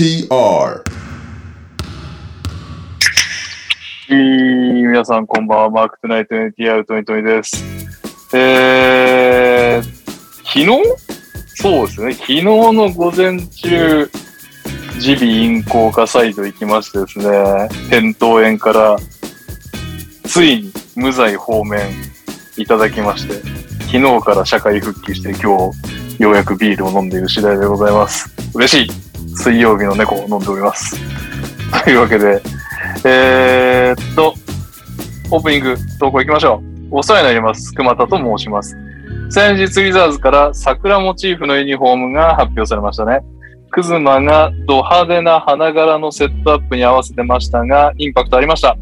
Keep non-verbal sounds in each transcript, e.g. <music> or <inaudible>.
NTR 皆さんこんばんは、マークトゥナイト NTR トニトニです。えー、昨日そうですね、昨日の午前中、耳鼻咽喉科サイド行きましてですね、扁桃炎から、ついに無罪方面いただきまして、昨日から社会復帰して今日、ようやくビールを飲んでいる次第でございます。嬉しい水曜日の猫を飲んでおります。<laughs> というわけで、えー、っと、オープニング投稿行きましょう？お世話になります。熊田と申します。先日ウィザーズから桜モチーフのユニフォームが発表されましたね。クズマがド派手な花柄のセットアップに合わせてましたが、インパクトありました。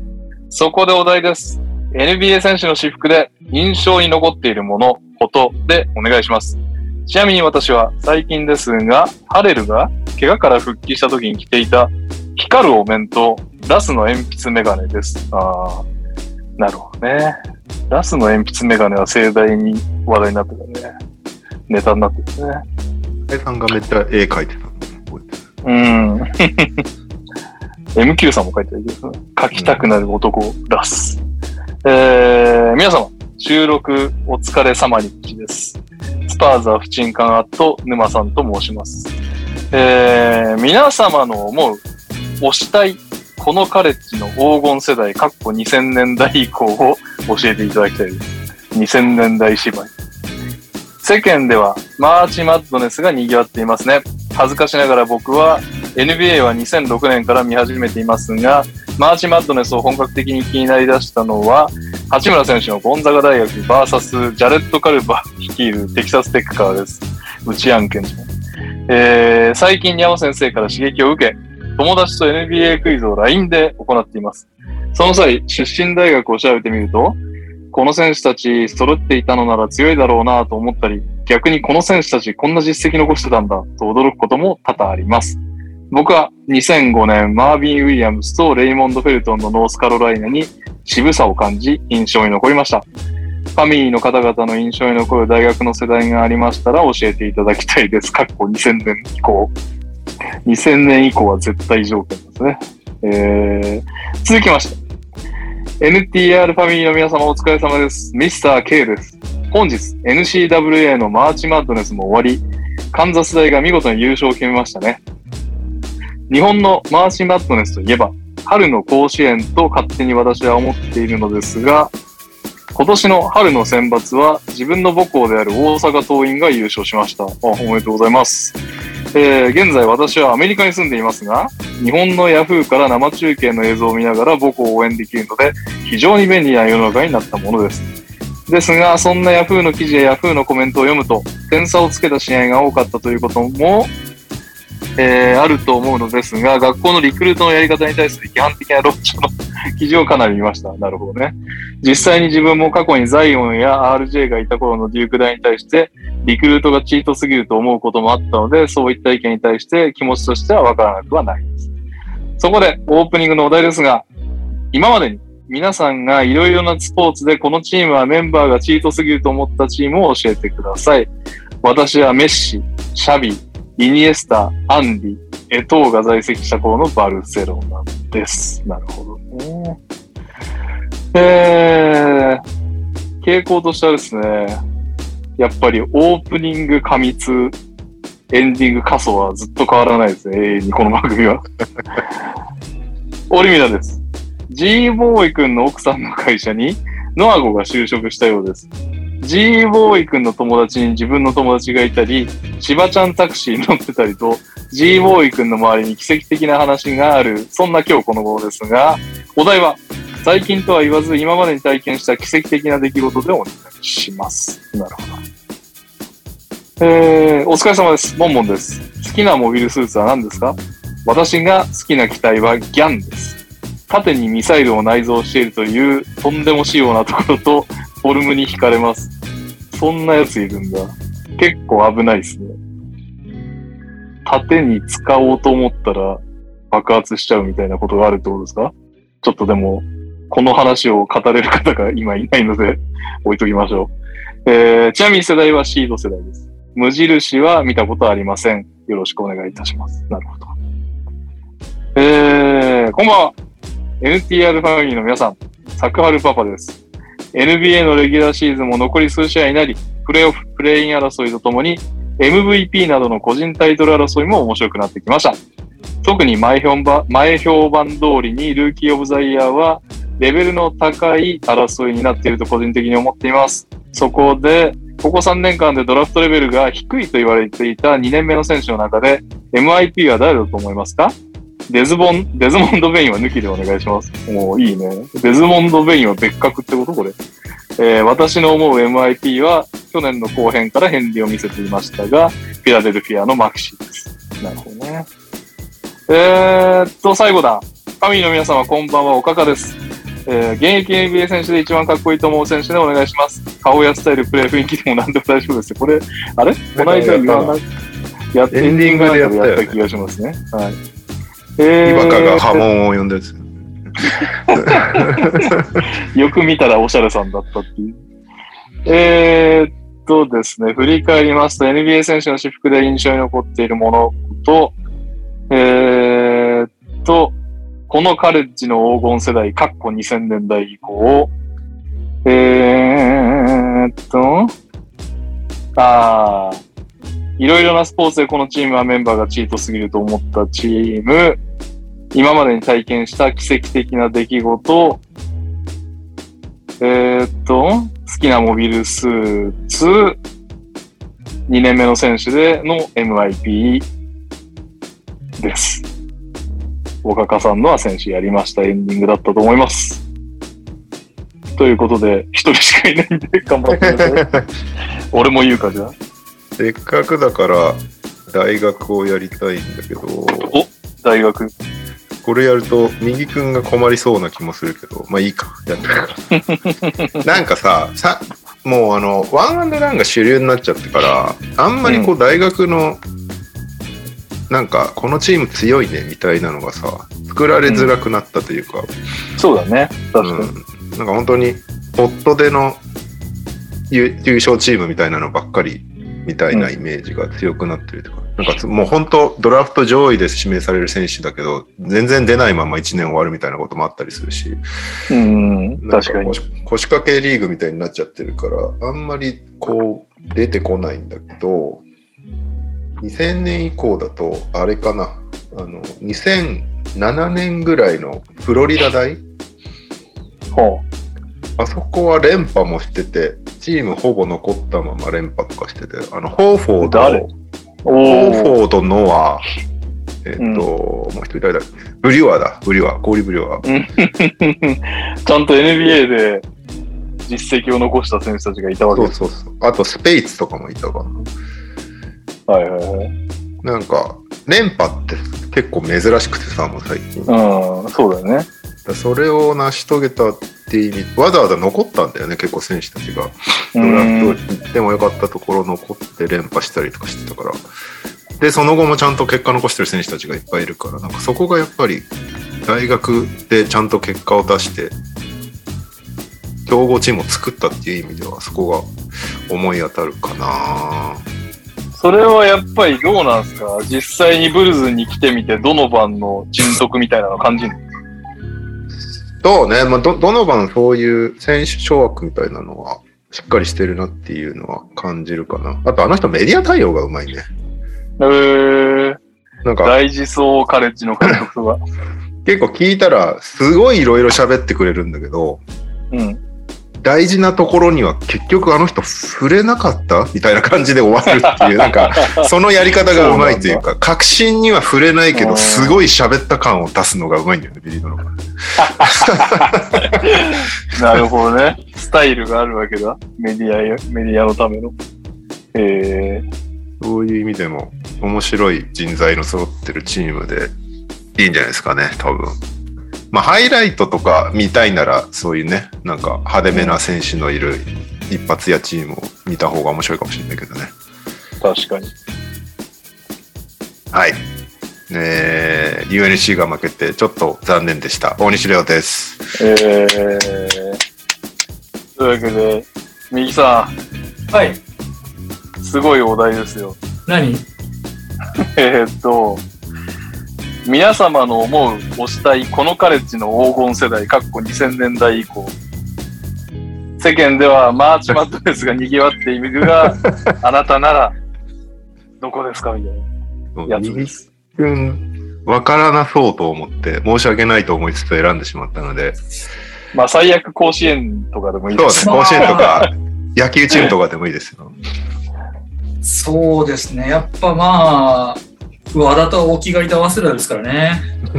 そこでお題です。NBA 選手の私服で印象に残っているもの、ことでお願いします。ちなみに私は最近ですが、ハレルが怪我から復帰した時に着ていた光るお面とラスの鉛筆メガネです。ああ、なるほどね。ラスの鉛筆メガネは盛大に話題になってたね。ネタになってたね。平井さんがめっちゃ絵描いてたの覚えてるうん。<laughs> MQ さんも書いてあるけどね。書きたくなる男、ラス。えー、皆様、収録お疲れ様日です。スパーザー不沈感アット沼さんと申します。えー、皆様の思う、推したい、このカレッジの黄金世代、かっこ2000年代以降を教えていただきたいです。2000年代芝居。世間ではマーチマッドネスが賑わっていますね。恥ずかしながら僕は NBA は2006年から見始めていますが、マーチマッドネスを本格的に気になりだしたのは、八村選手のゴンザガ大学 VS ジャレット・カルバ率いるテキサステックからです。うち案件えー、最近に山先生から刺激を受け、友達と NBA クイズを LINE で行っています。その際、出身大学を調べてみると、この選手たち揃っていたのなら強いだろうなと思ったり、逆にこの選手たちこんな実績残してたんだと驚くことも多々あります。僕は2005年マービン・ウィリアムスとレイモンド・フェルトンのノースカロライナに渋さを感じ印象に残りました。ファミリーの方々の印象に残る大学の世代がありましたら教えていただきたいです。かっこ2000年以降。2000年以降は絶対条件ですね。えー、続きまして。NTR ファミリーの皆様お疲れ様です。ミスター K です。本日 NCWA のマーチマッドネスも終わり、カンザス大が見事に優勝を決めましたね。日本のマーチマッドネスといえば、春の甲子園と勝手に私は思っているのですが、今年の春の選抜は自分の母校である大阪桐蔭が優勝しました。おめでとうございます。えー現在私はアメリカに住んでいますが、日本のヤフーから生中継の映像を見ながら母校を応援できるので、非常に便利な世の中になったものです。ですが、そんなヤフーの記事やヤフーのコメントを読むと、点差をつけた試合が多かったということも、えーあると思うのですが、学校のリクルートのやり方に対する批判的な論調の記事をかなり見ました。なるほどね。実際に自分も過去にザイオンや RJ がいた頃のデューク大に対して、リクルートがチートすぎると思うこともあったので、そういった意見に対して気持ちとしてはわからなくはないです。そこで、オープニングのお題ですが、今までに皆さんがいろいろなスポーツでこのチームはメンバーがチートすぎると思ったチームを教えてください。私はメッシ、シャビー、イニエスタ、アンリ、エトーが在籍した頃のバルセロナです。なるほどね。えー、傾向としてはですね、やっぱりオープニング過密、エンディング過疎はずっと変わらないですね、永遠にこの番組は。オリミラです。G ボーイ君の奥さんの会社にノアゴが就職したようです。G ボーイ君の友達に自分の友達がいたり、しばちゃんタクシー乗ってたりと、G ボーイ君の周りに奇跡的な話がある、そんな今日この頃ですが、お題は、最近とは言わず今までに体験した奇跡的な出来事でお願いします。なるほど。えー、お疲れ様です。モンモンです。好きなモビルスーツは何ですか？私が好きな機体はギャンです。縦にミサイルを内蔵しているというとんでも仕様なところとフォルムに惹かれます。そんなやついるんだ。結構危ないですね。縦に使おうと思ったら爆発しちゃうみたいなことがあるってことですか？ちょっとでも、この話を語れる方が今いないので <laughs> 置いときましょう。えー、ちなみに世代はシード世代です。無印は見たことありません。よろしくお願いいたします。なるほど。えーこんばんは。NTR ファミリーの皆さん、サクハルパパです。NBA のレギュラーシーズンも残り数試合になり、プレイオフ、プレイン争いとともに、MVP などの個人タイトル争いも面白くなってきました。特に前評判前評判通りにルーキーオブザイヤーはレベルの高い争いになっていると個人的に思っています。そこで、ここ3年間でドラフトレベルが低いと言われていた2年目の選手の中で MIP は誰だと思いますか？デズボン、デズモンド・ベインは抜きでお願いします。もういいね。デズモンド・ベインは別格ってこと？これ。えー私の思う MIP は去年の後編から変理を見せていましたが、フィラデルフィアのマクシーです。なるほどね。えーっと、最後だ。ファミリーの皆様、こんばんは、おかかです。えー現役 NBA 選手で一番かっこいいと思う選手でお願いします。顔やスタイル、プレー雰囲気でも何でも大丈夫ですよ。これ、あれ？この間言わなやっエンディングでやったよねやった気がしますね。はい。え今かが波紋を呼んだやつ。<laughs> よく見たらおしゃれさんだったっていう。えーっとですね、振り返りますと NBA 選手の私服で印象に残っているものと、えーっと、このカレッジの黄金世代、かっこ2000年代以降、えーっと、あー、いろいろなスポーツでこのチームはメンバーがチートすぎると思ったチーム、今までに体験した奇跡的な出来事、えーっと、好きなモビルスーツ、2年目の選手での MIP です。岡かさんのは選手やりましたエンディングだったと思います。ということで、一人しかいないんで頑張ってください。<laughs> 俺も言うかじゃあ。せっかくだから大学をやりたいんだけど、大学？これやると右くんが困りそうな気もするけど、まあいいか、やってるか。<laughs> なんかさ、さ、もうあの、ワンアンドランが主流になっちゃってから、あんまりこう大学の、なんかこのチーム強いねみたいなのがさ、作られづらくなったというか、そうだね。確かに。うん、なんか本当にポットでの優優勝チームみたいなのばっかりみたいなイメージが強くなってるとか、なんかつもう本当ドラフト上位で指名される選手だけど全然出ないまま1年終わるみたいなこともあったりするし。うん、確かに。腰腰掛けリーグみたいになっちゃってるからあんまりこう出てこないんだけど2000年以降だとあれかな。あの2007年ぐらいのフロリダ大ほあそこは連覇もしてて、チームほぼ残ったまま連覇とかしてて、あの、ホーフォード、誰？ホーフォード、ノア、えっ、と、うんもう一人誰だ？ブリュワーだ、ブリュワー、氷ブリュワー。<laughs> ちゃんと NBA で実績を残した選手たちがいたわけそうです。そうそう。あと、スペイツとかもいたかはいはいはい。な。なんか、連覇って結構珍しくてさ、もう最近。うん、そうだよね。それを成し遂げたっていう意味、わざわざ残ったんだよね、結構選手たちが。ドラフト行ってもよかったところ残って連覇したりとかしてたから。で、その後もちゃんと結果残してる選手たちがいっぱいいるから、なんかそこがやっぱり大学でちゃんと結果を出して、強豪チームを作ったっていう意味では、そこが思い当たるかなそれはやっぱりどうなんですか？実際にブルズに来てみて、どの番の人徳みたいなの感じるそうね、まあ、ど、どの番そういう選手掌握みたいなのは、しっかりしてるなっていうのは感じるかな。あと、あの人メディア対応がうまいね。えー、なんか、大事そうカレッジの監督とか。<laughs> 結構聞いたら、すごいいろいろ喋ってくれるんだけど、うん。大事なところには結局あの人触れなかったみたいな感じで終わるっていう、なんか、<laughs> そのやり方がうまいというか、確信には触れないけど、うんすごい喋った感を出すのがうまいんだよね、ビリードの。<laughs> なるほどね。スタイルがあるわけだ。メディアや、メディアのための。えー、そういう意味でも、面白い人材の揃ってるチームで、いいんじゃないですかね、多分。まあ、ハイライトとか見たいなら、そういうね、なんか派手めな選手のいる一発やチームを見た方が面白いかもしれないけどね。確かに。はい。えー、UNC が負けてちょっと残念でした。大西亮です。えー、というわけで、右さはい。ん、すごいお題ですよ。何？<laughs> えーっと、皆様の思う推したいこのカレッジの黄金世代、かっこ2000年代以降。世間ではマーチマットネスが賑わっているが、あなたなら、どこですかみたいなやつです。わからなそうと思って、申し訳ないと思いつつ選んでしまったので、まあ、最悪甲子園とかでもいいです。そうですね、甲子園とか、野球チームとかでもいいですよ。そうですね。やっぱまあ、和田と大木がいた早稲田ですからね。<laughs>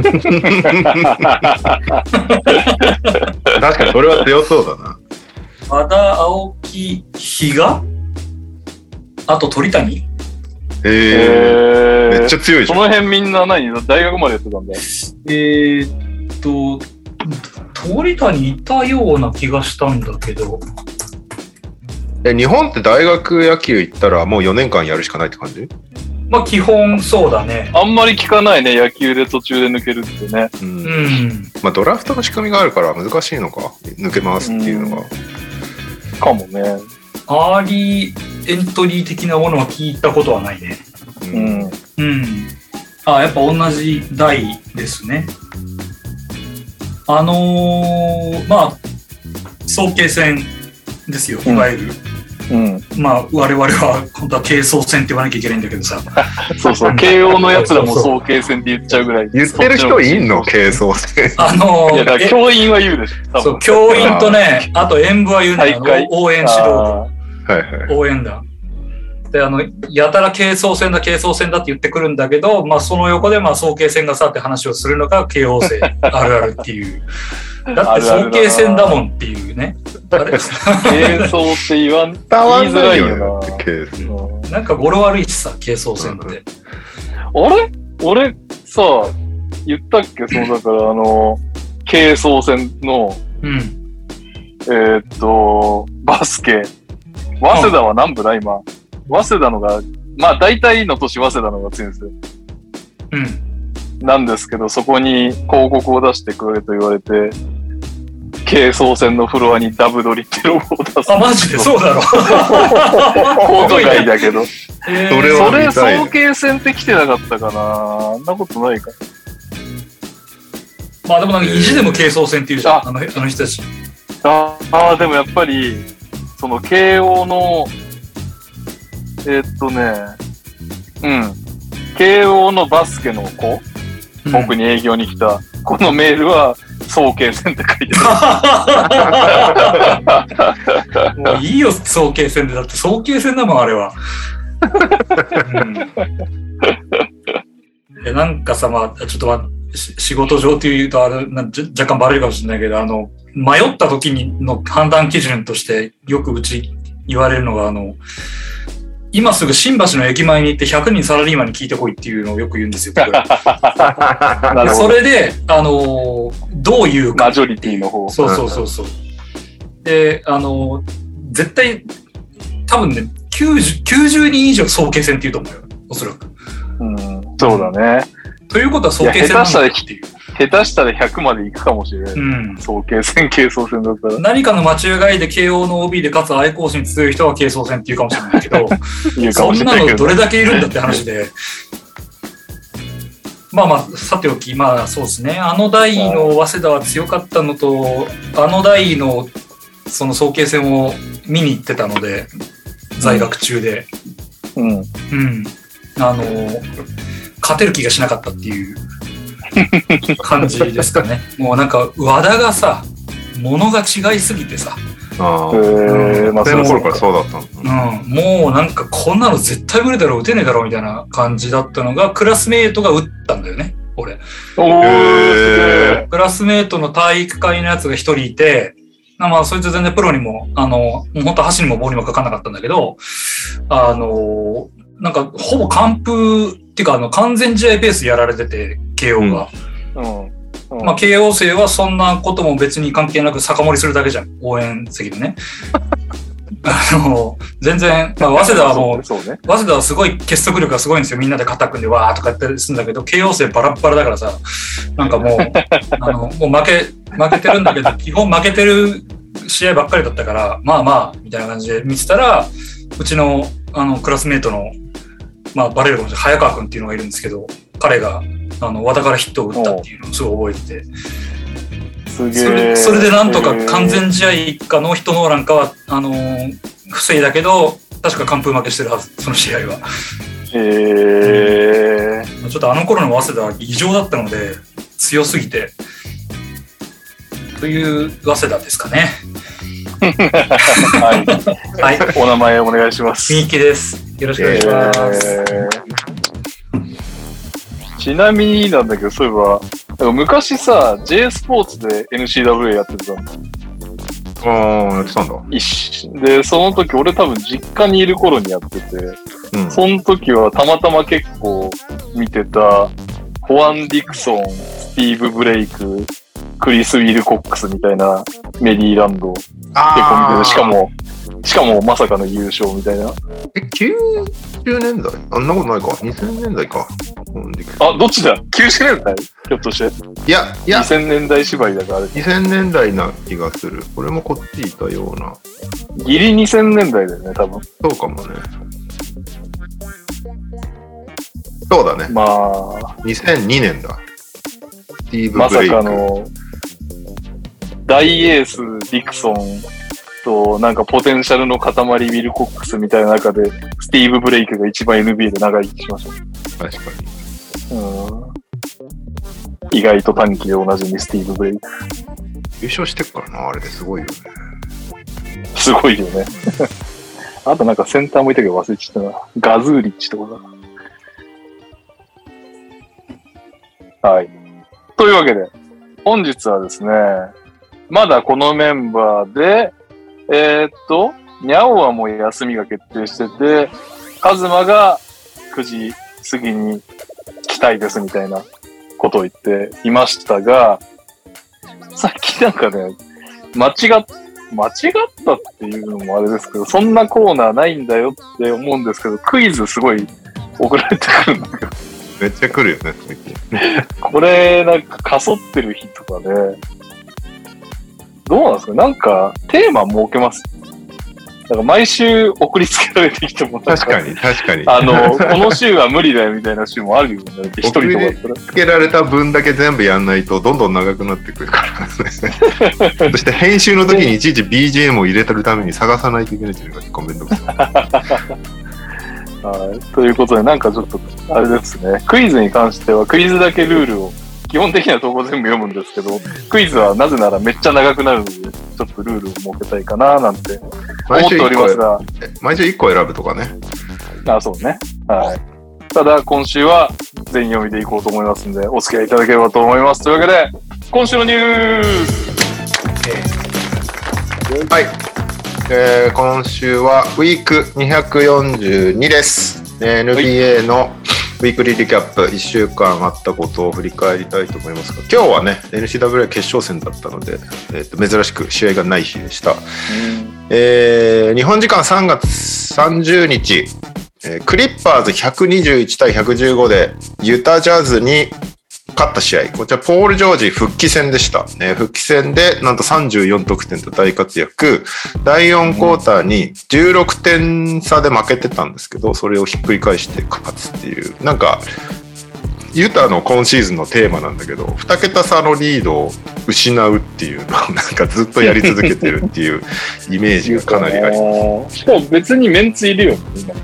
確かにそれは強そうだな。和田、青木、比嘉？あと鳥谷？ええー、めっちゃ強いじゃん。その辺みんな何？大学までやってたんだよ。えーっと、鳥谷いたような気がしたんだけど、え、日本って大学野球行ったらもう4年間やるしかないって感じ？まあ基本そうだね。あんまり聞かないね、野球で途中で抜けるってね。うんうん。まあドラフトの仕組みがあるから難しいのか？抜けますっていうのが。かもね。アーリーエントリー的なものは聞いたことはないね。ううんん。うん。あ、やっぱ同じ代ですね。あのーまあ、早慶戦ですよ、いわゆる。うん。まあ、我々は本当は軽装戦って言わなきゃいけないんだけどさ。<laughs> そうそう。慶応のやつらも早慶戦って言っちゃうぐらい。言ってる人いんの？軽装戦。あのいや、だからえ教員は言うでしょ。多分そう、教員とね、あと演舞は言うね、あ大会の応援指導あはいはい。部、応援団。で、あの、やたら軽装戦だ、軽装戦だって言ってくるんだけど、まあ、その横で、まあ、早慶戦がさって話をするのが慶応生あるあるっていう。<laughs> だって早慶戦だもんっていうね。あれ？ー軽装って言わん、伝わん言いづないよらいよね。軽 <laughs> なんか語呂悪いしさ、軽装戦って。あれ？俺さ、言ったっけ？その、だからあの、軽装戦の、うん。えーっと、バスケ。早稲田は何部だ今。早稲田のが、まあ大体の年早稲田のが強いんですよ。うん。なんですけど、そこに広告を出してくれと言われて、軽装戦のフロアにダブドリってロゴを出す。あ、マジで？そうだろ？コート外だけど。えそれはそれ、慶戦って来てなかったかなあんなことないか。まあでもなんか意地でも軽装戦っていうじゃん。ああのあの人たち。ああー、でもやっぱり、その慶応の、えーっとね、うん。慶応のバスケの子、うん僕に営業に来た、このメールは、早慶戦って書いてあもういいよ、早慶戦で。だって早慶戦だもん、あれは。うん、えなんかさ、まあ、ちょっとまあ、し仕事上っていうとあれな若干バレるかもしれないけど、あの、迷った時にの判断基準としてよくうち言われるのが、あの、今すぐ新橋の駅前に行って100人サラリーマンに聞いてこいっていうのをよく言うんですよ。<laughs> それで、あのーどういうかマジョリティの方。そうそうそうそう。で、あの、絶対、多分ね、90, 90人以上早慶戦って言うと思うよ。おそらく。うん、そうだね。ということは早慶戦なんだっていう。下手したら100まで行くかもしれない。うん。早慶戦、軽装戦だったら。何かの間違いで慶応の OB でかつ愛好心強い人は軽装戦って <laughs> 言うかもしれないけど、言うかそんなもしれないけど。のどれだけいるんだって話で。まあまあ、さておき、まあそうですね。あの代の早稲田は強かったのと、あの代のその早慶戦を見に行ってたので、在学中で。うん。うん。あの、勝てる気がしなかったっていう感じですかね。もうなんか、和田がさ、物が違いすぎてさ、ああ。えー、まあ、学生の頃からうそうだったんだ。うん、もうなんかこんなの絶対無理だろう、打てねえだろうみたいな感じだったのが、クラスメートが打ったんだよね、俺。おー、へクラスメートの体育会のやつが一人いて、まあ、そいつ全然プロにも、あの、もう本当箸にも棒にもかかんなかったんだけど、あの、なんか、ほぼ完封っていうか、あの、完全試合ペースやられてて、慶応が。うん。うんまあ、慶応生はそんなことも別に関係なく酒盛りするだけじゃん。応援席でね。あの、全然、まあ、早稲田はもう <laughs> ね。早稲田はすごい結束力がすごいんですよ。みんなで肩組んでわーとかやったりするんだけど、慶応生バラッバラだからさ、なんかもう、<laughs> あの、もう負け、負けてるんだけど、基本負けてる試合ばっかりだったから、まあまあ、みたいな感じで見てたら、うちの、あの、クラスメートの、まあ、バレるかもしれない、早川くんっていうのがいるんですけど、彼が、あの和田からヒットを打ったっていうのをすごい覚えてて、それえ。それでなんとか完全試合かノーヒットノーランかはあのー防いだけど、確か完封負けしてるはず、その試合は。へえ。ちょっとあの頃の早稲田は異常だったので、強すぎて。という早稲田ですかね。<laughs> はい。<laughs> はい。お名前お願いします。みゆきです。よろしくお願いします。えーちなみになんだけど、そういえば、なんか昔さ、J スポーツで NCWA やってたんだ。ああ、やってたんだ。一瞬で、その時俺多分実家にいる頃にやってて、うん。その時はたまたま結構見てた、ホアン・ディクソン、スティーブ・ブレイク、クリス・ウィル・コックスみたいなメリーランド、結構見てて、しかも、しかもまさかの優勝みたいな。え、90年代？あんなことないか。2000年代か。うんあ、どっちだ ?90 年代？ひょっとして。いや、いや、2000年代縛りだからあれ。2000年代な気がする。これもこっちいたような。ギリ2000年代だよね、多分。そうかもね。そうだね。まあ、2002年だ。スティーブ・まさブレイク。かの、大エース、ディクソンと、なんかポテンシャルの塊、ウィル・コックスみたいな中で、スティーブ・ブレイクが一番 NBA で長生きしました。確かに。うん意外と短期でおなじみスティーブ・ブレイク。優勝してっからな、あれですごいよね。すごいよね。<laughs> あとなんかセンターもいたけど忘れちゃったな。ガズーリッチとかだ。はい。というわけで、本日はですね、まだこのメンバーで、えーっと、ニャオはもう休みが決定してて、カズマが9時過ぎに来たいですみたいなことを言っていましたが、さっきなんかね、間違っ間違ったっていうのもあれですけど、そんなコーナーないんだよって思うんですけど、クイズすごい送られてくるんだけど、めっちゃ来るよね、最近。<laughs> これなんかかそってる日とかで、どうなんですか？なんかテーマ設けます？なんか毎週送りつけられてきても確かに、確かに。あの、<laughs> この週は無理だよみたいな週もあるよね。一人とかだったら。つけられた分だけ全部やんないとどんどん長くなってくるからね。<laughs> そして編集の時にいちいち BGM を入れてるために探さないといけないっていうのが結構めんどくさい。はい。ということで、なんかちょっと、あれですね。クイズに関しては、クイズだけルールを、基本的には投稿全部読むんですけど、クイズはなぜならめっちゃ長くなるので、ちょっとルールを設けたいかな、なんて思っておりますが、毎週1個選ぶとかね。あ、そうね。はい。ただ、今週は全読みでいこうと思いますんで、お付き合いいただければと思います。というわけで、今週のニュースはい。えー今週はウィーク242です。えー NBA のウィークリーリキャップ1週間あったことを振り返りたいと思いますが、今日はね、NCWA 決勝戦だったので、えーと珍しく試合がない日でした。えー日本時間3月30日、えークリッパーズ121対115でユタジャズに勝った試合。こちらポール・ジョージ復帰戦でした。ね、復帰戦でなんと34得点と大活躍。第4クォーターに16点差で負けてたんですけど、それをひっくり返して勝つっていう。なんか、ユタの今シーズンのテーマなんだけど、2桁差のリードを失うっていうのを <laughs> なんかずっとやり続けてるっていうイメージがかなりあります。しかも別にメンツいるよ、今。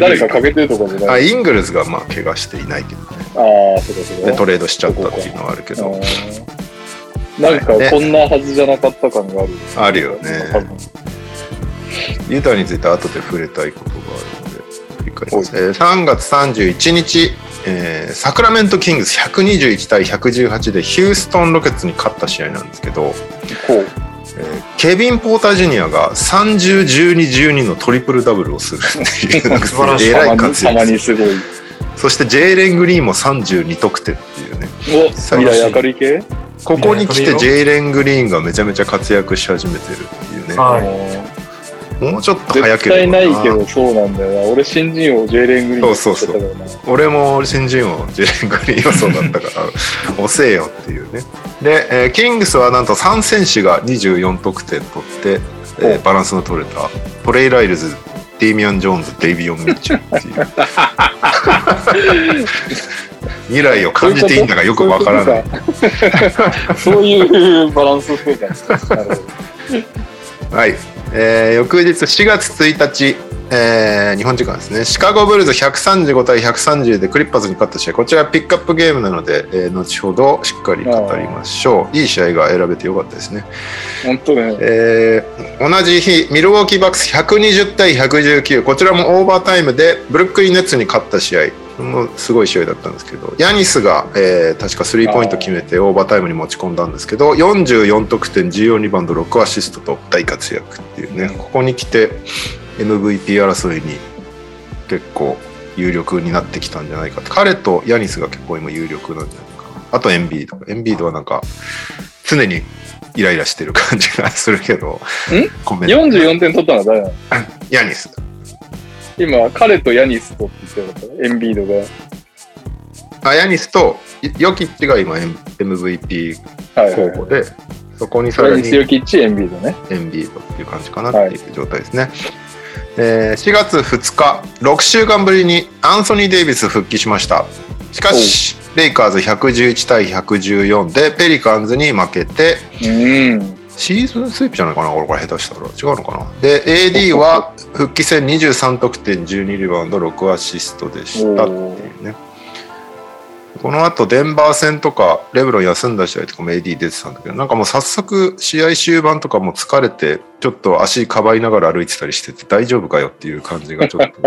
誰か欠けてるとかじゃあない。イングルズがまあ怪我していないけどね。ああ、そうかそうトレードしちゃったっていうのはあるけど。なんかこんなはずじゃなかった感がある。あるよねユタについて後で触れたいことがあるので、振り返ります。えー3月31日、えーサクラメントキングス121対118でヒューストンロケッツに勝った試合なんですけど。えーケビン・ポーター・ジュニアが30、12、12のトリプルダブルをするっていう、なんか素晴らしい。活躍。すごい。そしてジェイレン・グリーンも32得点っていうね。お、未来明るい系？ここに来てジェイレン・グリーンがめちゃめちゃ活躍し始めてるっていうね。はいもうちょっと早絶ければ対ないけどそうなんだよな。俺新人王ジェイレン・グリーンそうそうそう。俺も新人王ジェレン・グリーンはそうだったから <laughs> 遅えよっていうね。で、えーキングスはなんと3選手が24得点取って、えーバランスの取れた。トレイ・ライルズデイミアン・ジョーンズデイビオン・ミッチェルっていう。<laughs> 未来を感じていいんだかよくわからない。そういう <laughs> バランスをしてたんですか。はい。えー翌日4月1日、えー日本時間ですね。シカゴブルズ135対130でクリッパーズに勝った試合。こちらピックアップゲームなので、えー後ほどしっかり語りましょう。いい試合が選べてよかったですね。本当ね。えー同じ日、ミルウォーキーバックス120対119。こちらもオーバータイムでブルックリンネッツに勝った試合。もうすごい試合だったんですけど、ヤニスが、えー確かスリーポイント決めてオーバータイムに持ち込んだんですけど、44得点、14リバウンド、6アシストと大活躍っていうね、ここに来て MVP 争いに結構有力になってきたんじゃないかって。彼とヤニスが結構今有力なんじゃないかな。あとエンビード。エンビードはなんか常にイライラしてる感じがするけど、コメント44点取ったのは誰なの？<laughs> ヤニス。今、彼とヤニスとって言ってたから、エンビードが。あヤニスとヨキッチが今 M- MVP はいはいはい。候補で、そこにさらにヤニス・ヨキッチ、エンビードね。エンビードっていう感じかなっていう状態ですね。えー4月2日、6週間ぶりにアンソニー・デイビス復帰しました。しかし、レイカーズ111対114でペリカンズに負けて、うん。シーズンスイープじゃないかな、これこれ下手したら。違うのかな？で、AD は復帰戦23得点、12リバウンド、6アシストでしたっていうね。この後、デンバー戦とか、レブロン休んだ試合とかも AD 出てたんだけど、なんかもう早速、試合終盤とかも疲れて、ちょっと足かばいながら歩いてたりしてて、大丈夫かよっていう感じがちょっと。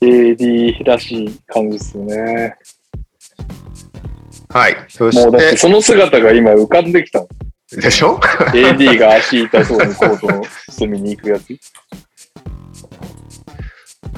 <laughs> AD らしい感じですよね。はい。そもうだってして、その姿が今浮かんできたの。でしょ？AD が足痛そうにコートの隅に行くやつ。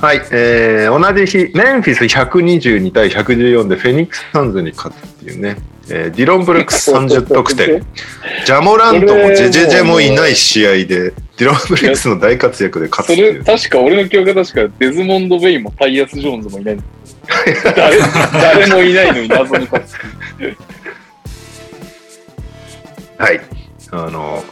はい、えー同じ日、メンフィス122対114でフェニックス・サンズに勝つっていうね、えーディロン・ブルックス30得点、<laughs> ジャモラントもジェジェジェもいない試合で、ディロン・ブルックスの大活躍で勝つそっていうれ、。確か俺の記憶が確かデズモンド・ベインもタイヤス・ジョーンズもいないの。<laughs> 誰誰もいないのに謎に勝つ。はい。あの、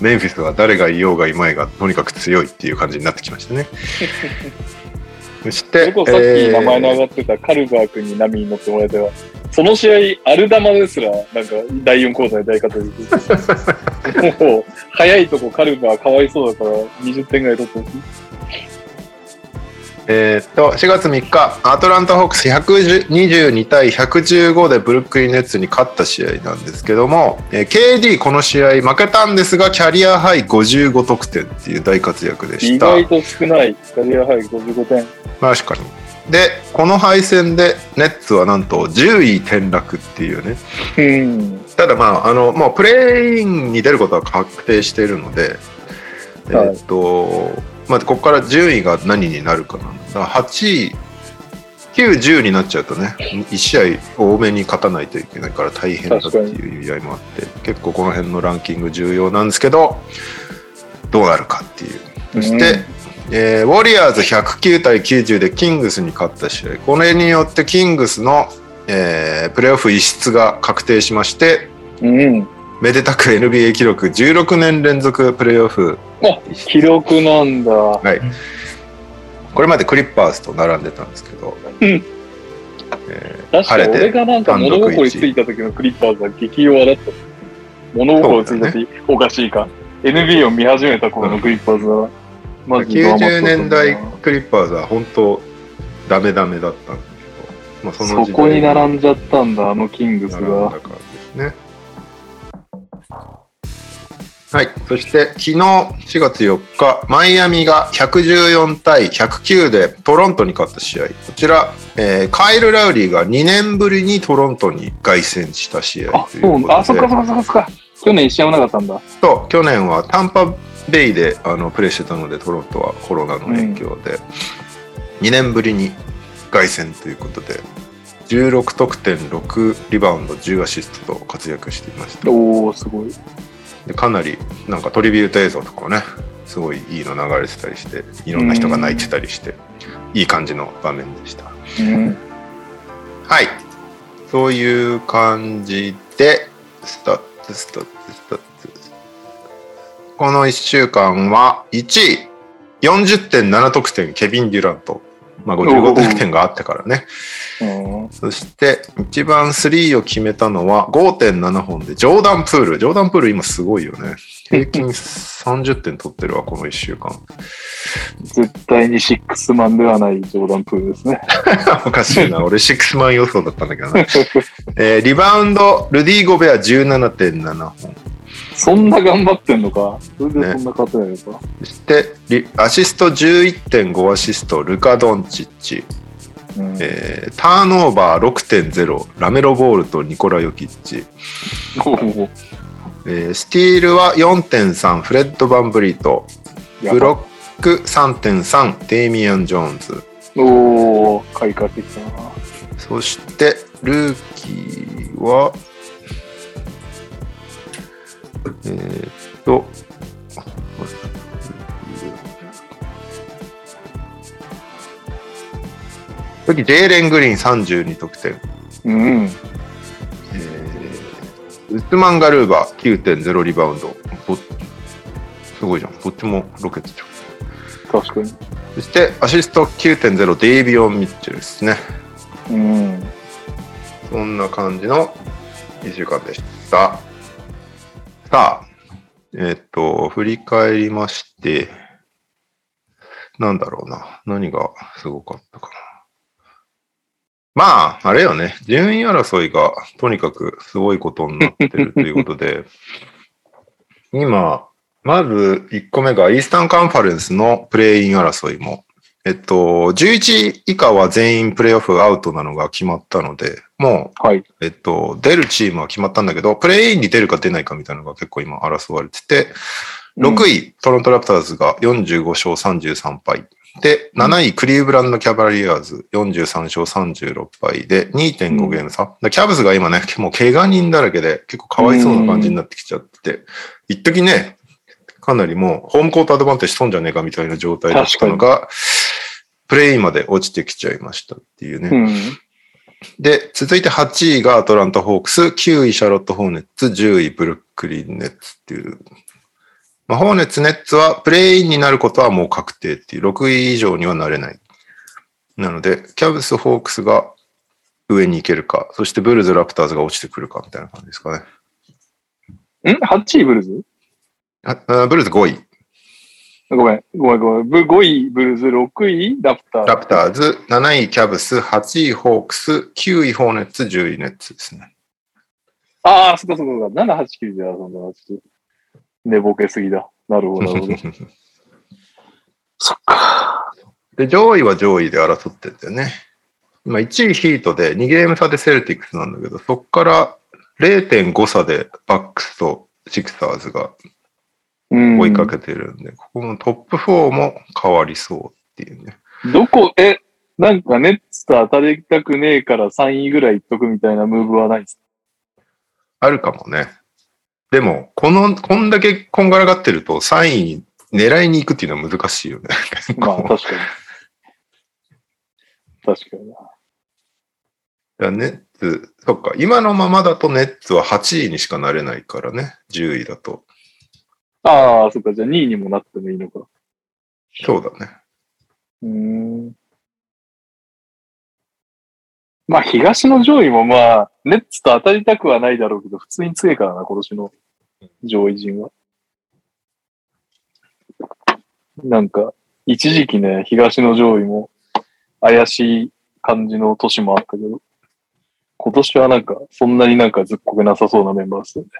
メンフィスは誰がいようがいまいが、とにかく強いっていう感じになってきましたね。<laughs> そして、こそさっき名前の上がってたカルバー君に波に乗ってもらえたら、その試合、アルダマですら、なんか、第4クォーターで大活躍。<laughs> もう、早いとこカルバーかわいそうだから、20点ぐらい取ってほしい。えーっと、4月3日、アトランタ・ホークス122対115でブルックリン・ネッツに勝った試合なんですけども、えー KD この試合負けたんですが、キャリアハイ55得点っていう大活躍で意した。外と少ない。キャリアハイ55点。確かに。で、この敗戦でネッツはなんと10位転落っていうね。うん。ただまあ、あの、もうプレーインに出ることは確定しているので、えはいーっと、まあ、ここから順位が何になるかな。か8位、9、10になっちゃうとね、1試合多めに勝たないといけないから大変だっていう意味合いもあって、結構この辺のランキング重要なんですけど、どうなるかっていう。そして、えーウォリアーズ109対90でキングスに勝った試合。これによってキングスの、えープレーオフ一出が確定しまして、うん。めでたく NBA 記録16年連続プレーオフあ、記録なんだ。はい。これまでクリッパーズと並んでたんですけど、うんえー確か晴れて俺がなんか物心一ついた時のクリッパーズは激弱だった。物心ついた時、おかしいか。NBA を見始めた頃のクリッパーズは、マジでドラマ90年代クリッパーズは本当ダメダメだったんだけど、まあ、そのなそこに並んじゃったんだ、あのキングスだが。ね。はい。そして、昨日4月4日、マイアミが114対109でトロントに勝った試合。こちら、えーカイル・ラウリーが2年ぶりにトロントに凱旋した試合あ、ということで。あ、そっかそっかそっかそっか。去年一試合もなかったんだ。そう去年はタンパベイであのプレーしてたのでトロントはコロナの影響で、2年ぶりに凱旋ということで16得点6リバウンド10アシストと活躍していましたおー、すごい。でかなりなんかトリビュート映像とかもねすごいいいの流れてたりしていろんな人が泣いてたりしていい感じの場面でした。うん。はい。そういう感じでスタッツスタッツスタッツこの1週間は1位。40.7得点ケビン・デュラントまあ55得点があったからね。うん。そして、一番3を決めたのは5.7本で、ジョーダンプール。ジョーダンプール今すごいよね。平均30点取ってるわ、この1週間。絶対にシックスマンではないジョーダンプールですね。<laughs> おかしいな。俺6マン予想だったんだけどな。えーリバウンド、ルディ・ゴベア17.7本。そんな頑張ってんのか？それでそんな勝てないのか？そして、リアシスト11.5アシスト、ルカ・ドンチッチ。うんえーターンオーバー6.0、ラメロ・ボールとニコラ・ヨキッチ。おおえースティールは4.3、フレッド・バンブリート。やブロばック3.3、デイミアン・ジョーンズ。おー、買い替えてきたな。そして、ルーキーは、えーっと、次、ジェーレン・グリーン32得点。うん。えーウスマン・ガルーバー9.0リバウンド。ぼすごいじゃん。どっちもロケットじゃん。確かに。そして、アシスト9.0デイビオン・ミッチェルですね。うん。そんな感じの1週間でした。さあ、えっ、と、振り返りまして、なんだろうな。何がすごかったかな。まあ、あれよね。順位争いがとにかくすごいことになってるということで、<laughs> 今、まず1個目がイースタンカンファレンスのプレイイン争いもえっと、11以下は全員プレイオフアウトなのが決まったので、もはい。う、えっと、出るチームは決まったんだけど、プレイインに出るか出ないかみたいなのが結構今争われてて、6位、トロントラプターズが45勝33敗。で、7位、クリーブランドキャバリアーズ43勝36敗で2.5ゲーム差。でキャブスが今ね、もう怪我人だらけで結構かわいそうな感じになってきちゃってて、一時ね、かなりもうホームコートアドバンテージ損じゃねえかみたいな状態だったのが、プレインまで落ちてきちゃいましたっていうね。うん。で、続いて8位がアトランタ・ホークス、9位シャーロット・ホーネッツ、10位ブルックリン・ネッツっていう。まあ、ホーネッツ、ネッツはプレイインになることはもう確定っていう、6位以上にはなれない。なので、キャブス、ホークスが上に行けるか、そしてブルーズ、ラプターズが落ちてくるかみたいな感じですかね。ん ?8 位ブルーズ？ああブルーズ5位、ごめん、ごめん、ごめん。ブ5位ブルーズ、6位？ラプター。ラプターズ、7位キャブス、8位ホークス、9位ホーネッツ、10位ネッツですね。ああ、そっかそっかそっか。7、8、9で遊んだな。ちょっと寝ぼけすぎだ。なるほど、なるほど。<laughs> そっか。で、上位は上位で争ってんだよね。今1位ヒートで2ゲーム差でセルティックスなんだけど、そこから0.5差でバックスとシクサーズがうん。追いかけてるんで、ここのトップ4も変わりそうっていうね。どこ、え、なんかネッツと当たりたくねえから3位ぐらいいっとくみたいなムーブはないですあるかもね。でも、この、こんだけこんがらがってると3位に狙いに行くっていうのは難しいよね。結 <laughs> まあ、構確かに。確かにな。だネッツ、そっか、今のままだとネッツは8位にしかなれないからね、10位だと。ああ、そっか。じゃあ2位にもなってもいいのか。そうだね。うーん。まあ、東の上位もまあ、ネッツと当たりたくはないだろうけど、普通に強いからな、今年の上位陣は。なんか、一時期ね、東の上位も怪しい感じの年もあったけど、今年はなんか、そんなになんかずっこけなさそうなメンバーですよね。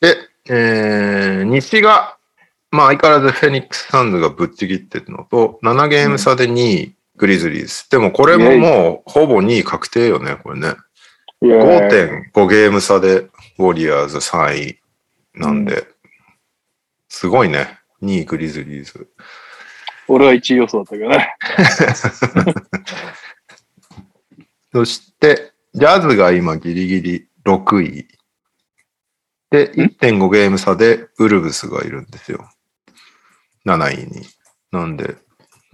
で、えー、西が、まあ相変わらずフェニックスサンズがぶっちぎってるのと、7ゲーム差で2位、グリズリーズ。でもこれももうほぼ2位確定よね、これね。いやー5.5ゲーム差でウォリアーズ3位なんで、すごいね。2位グリズリーズ。俺は1位予想だったけどね。<laughs> そして、ジャズが今ギリギリ6位。で、1.5ゲーム差でウルブスがいるんですよ。7位に。なんで、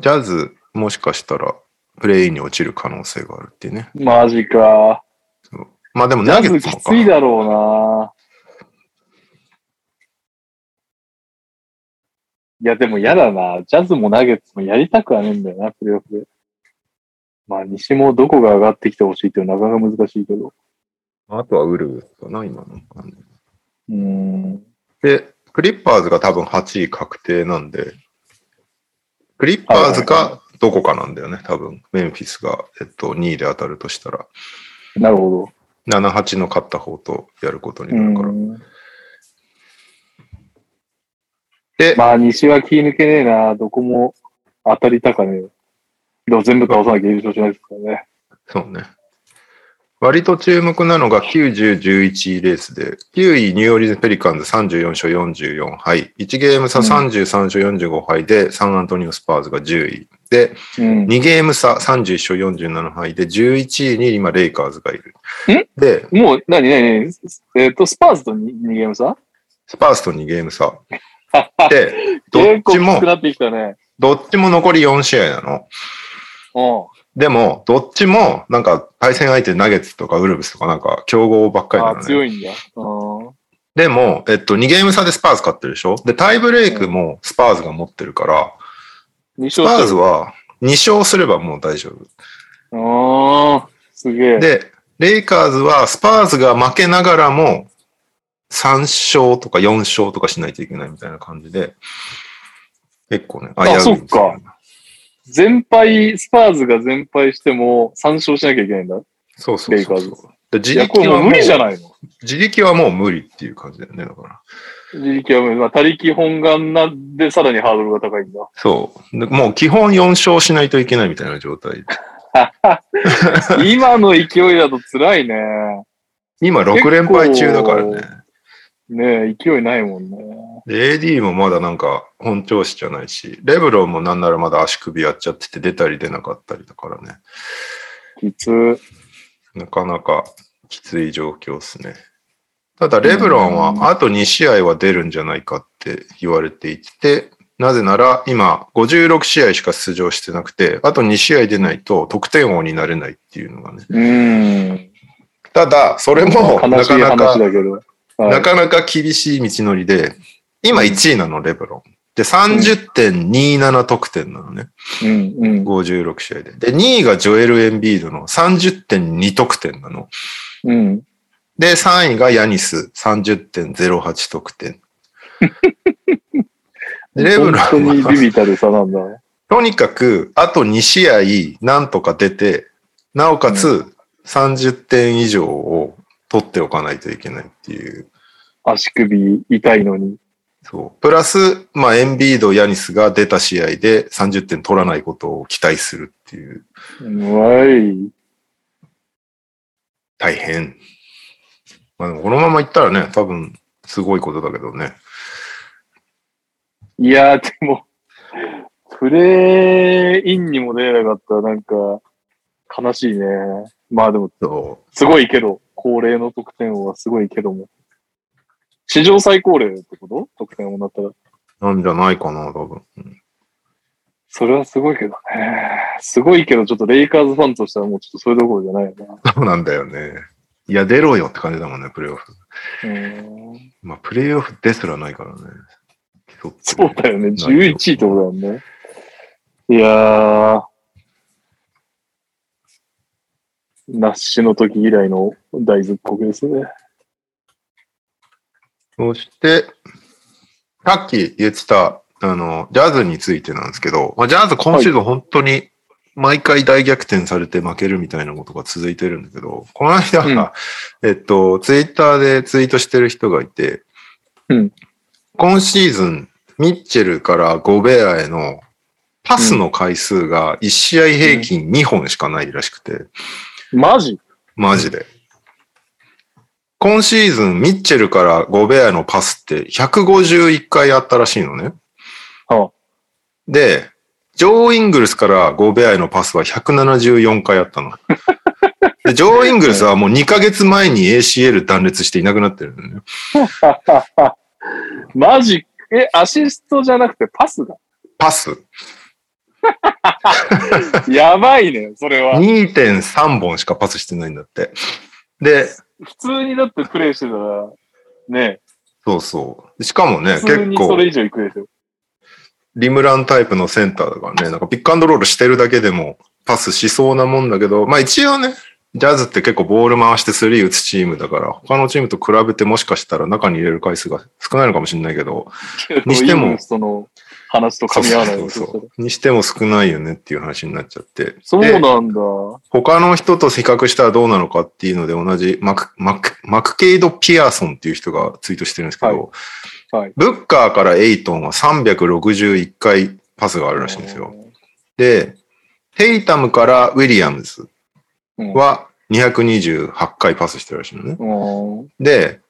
ジャズもしかしたらプレイに落ちる可能性があるっていうね。マジか。そうまあでもジャズナゲッツもかきついだろうな。いや、でも嫌だな。ジャズもナゲッツもやりたくはねえんだよな、プレイオフで。まあ、西もどこが上がってきてほしいっていうのはなかなか難しいけど。あとはウルブスかな、今の感じ。うーん。で、クリッパーズが多分8位確定なんで、クリッパーズかどこかなんだよね、多分。メンフィスが、えっと、2位で当たるとしたら。なるほ7、8の勝った方とやることにど。なるから。うんで、まあ、西は気抜けねえな。どこも当たりたかねえ。でも全部倒さなきゃ優勝しないですからね。そうね。割と注目なのが9、10、11位レースで、9位ニューオリンズ・ペリカンズ34勝44敗、1ゲーム差うん33勝45敗で、サンアントニオ・スパーズが10位。で、うん。2ゲーム差31勝47敗で、11位に今レイカーズがいる。んで、もう、なになにえっ、と、スパーズと 2, ゲーム差？スパーズと2ゲーム差。<laughs> で、どっちもきつく、なってきたね。どっちも残り4試合なの。うん。でも、どっちも、なんか、対戦相手ナゲッツとかウルブスとかなんか、強豪ばっかりなあのね。強いんだ。うん。でも、えっと、2ゲーム差でスパーズ勝ってるでしょ？で、タイブレイクもスパーズが持ってるから、2スパー。ズは2勝すればもう大丈夫。ああ、すげえ。で、レイカーズはスパーズが負けながらも3勝とか4勝とかしないといけないみたいな感じで、結構ね、あ危ういんですよそっか。全敗、スパーズが全敗しても3勝しなきゃいけないんだ。そうそうそうそう。で自力はもう無理じゃないの自力はもう無理っていう感じだよね、だから。自力は無理。まあ、他力本願なんでさらにハードルが高いんだ。そう。でもう基本4勝しないといけないみたいな状態。<laughs> 今の勢いだと辛いね。今6連敗中だからね。ねえ、勢いないもんね。で、AD もまだなんか本調子じゃないし、レブロンもなんならまだ足首やっちゃってて出たり出なかったりだからね。きつ。なかなかきつい状況ですね。ただ、レブロンはあと2試合は出るんじゃないかって言われていて、なぜなら今56試合しか出場してなくて、あと2試合出ないと得点王になれないっていうのがね。うーん。ただ、それもなかなかなかなか厳しい道のりで、今1位なの、レブロン。で、30.27得点なのね。うんうん56試合で。で、2位がジョエル・エンビードの30.2得点なの。うん。で、3位がヤニス30.08得点。<laughs> でレブロ本当にビビたる差なんだ。とにかく、あと2試合なんとか出て、なおかつ30点以上を取っておかないといけないっていう。足首痛いのに。そう。プラス、まあ、エンビード、ヤニスが出た試合で30点取らないことを期待するっていう、うわい。大変。まあ、でもこのままいったらね、多分、すごいことだけどね。いやー、でも、プレイインにも出れなかったらなんか、悲しいね。まあでも、そすごいけど、恒例の得点王はすごいけども。史上最高齢ってこと？得点王になったら。う。なんじゃないかな、多分。うんそれはすごいけどね。すごいけど、ちょっとレイカーズファンとしてはもうちょっとそれどころじゃないよな。そうなんだよね。いや、出ろよって感じだもんね、プレイオフ。うーんまあ、プレイオフですらないからね。そうだよね。11位ってことだもんね。いやー。ナッシュの時以来の大ずっこけですね。そして、さっき言ってた、あの、ジャズについてなんですけど、まあ、ジャズ今シーズン本当に毎回大逆転されて負けるみたいなことが続いてるんだけど、この間、えっと、ツイッターでツイートしてる人がいて、うん。今シーズン、ミッチェルからゴベアへのパスの回数が1試合平均2本しかないらしくて、マジ？マジで。今シーズン、ミッチェルからゴベアへのパスって151回あったらしいのね。はで、ジョー・イングルスからゴベアへのパスは174回あったの。で、ジョー・イングルスはもう2ヶ月前に ACL 断裂していなくなってるのね。あ。<laughs> マジ？え、アシストじゃなくてパスだ。パス <laughs> やばいね、それは。2.3本しかパスしてないんだって。で、普通にだってプレイしてたら、ね、そうそう。しかもね、普通結構にそれ以上いくでしょ。リムランタイプのセンターだからね、なんかピックアンドロールしてるだけでもパスしそうなもんだけど、まあ一応ね、ジャズって結構ボール回してスリー打つチームだから、他のチームと比べてもしかしたら中に入れる回数が少ないのかもしれないけど、にしてもその話と噛み合わないそうそうそうにしても少ないよねっていう話になっちゃって。そうでなんだ。他の人と比較したらどうなのかっていうので同じマク、マク、マクケイド・ピアソンっていう人がツイートしてるんですけど、はい。ブッカーからエイトンは361回パスがあるらしいんですよ。で、ヘイタムからウィリアムズうん。は228回パスしてるらしいのね。うんで、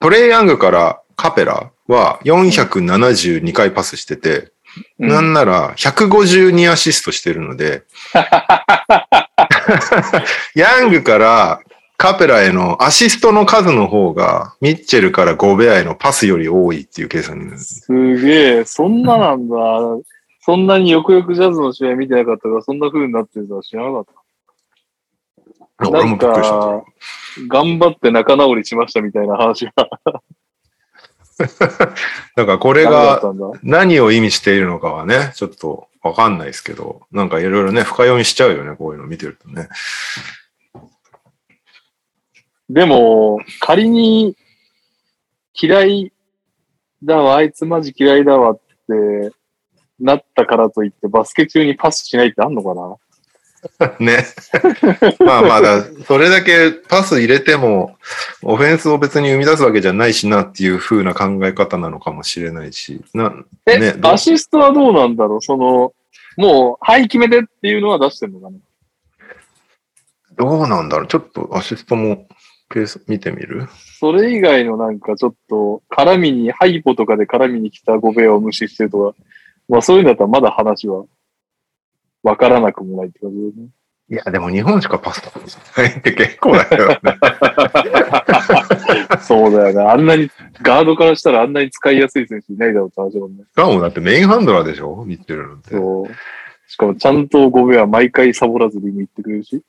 トレイヤングからカペラは472回パスしてて、うんなんなら152アシストしてるので、<laughs> ヤングからカペラへのアシストの数の方が、ミッチェルからゴベアへのパスより多いっていう計算になる。すげえ、そんななんだ。そんなによくよくジャズの試合見てなかったから、そんな風になってるとは知らなかった。なんか頑張って仲直りしましたみたいな話が <laughs> だからこれが。何を意味しているのかはね、ちょっとわかんないですけど、なんかいろいろね、深読みしちゃうよね、こういうの見てるとね。でも、仮に嫌いだわ、あいつマジ嫌いだわってなったからといってバスケ中にパスしないってあんのかな？<laughs> ね。まあまあだ、それだけパス入れても、オフェンスを別に生み出すわけじゃないしなっていう風な考え方なのかもしれないし、な、え、ねアシストはどうなんだろう？その、もう、はい、決めてっていうのは出してんのかな？どうなんだろう？ちょっとアシストもペース見てみる？それ以外のなんかちょっと、絡みに、ハイポとかで絡みに来たゴベアを無視してるとか、まあそういうんだったらまだ話は、わからなくもないって感じだね。いや、でも日本しかパスタないって結構だよね。<laughs> そうだよね。あんなに、ガードからしたらあんなに使いやすい選手いないだろうって話だもんね。しかもだってメインハンドラーでしょ？見てるのって。そう。しかもちゃんとゴベア毎回サボらずに行ってくれるし。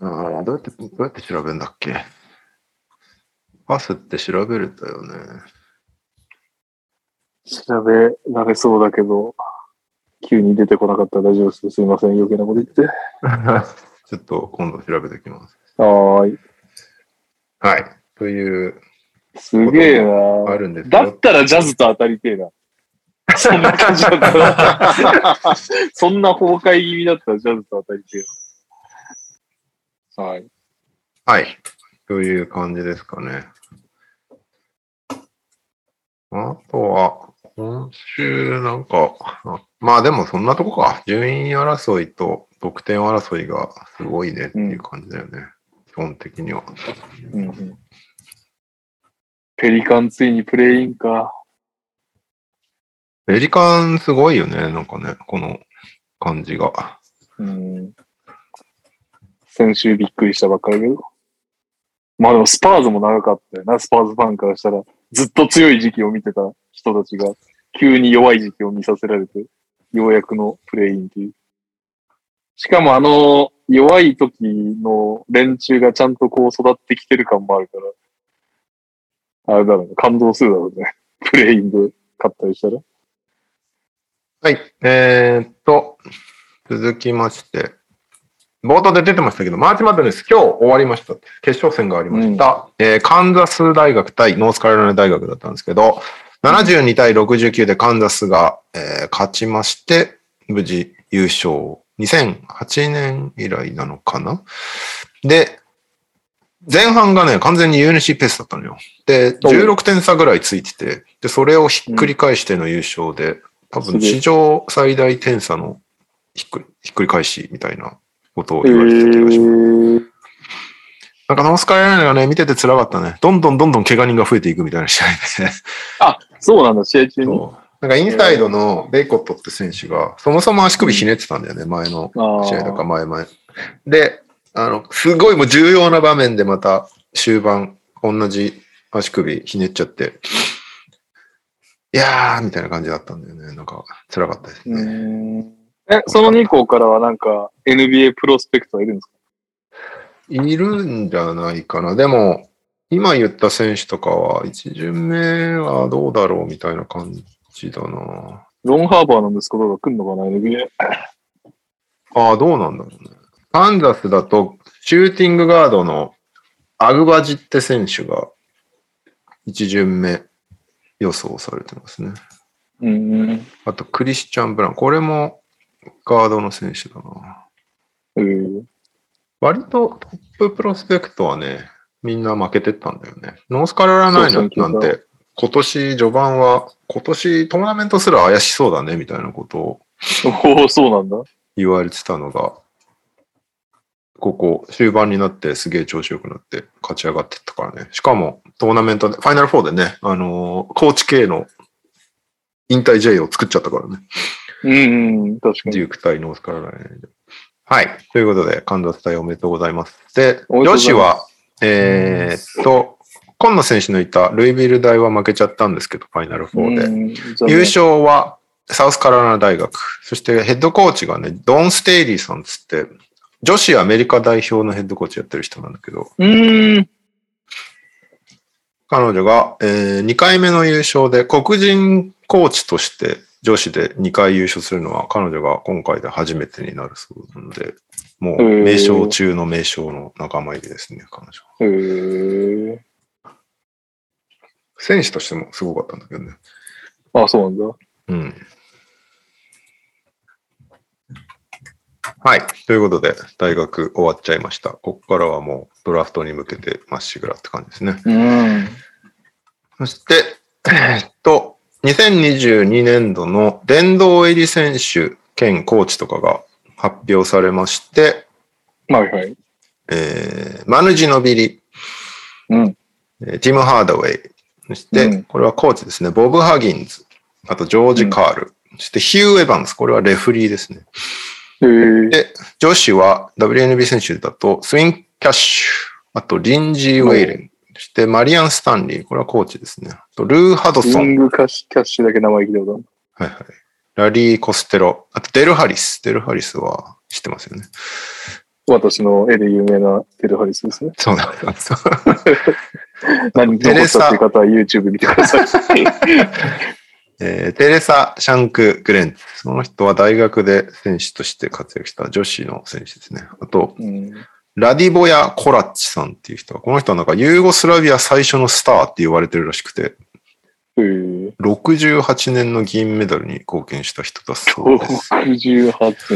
ああ、どうやって、どうやって調べるんだっけ？パスって調べるんだよね。調べられそうだけど、急に出てこなかったら大丈夫です。すいません。余計なこと言って。<laughs> ちょっと今度調べてきます。はーい。はい。という、すげえあなるんですだよ。ったらジャズと当たりてえな。<laughs> そんな感じだったら。<laughs> そんな崩壊気味だったらジャズと当たりてえな。はい。はい。という感じですかね。あとは、今週なんか、あまあでもそんなとこか。順位争いと得点争いがすごいねっていう感じだよね。基本的には。うんうんペリカンついにプレインか。ペリカンすごいよね。なんかね、この感じが。うん。先週びっくりしたばっかりだけど。まあでもスパーズも長かったよな、スパーズファンからしたら。ずっと強い時期を見てた人たちが、急に弱い時期を見させられて、ようやくのプレインっていう。しかもあの、弱い時の連中がちゃんとこう育ってきてる感もあるから、あれだろうね、感動するだろうね。<laughs> プレインで勝ったりしたら。はい。えーっと、続きまして、冒頭で出てましたけど、マーチマッドネス今日終わりました。決勝戦がありました。えーカンザス大学対ノースカロライナ大学だったんですけど、72対69でカンザスが、えー勝ちまして、無事優勝。2008年以来なのかな？で、前半がね、完全に UNC ペースだったのよ。で、16点差ぐらいついてて、で、それをひっくり返しての優勝で、多分史上最大点差のひっくりひっくり返しみたいなことをえ言われてた気がします。ー、なんかノースカロライナがね、見てて辛かったね。どんどんどんどん怪我人が増えていくみたいな試合でね。あ、そうなんだ、試合中に？なんかインサイドのベイコットって選手が、そもそも足首ひねってたんだよね、前のあ試合だか前々。で、あの、すごいもう重要な場面でまた終盤、同じ足首ひねっちゃって、いやー、みたいな感じだったんだよね。なんか辛かったですうね。んえ、その2校からはなんか NBA プロスペクトはいるんですか？いるんじゃないかな。でも、今言った選手とかは、一巡目はどうだろうみたいな感じだな。ロンハーバーの息子とか来んのかな、NBA。ああ、どうなんだろうね。カンザスだと、シューティングガードのアグバジって選手が一巡目予想されてますね。うん。あと、クリスチャン・ブラウン。これもガードの選手だな。えー、割とトッププロスペクトはね、みんな負けてったんだよね。ノースカロライナなんて、今年序盤は、今年トーナメントすら怪しそうだね、みたいなことをおお、そうなんだ。言われてたのが、ここ、終盤になってすげえ調子良くなって勝ち上がってったからね。しかも、トーナメントで、ファイナル4でね、あのーコーチ系の引退 J を作っちゃったからね。うん、うん、確かに。デューク対ノースカロライナで。はい。ということで、カンザス対おめでとうございます。で、女子は、えーっと、今野選手のいたルイビル大は負けちゃったんですけど、ファイナル4で。うん優勝はサウスカロライナ大学。そしてヘッドコーチがね、ドン・ステイリーさんつって、女子アメリカ代表のヘッドコーチやってる人なんだけど、うん。彼女が、え2回目の優勝で黒人コーチとして女子で2回優勝するのは彼女が今回で初めてになるそうなので、もう名将中の名将の仲間入りですね、彼女。えー、選手としてもすごかったんだけどね。あ、そうなんだ。うん。はい。ということで、大学終わっちゃいました。ここからはもうドラフトに向けてまっしぐらって感じですね。うん。そして、えっと、2022年度の殿堂入り選手兼コーチとかが発表されまして、はいはい。えーマヌジノビリ、うん。えーティム・ハードウェイ、そして、うん。これはコーチですね、ボブ・ハギンズ、あとジョージ・カール、そしてヒュー・エヴァンス、これはレフリーですね。えー、で、女子は WNB 選手だと、スウィン・キャッシュ、あとリンジー・ウェイレン、そしてマリアン・スタンリー、これはコーチですね。あとルー・ハドソン、リングキャッシュキャッシュだけ名前聞いたことはいはい。ラリー・コステロ、あとデル・ハリス。デル・ハリスは知ってますよね。私の絵で有名なテルハリスですね。そうなんです。<laughs> 何テレサっていう方は YouTube 見てください。<laughs> えーテレサ・シャンク・グレンツ。その人は大学で選手として活躍した女子の選手ですね。あと、うん。ラディボヤ・コラッチさんっていう人は、この人はなんかユーゴスラビア最初のスターって言われてるらしくて、えー、68年の銀メダルに貢献した人だそうです。68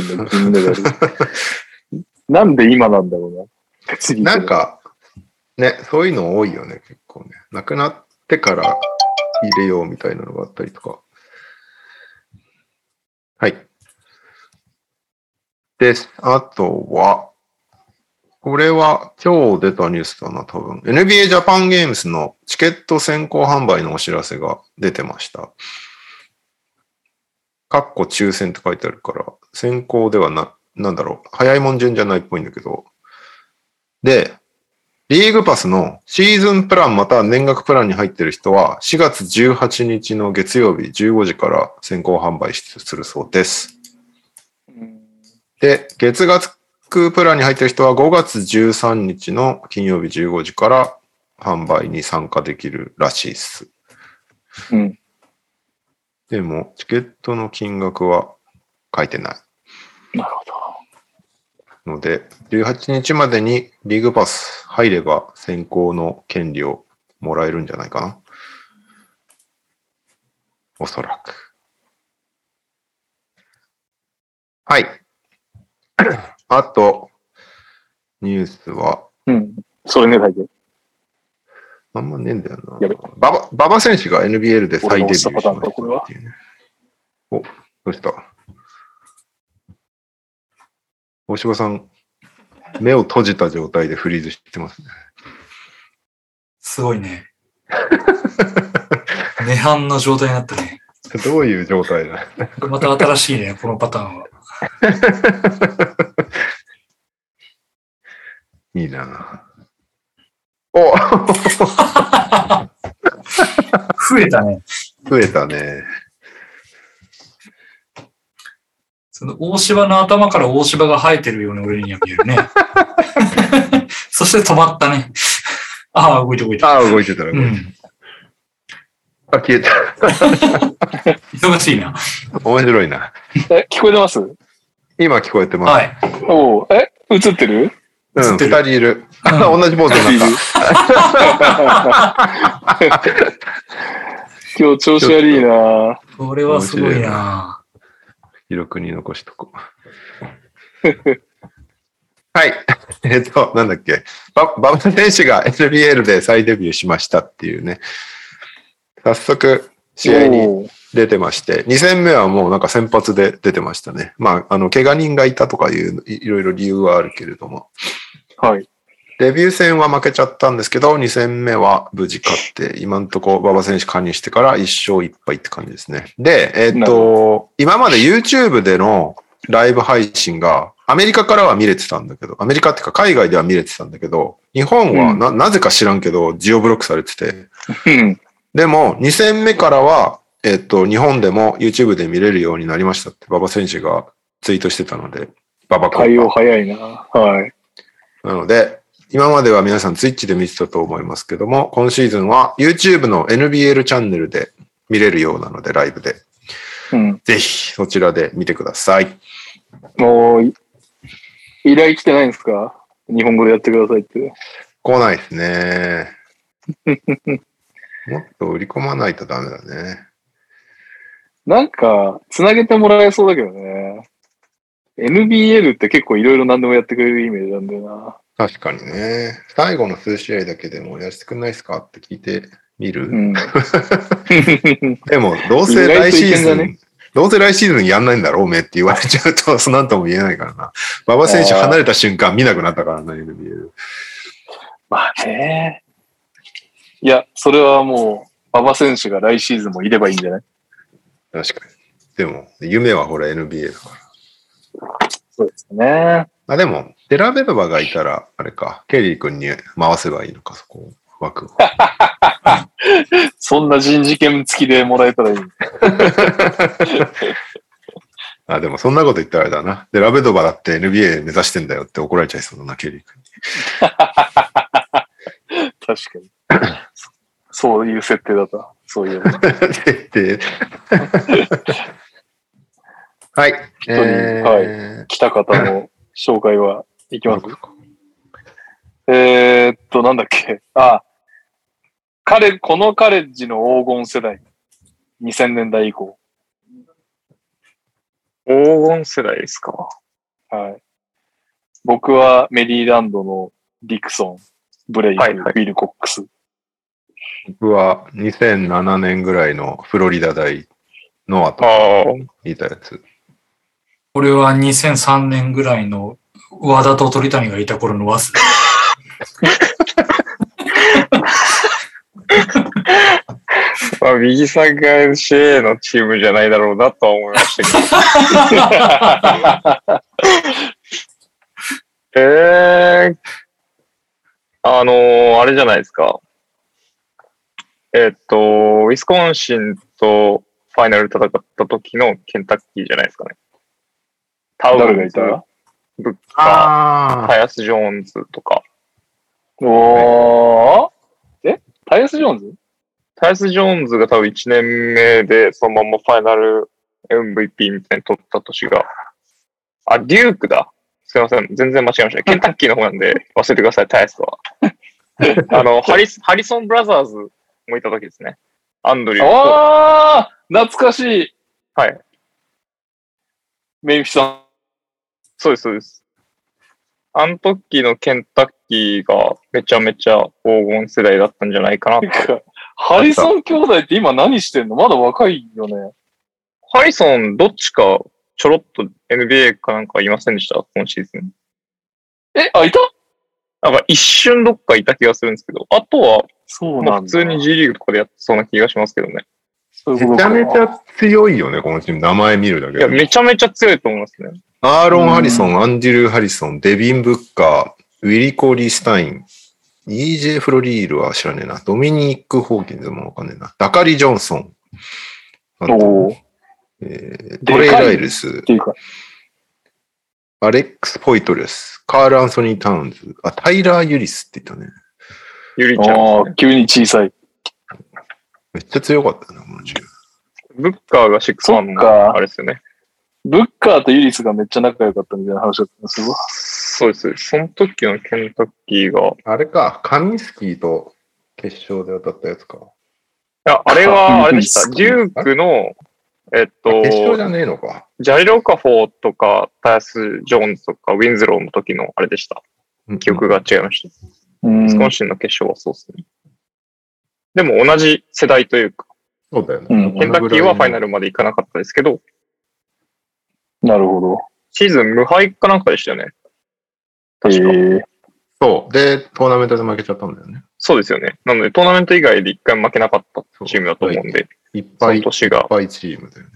年の金メダル。<laughs> なんで今なんだろうな。<laughs> なん、か、ね、そういうの多いよね、結構ね。亡くなってから入れようみたいなのがあったりとか。はい。で、あとは、これは今日出たニュースだな、多分。NBA ジャパンゲームスのチケット先行販売のお知らせが出てました。かっこ抽選って書いてあるから、先行ではな、なんだろう、早いもん順じゃないっぽいんだけど、で、リーグパスのシーズンプランまたは年額プランに入ってる人は4月18日の月曜日15時から先行販売するそうです。うんで、月額プランに入ってる人は5月13日の金曜日15時から販売に参加できるらしいです。うん。でも、チケットの金額は書いてない。なるほど。ので、18日までにリーグパス入れば先行の権利をもらえるんじゃないかな。おそらく。はい。あと、ニュースは、うん。それね、大丈あんまねえんだよなやべ。ババ、ババ選手が NBL で再デビューしました俺の押したパターンだこれはっていうね。お、どうした大柴さん、目を閉じた状態でフリーズしてますね。すごいね。涅槃の状態になったね。どういう状態だまた新しいね、このパターンは。<laughs> いいなお <laughs> 増えたね。増えたね。その大芝の頭から大芝が生えてるように俺には見えるね。<laughs> そして止まったね。ああ、動いて動いて。ああ、動いてたら、うん。あ、消えた。忙しいな。面白いな。え、聞こえてます？今聞こえてます。はい。おうえ、映ってる？うん、映ってる二人いる。うん同じポーズになっ <laughs> 今日調子悪いなこれはすごいな。た。記録に残しとこう。<laughs> はい。えっと、なんだっけ。バババ選手が NBL で再デビューしましたっていうね。早速、試合に出てまして、2戦目はもうなんか先発で出てましたね。まあ、あの、怪我人がいたとかいう、いいろいろ理由はあるけれども。はい。デビュー戦は負けちゃったんですけど、2戦目は無事勝って、今んとこ馬場選手加入してから1勝1敗って感じですね。で、えっなると、今まで YouTube でのライブ配信が、アメリカからは見れてたんだけど、アメリカっていうか海外では見れてたんだけど、日本はな,、なぜか知らんけど、ジオブロックされてて、うん。でも、2戦目からは、えっと、日本でも YouTube で見れるようになりましたって、馬場選手がツイートしてたので、馬場君対応早いなはい。なので、今までは皆さんツイッチで見てたと思いますけども、今シーズンは YouTube の NBL チャンネルで見れるようなので、ライブで。うん。ぜひ、そちらで見てください。もう、い依頼来てないんですか？日本語でやってくださいって。来ないですね。<laughs> もっと売り込まないとダメだね。なんか、つなげてもらえそうだけどね。NBL って結構いろいろ何でもやってくれるイメージなんだよ確かにね。最後の数試合だけでもやらせてくんないですかって聞いてみる？な。うん。<laughs> でも、どうせ来シーズン、ねどうせ来シーズンやんないんだろうめって言われちゃうと、そなんとも言えないからな。馬場選手離れた瞬間見なくなったからな、NBL。まあね。いや、それはもう、馬場選手が来シーズンもいればいいんじゃない？確かに。でも、夢はほら NBA だから。そうですね。あ、でも、デラベルバがいたら、あれか、ケリー君に回せばいいのか、そこ、枠を。<laughs> そんな人事権付きでもらえたらいい。<laughs> あ、でもそんなこと言ったらあれだな。デラベドバだって NBA 目指してんだよって怒られちゃいそうだな、ケリー君に。<laughs> 確かに。そういう設定だった。そういう <laughs> はい。人にえ来た方の紹介はいきーます？えー、っと、なんだっけ？あ、彼、このカレッジの黄金世代。2000年代以降。黄金世代ですか？はい。僕はメリーランドのディクソン、ブレイク、はいはいビル・コックス。僕は2007年ぐらいのフロリダ大の後ああ、いたやつ。これは2003年ぐらいの和田と鳥谷がいた頃のワス。<laughs> まあ、右サッカー CA のチームじゃないだろうなとは思いましたけど。<laughs> えー、あのーあれじゃないですか。えっと、ウィスコンシンとファイナル戦った時のケンタッキーじゃないですかね。タウンズ誰がいたブッカあー、タヤス・ジョーンズとか。おーえ？タイヤス・ジョーンズ？タイス・ジョーンズが多分1年目で、そのままファイナル MVP みたいに取った年が、あ、デュークだ。すいません。全然間違えました。<laughs> ケンタッキーの方なんで忘れてください、タイスは。<laughs> あの、ハリス、ハリソン・ブラザーズもいた時ですね。アンドリューと。ああ懐かしいはい。メイフィさん。そうです、そうです。あの時のケンタッキーがめちゃめちゃ黄金世代だったんじゃないかなと。ハリソン兄弟って今何してんの？まだ若いよね。ハリソン、どっちかちょろっと NBA かなんかいませんでした？今シーズン。え、あ、いた？なんか一瞬どっかいた気がするんですけど、あとはそうもう普通に G リーグとかでやってそうな気がしますけどね。めちゃそういうことかめちゃ強いよね、このチーム。名前見るだけいや、で。めちゃめちゃ強いと思いますね。アーロン・ハリソン、アンジュルー・ハリソン、デビン・ブッカー、ウィリー・コーリー・スタイン、EJ・ フロリールは知らねえな。ドミニック・ホーキンズもわかんねえな。ダカリ・ジョンソン。あとえートレイ・ライルスっ、ていうか、アレックス・ポイトレス、カール・アンソニー・タウンズ、あ、タイラー・ユリスって言ったね。ゆりちゃんああ、急に小さい。めっちゃ強かったよね、このチーム。ブッカーがシックスマンのあれですよね。ブッカーとユリスがめっちゃ仲良かったみたいな話だったんですよ。そうです。その時のケンタッキーが、いあれか、カミンスキーと決勝で当たったやつか。や、あれは、あれでした。うんデュークの、えっと、決勝じゃねえのか。ジャリロカフォーとか、タイアス・ジョーンズとか、ウィンズローの時のあれでした。記憶が違いました。ウィスコンシンの決勝はそうですね。でも同じ世代というか、そうだよね。うんケンタッキーはファイナルまで行かなかったですけど、なるほど。シーズン無敗かなんかでしたよね。え確か。ー、そう。で、トーナメントで負けちゃったんだよね。そうですよね。なので、トーナメント以外で一回も負けなかったチームだと思うんで、いっぱい、いっぱいチームだよね。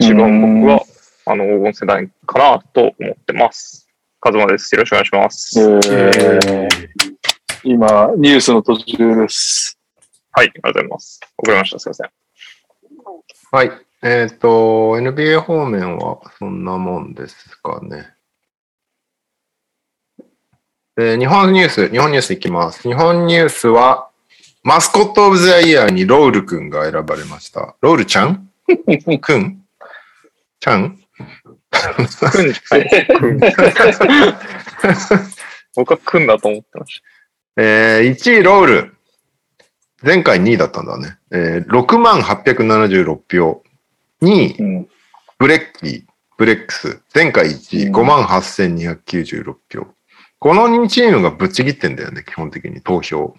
一番僕は、あの、黄金世代かなと思ってます。カズマです。よろしくお願いします。えー、今、ニュースの途中です。はい、ありがとうございます。遅れました。すいません。はい。えっ、と、NBA 方面はそんなもんですかね。えー日本ニュース、日本ニュースいきます。日本ニュースは、マスコットオブザイヤーにロウルくんが選ばれました。ロウルちゃん？<laughs> くん？ちゃん？くん、はい、くん。<laughs> 僕はくんだと思ってましえー1位ロウル。前回2位だったんだね。えー、6万876票。2位、うん。ブレッキー、ブレックス。前回1位、うん5万8296票。この2チームがぶっちぎってんだよね、基本的に投票。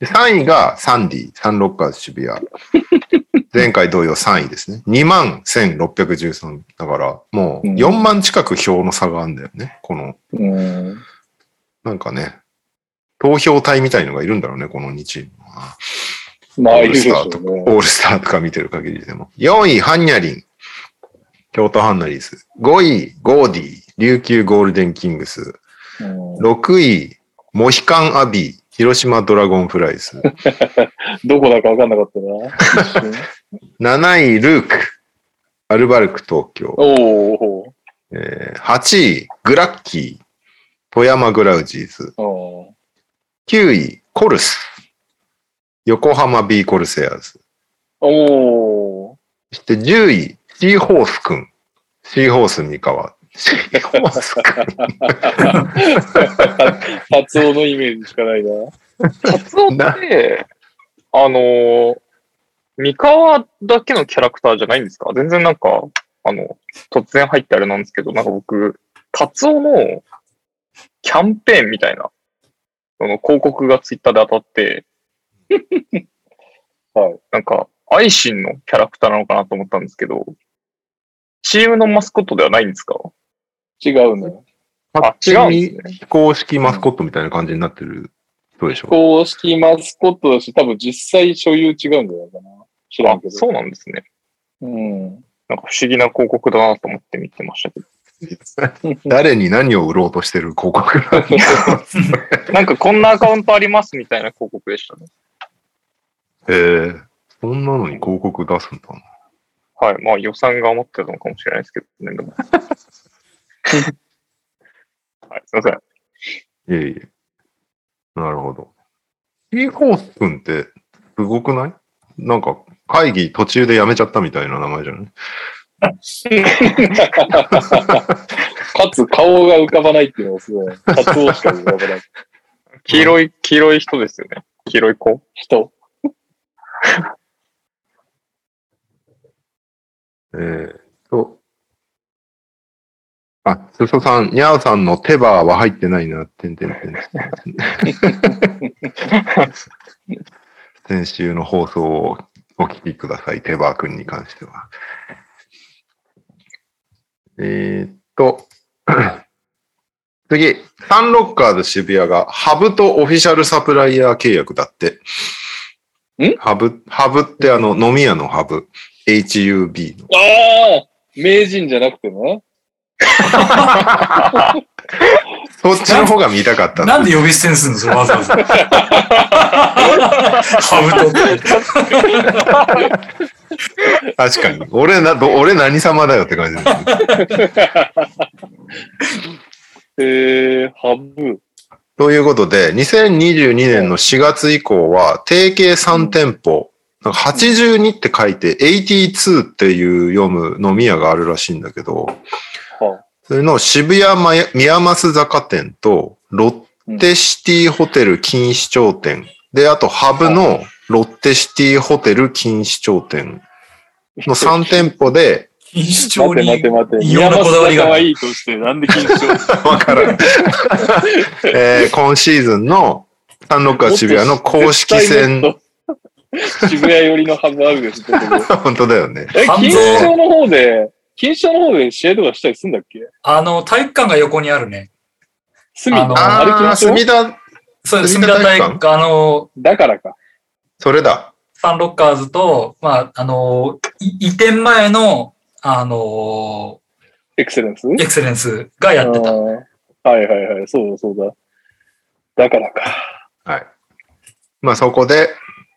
で3位がサンディ、サンロッカーズ渋谷。<laughs> 前回同様3位ですね。2万1613。だから、もううん4万近く票の差があるんだよね。この、うん。なんかね、投票隊みたいのがいるんだろうね、この2チームは。まあ、オーいるでスターとね。オールスターとか見てる限りでも。4位、ハンニャリン。京都ハンナリース。5位、ゴーディ。琉球ゴールデンキングス。うん6位、モヒカンアビー。広島ドラゴンフライズ。<laughs> どこだか分かんなかったな。<laughs> 7位、ルーク。アルバルク東京。おおえー8位、グラッキー。富山グラウジーズ。お9位、コルス。横浜ビーコルセアーズ。おおそして10位、シーホースくん。シーホース三河。シーホースくん。カツオのイメージしかないな。た。カツオって、あのー、三河だけのキャラクターじゃないんですか？全然なんか、あの、突然入ってあれなんですけど、なんか僕、カツオのキャンペーンみたいな、その広告がツイッターで当たって、<laughs> はい。なんか、アイシンのキャラクターなのかなと思ったんですけど、チームのマスコットではないんですか？違うんだよ。あ、違うんですね。非公式マスコットみたいな感じになってる人でしょ。公式マスコットだし、多分実際所有違うんじゃないかな。知らんけど。そうなんですね。うん。なんか不思議な広告だなと思って見てましたけど。誰に何を売ろうとしてる広告なんだなんかこんなアカウントありますみたいな広告でしたね。えー、そんなのに広告出すんだな。はい。まあ予算が余ってたのかもしれないですけどね。でも <laughs> はい。すいません。いえいえ。なるほど。シーホース君ってすごくない？なんか会議途中でやめちゃったみたいな名前じゃない？<laughs> かつ顔が浮かばないっていうのがすごい。カツオしか浮かばない。黄色い、黄色い人ですよね。黄色い子。人。えーっと。あ、すそさん、にゃおさんの手羽は入ってないな、てんてんてん。<laughs> 先週の放送をお聞きください、手羽くんに関しては。えーっと、<clears throat> 次、サンロッカーズ渋谷がハブとオフィシャルサプライヤー契約だって。ん？ハブ、ハブってあの飲み屋のハブ。HUB の。ああ名人じゃなくてね。<laughs> そっちの方が見たかったなんで呼び捨てにするのそれわざわざ。ハブトって。確かに。俺な、ど俺何様だよって感じです、ね。<laughs> えー、ハブ。ということで、2022年の4月以降は、定型3店舗、なんか82って書いて、82っていう読む飲み屋があるらしいんだけど、はそれの渋谷まや宮益坂店と、ロッテシティホテル錦糸町店、で、あとハブのロッテシティホテル錦糸町店の3店舗で、錦糸町待て待てに待て。異様なこだわりが可愛いとして、なんで緊張 <laughs> わからん。えー今シーズンのサンロッカー渋谷の公式戦、。<laughs> 渋谷寄りのハブアウです。本当だよね。え、錦糸町の方で、錦糸町の方で試合とかしたりするんだっけ？あの、体育館が横にあるね。隅あのあれ錦糸隅町田、そうです。隅田隅田体体育館あの、だからか。それだ。サンロッカーズと、まあ、あの、い移転前の、あの、エクセレンス？エクセレンスがやってた。はいはいはい。そうだそうだ。だからか。はい。まあそこで、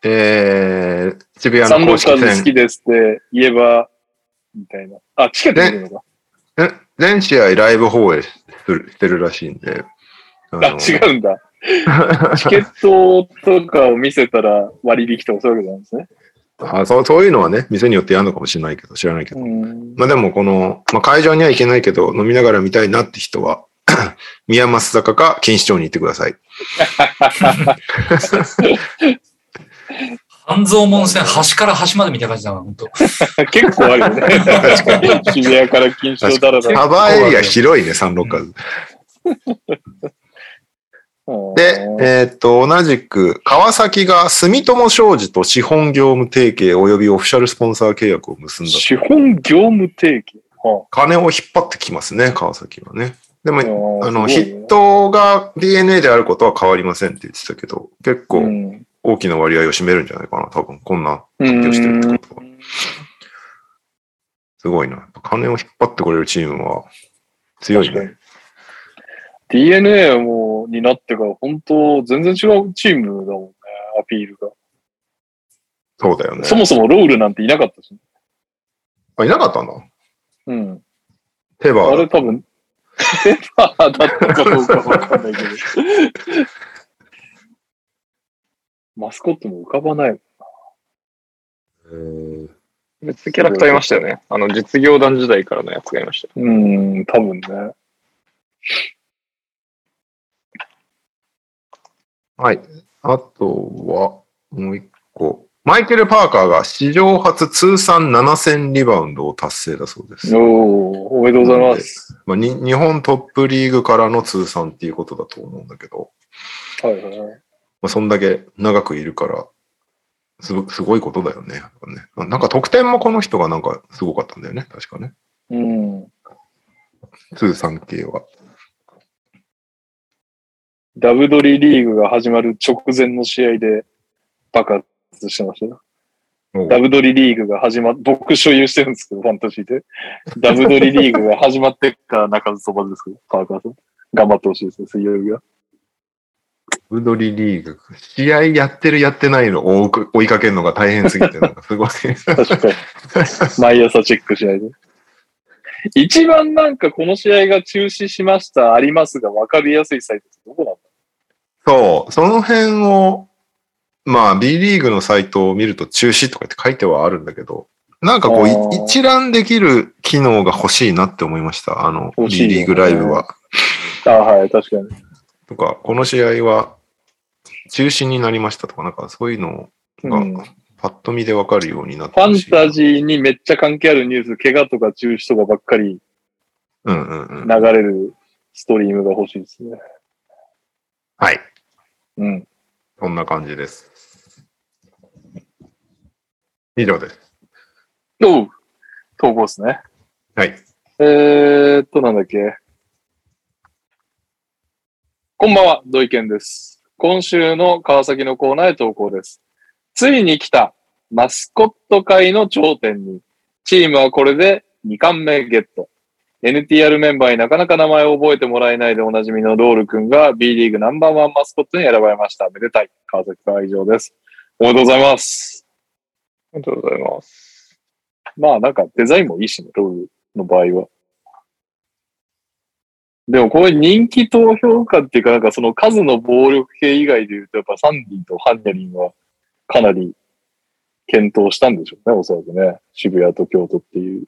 えー、渋谷サンロッの公式戦、カーズ好きですって言えば、みたいな。あ、チケット見るのか。え全試合ライブ放映するしてるらしいんで。ああ、違うんだ。<laughs> チケットとかを見せたら割引とかそういうわけなんですね。あそうそういうのはね、店によってやるのかもしれないけど、知らないけど。うん。まあでもこの、まあ会場には行けないけど、飲みながら見たいなって人は、<coughs> 宮益坂か錦糸町に行ってください。<laughs> 半蔵門線、端から端まで見た感じだな、本当 <laughs> 結構あるよね。<laughs> 確かに。渋谷から錦糸町だらだら。カバーエリア広いね、サンロッカーズ。で、えーっと、同じく、川崎が住友商事と資本業務提携及びオフィシャルスポンサー契約を結んだ。資本業務提携？は金を引っ張ってきますね、川崎はね。でも、ああの、筆頭が DNA であることは変わりませんって言ってたけど、結う構ん大きな割合を占めるんじゃないかな、多分。こんなう発表してるってんことは。すごいな。金を引っ張ってこれるチームは強いね。DNA もになってから本当全然違うチームだもんね、アピールが。そうだよね。そもそもロールなんていなかったし、あ、いなかったんだ。うん。テバーだ。あれ多分、ペーパーだったかどうかわかんないけど。マスコットも浮かばない。えー別キャラクターいましたよね。あの、実業団時代からのやつがいました。うん、多分ね。はい。あとは、もう一個。マイケル・パーカーが史上初通算7000リバウンドを達成だそうです。おー、おめでとうございます。まあ、に日本トップリーグからの通算っていうことだと思うんだけど、はいはいはい。まあ、そんだけ長くいるから、すごすごいことだよね。なんか得点もこの人がなんかすごかったんだよね。確かね。うん。通算系は。ダブドリリーグが始まる直前の試合で爆発してましたよ。ダブドリリーグが始まっ、僕所有してるんですけど、ファンタジーで。ダブドリリーグが始まってから中津そばですけど、パーカーさん。頑張ってほしいですね、水曜日が。ウドリリーグ。試合やってるやってないのを追いかけるのが大変すぎて、なんかすごい。確かに。毎朝チェックしないと。一番なんかこの試合が中止しました、ありますが分かりやすいサイトってどこなんだ？そう、その辺を、まあ B リーグのサイトを見ると中止とかって書いてはあるんだけど、なんかこう一覧できる機能が欲しいなって思いました。あの、欲 B リーグライブは。あはい、確かに。とか、この試合は中止になりましたとか、なんかそういうのがうん、フパッと見でわかるようになってァンほしいタジーにめっちゃ関係あるニュース、怪我とか中止とかばっかりうんうんうん。流れるストリームが欲しいですね。はい。うん。そんな感じです。以上です。おう投稿ですね。はい。えーっと、なんだっけ。こんばんは、土井健です。今週の川崎のコーナーへ投稿です。ついに来たマスコット界の頂点に、チームはこれで2冠目ゲット。NTR メンバーになかなか名前を覚えてもらえないでおなじみのロール君が B リーグナンバーワンマスコットに選ばれました。めでたい。川崎からは以上です。おめでとうございます。ありがとうございます。まあなんかデザインもいいしね、ロールの場合は。でもこれ人気投票かっていうか、なんかその数の暴力系以外で言うと、やっぱサンディとハンニャリンはかなり検討したんでしょうね、おそらくね。渋谷と京都っていう。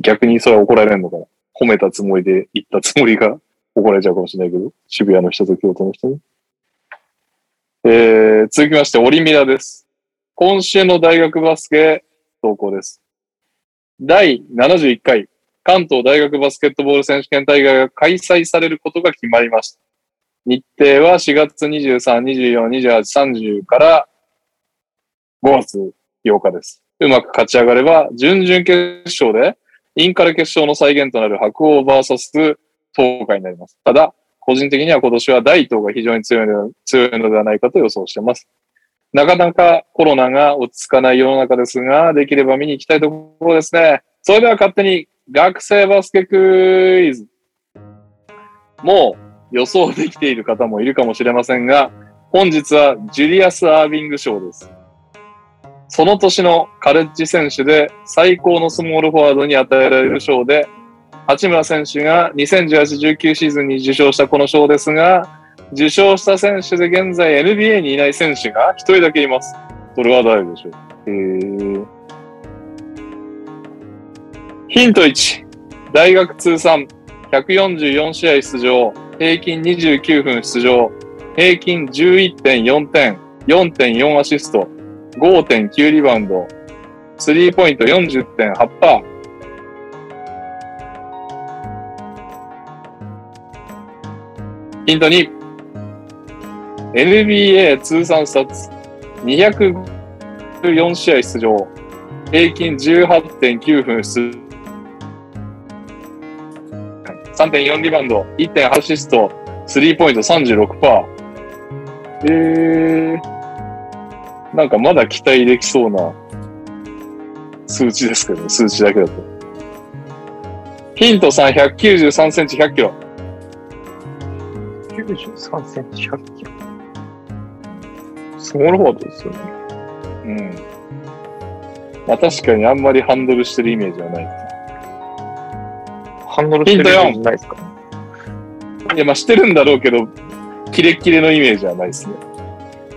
逆にそれは怒られるのかな。褒めたつもりで言ったつもりが怒られちゃうかもしれないけど、渋谷の人と京都の人？に。えー、続きまして、オリミラです。今週の大学バスケ投稿です。第71回関東大学バスケットボール選手権大会が開催されることが決まりました。日程は4月23、24、28、30から5月8日です。うまく勝ち上がれば、準々決勝でインカレ決勝の再現となる白鸚 VS 東海になります。ただ、個人的には今年は大東が非常に強いの強いのではないかと予想しています。なかなかコロナが落ち着かない世の中ですが、できれば見に行きたいところですね。それでは勝手に学生バスケクイズ。もう予想できている方もいるかもしれませんが、本日はジュリアス・アービング賞です。その年のカレッジ選手で最高のスモールフォワードに与えられる賞で、八村選手が2018-19シーズンに受賞したこの賞ですが、受賞した選手で現在 NBA にいない選手が一人だけいます。それは誰でしょう？えー、ヒント1。大学通算144試合出場、平均29分出場、平均11.4点、4.4アシスト、5.9リバウンド、スリーポイント40.8%。ヒント2。NBA 通算スタッツ204試合出場、平均18.9分出場。3.4リバウンド、1.8アシスト、スリーポイント36%。えー、なんかまだ期待できそうな数値ですけどね、数値だけだと。ヒント3、193センチ100キロ。93センチ100キロ。スモールフォワードですよね。うん。まあ確かにあんまりハンドルしてるイメージはない。ハンドルしてるイメージないですか？いや、まあしてるんだろうけど、キレッキレのイメージはないですね。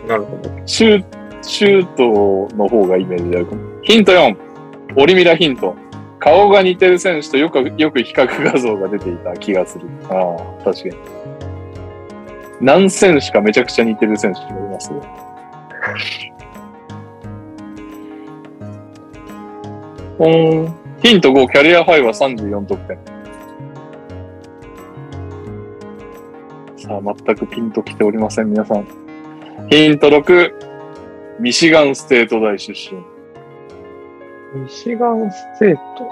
なるほど。シューシュートの方がイメージあるかも。ヒント4。オリミラヒント。顔が似てる選手とよく、よく比較画像が出ていた気がする。ああ、確かに。何選手かめちゃくちゃ似てる選手がいますね。<laughs> うーん。ヒント5、キャリアハイは34得点。さあ、全くピンときておりません、皆さん。ヒント6、ミシガンステート大出身。ミシガンステート。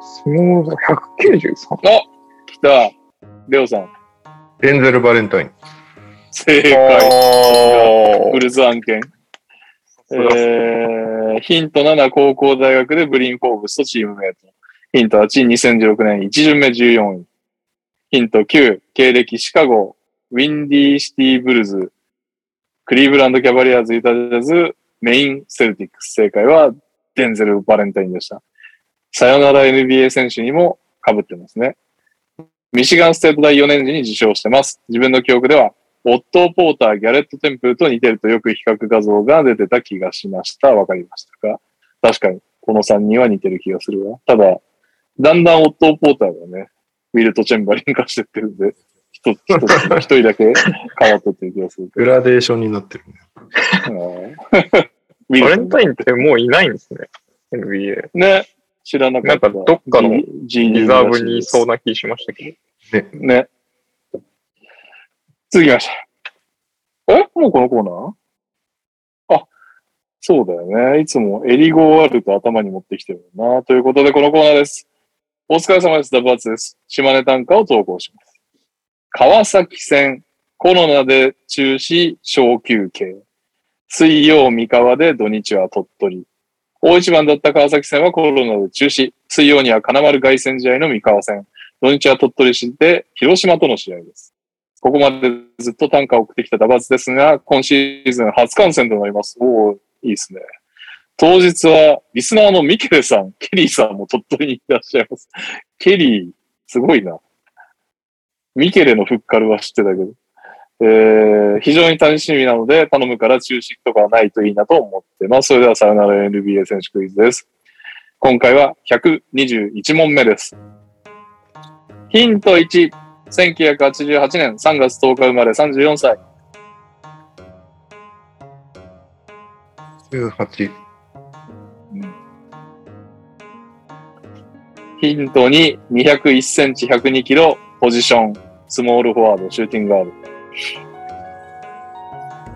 スモール193。あ来た。レオさん。デンゼル・バレンタイン。正解。あブルズ案件。えー、ヒント7、高校大学でブリン・フォーブスとチームメイト。ヒント8、2016年1巡目14位。ヒント9、経歴シカゴ、ウィンディーシティブルズ、クリーブランドキャバリアーズ、ユタジャズ、メインセルティックス。正解はデンゼル・バレンタインでした。さよなら NBA 選手にも被ってますね。ミシガンステート大4年時に受賞してます。自分の記憶では、オットー・ポーター、ギャレット・テンプルと似てるとよく比較画像が出てた気がしました。わかりましたか？確かに、この3人は似てる気がするわ。ただ、だんだんオットー・ポーターがね、ウィルト・チェンバリン化してってるんで、一つ、一つ、一人だけ変わったっていう気がするけグラデーションになってるね。ど。うんウィルトバレンタインってもういないんですね。NBA。ね、知らなかった。なんかどっかのリザーブにいそうな気しましたけど。ね。続きまして。え？もうこのコーナー？あ、そうだよね。いつもエリゴーあると頭に持ってきてるよな。ということで、このコーナーです。お疲れ様です。ダブアツです。島根短歌を投稿します。川崎線、コロナで中止、小休憩。水曜、三河で土日は鳥取。大一番だった川崎線はコロナで中止。水曜には金丸凱旋試合の三河戦。土日は鳥取市で広島との試合です。ここまでずっと単価を送ってきたダバツですが、今シーズン初観戦となります。おおいいですね。当日は、リスナーのミケレさん、ケリーさんも鳥取にいらっしゃいます。<laughs> ケリー、すごいな。ミケレのフッカルは知ってたけど。えー、非常に楽しみなので、頼むから中止とかはないといいなと思ってます。それではさよなら NBA 選手クイズです。今回は121問目です。ヒント1、1988年3月10日生まれ34歳。18。ヒント2、201センチ102キロ、ポジション、スモールフォワード、シューティングガード。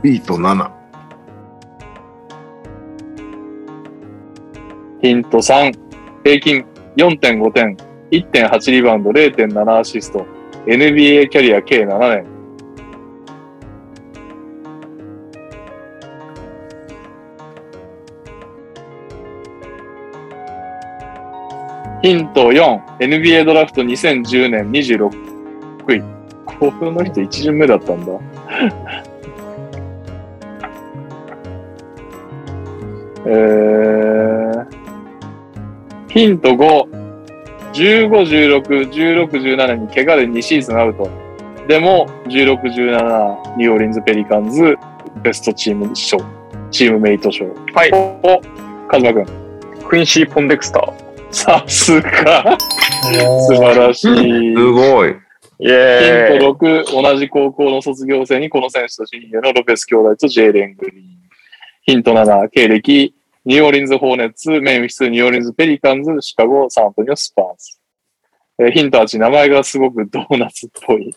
ビート7。ヒント3、平均4.5点、1.8リバウンド、0.7アシスト、NBA キャリア計7年。ヒント4、NBA ドラフト2010年26位。この人一巡目だったんだ。<laughs> えー、ヒント5、15、16、16、17に怪我で2シーズンアウト。でも、16、17、ニューオーリンズ・ペリカンズ、ベストチーム賞、チームメイト賞。はい。お、カズマくん。クインシー・ポンデクスター。さすが。素素晴らしい。すごい。ヒント6、同じ高校の卒業生にこの選手と親友のロペス兄弟とジェイレン・グリーン。ヒント7、経歴、ニューオーリンズ・ホーネッツ、メンフィス、ニューオーリンズ・ペリカンズ、シカゴ、サンアントニオ・スパーズ。えーヒント8、名前がすごくドーナツっぽい。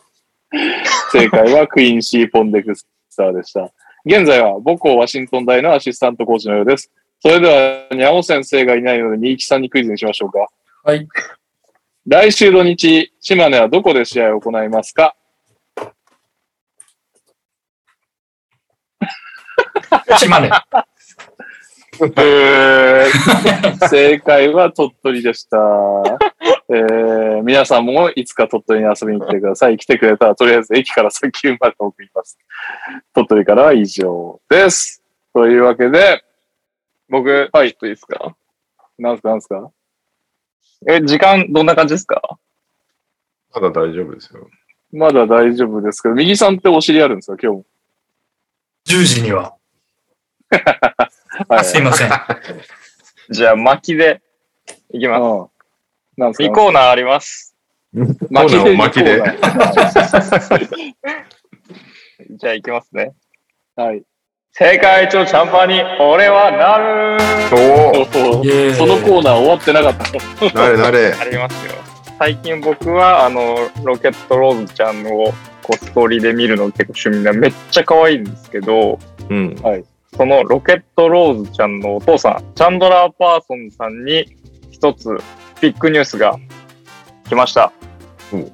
正解はクインシー・ポンデクスターでした。現在は母校ワシントン大のアシスタントコーチのようです。それでは、にゃお先生がいないので、新木さんにクイズにしましょうか。はい。来週土日、島根はどこで試合を行いますか？<laughs> 島根。<laughs> えー正解は鳥取でした。えー皆さんもいつか鳥取に遊びに来てください。来てくれたらとりあえず駅から先まで送ります。鳥取からは以上です。というわけで、僕、はい、ちょっといいですか？なんすか？なんすか？え、時間どんな感じですか？まだ大丈夫ですよ。まだ大丈夫ですけど、右さんってお尻あるんですか？今日も。10時には。<laughs> はすいません。<laughs> じゃあ、巻きでいきます。うんなんすか？2コーナーあります。<laughs> 巻きで巻きでじゃあ、いきますね。はい。世界一のチャンパーに俺はなるおおイエーイそのコーナー終わってなかった。なれなれ。ありますよ。最近僕は、あの、ロケットローズちゃんをこうストーリーで見るの結構趣味な、めっちゃ可愛いんですけど、うん。そのロケットローズちゃんのお父さん、チャンドラー・パーソンさんに一つビッグニュースが来ました。うんチ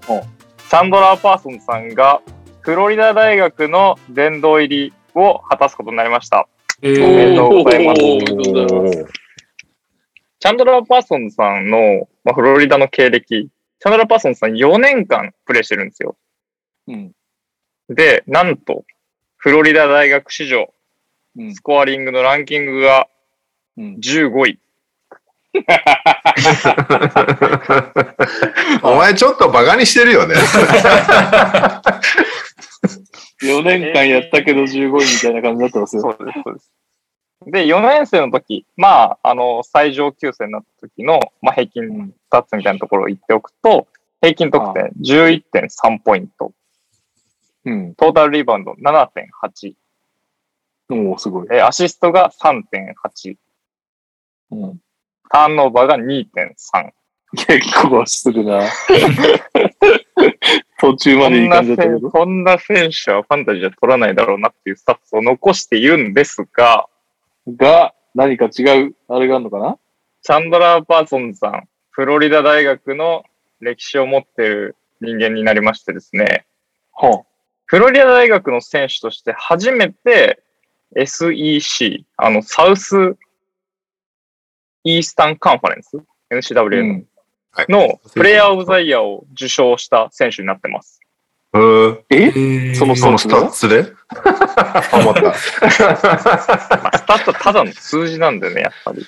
ャンドラー・パーソンさんがフロリダ大学の殿堂入りを果たすことになりました。えおめでとーうございますおめでとうございますチャンドラー・パーソンさんの、まあ、フロリダの経歴、チャンドラー・パーソンさん4年間プレイしてるんですよ。うん。で、なんと、フロリダ大学史上、うんスコアリングのランキングがうん15位。お前ちょっとバカにしてるよね。<laughs> 4年間やったけど15位みたいな感じだったんですよ。そうです、そうです。で、4年生の時、まあ、あの、最上級生になった時の、まあ、平均スタッツみたいなところを言っておくと、平均得点11.3ポイント、うん。トータルリバウンド7.8、おおすごい。えーアシストが3.8、うん。ターンオーバーが2.3。結構するな。<laughs> 途中までいいんじだったけど。こんな選手はファンタジーは取らないだろうなっていうスタッツを残しているんですが、が、何か違う、あれがあるのかな？チャンドラー・パーソンさん、フロリダ大学の歴史を持っている人間になりましてですね、はフロリダ大学の選手として初めて SEC、あの、サウスイースタンカンファレンス、NCW の,、はいのプレイヤーオブザイヤーを受賞した選手になってます。うーんえ？え？ーそのそのスタッツ？って思った。<laughs> まあ、スタッツはただの数字なんでね、やっぱり。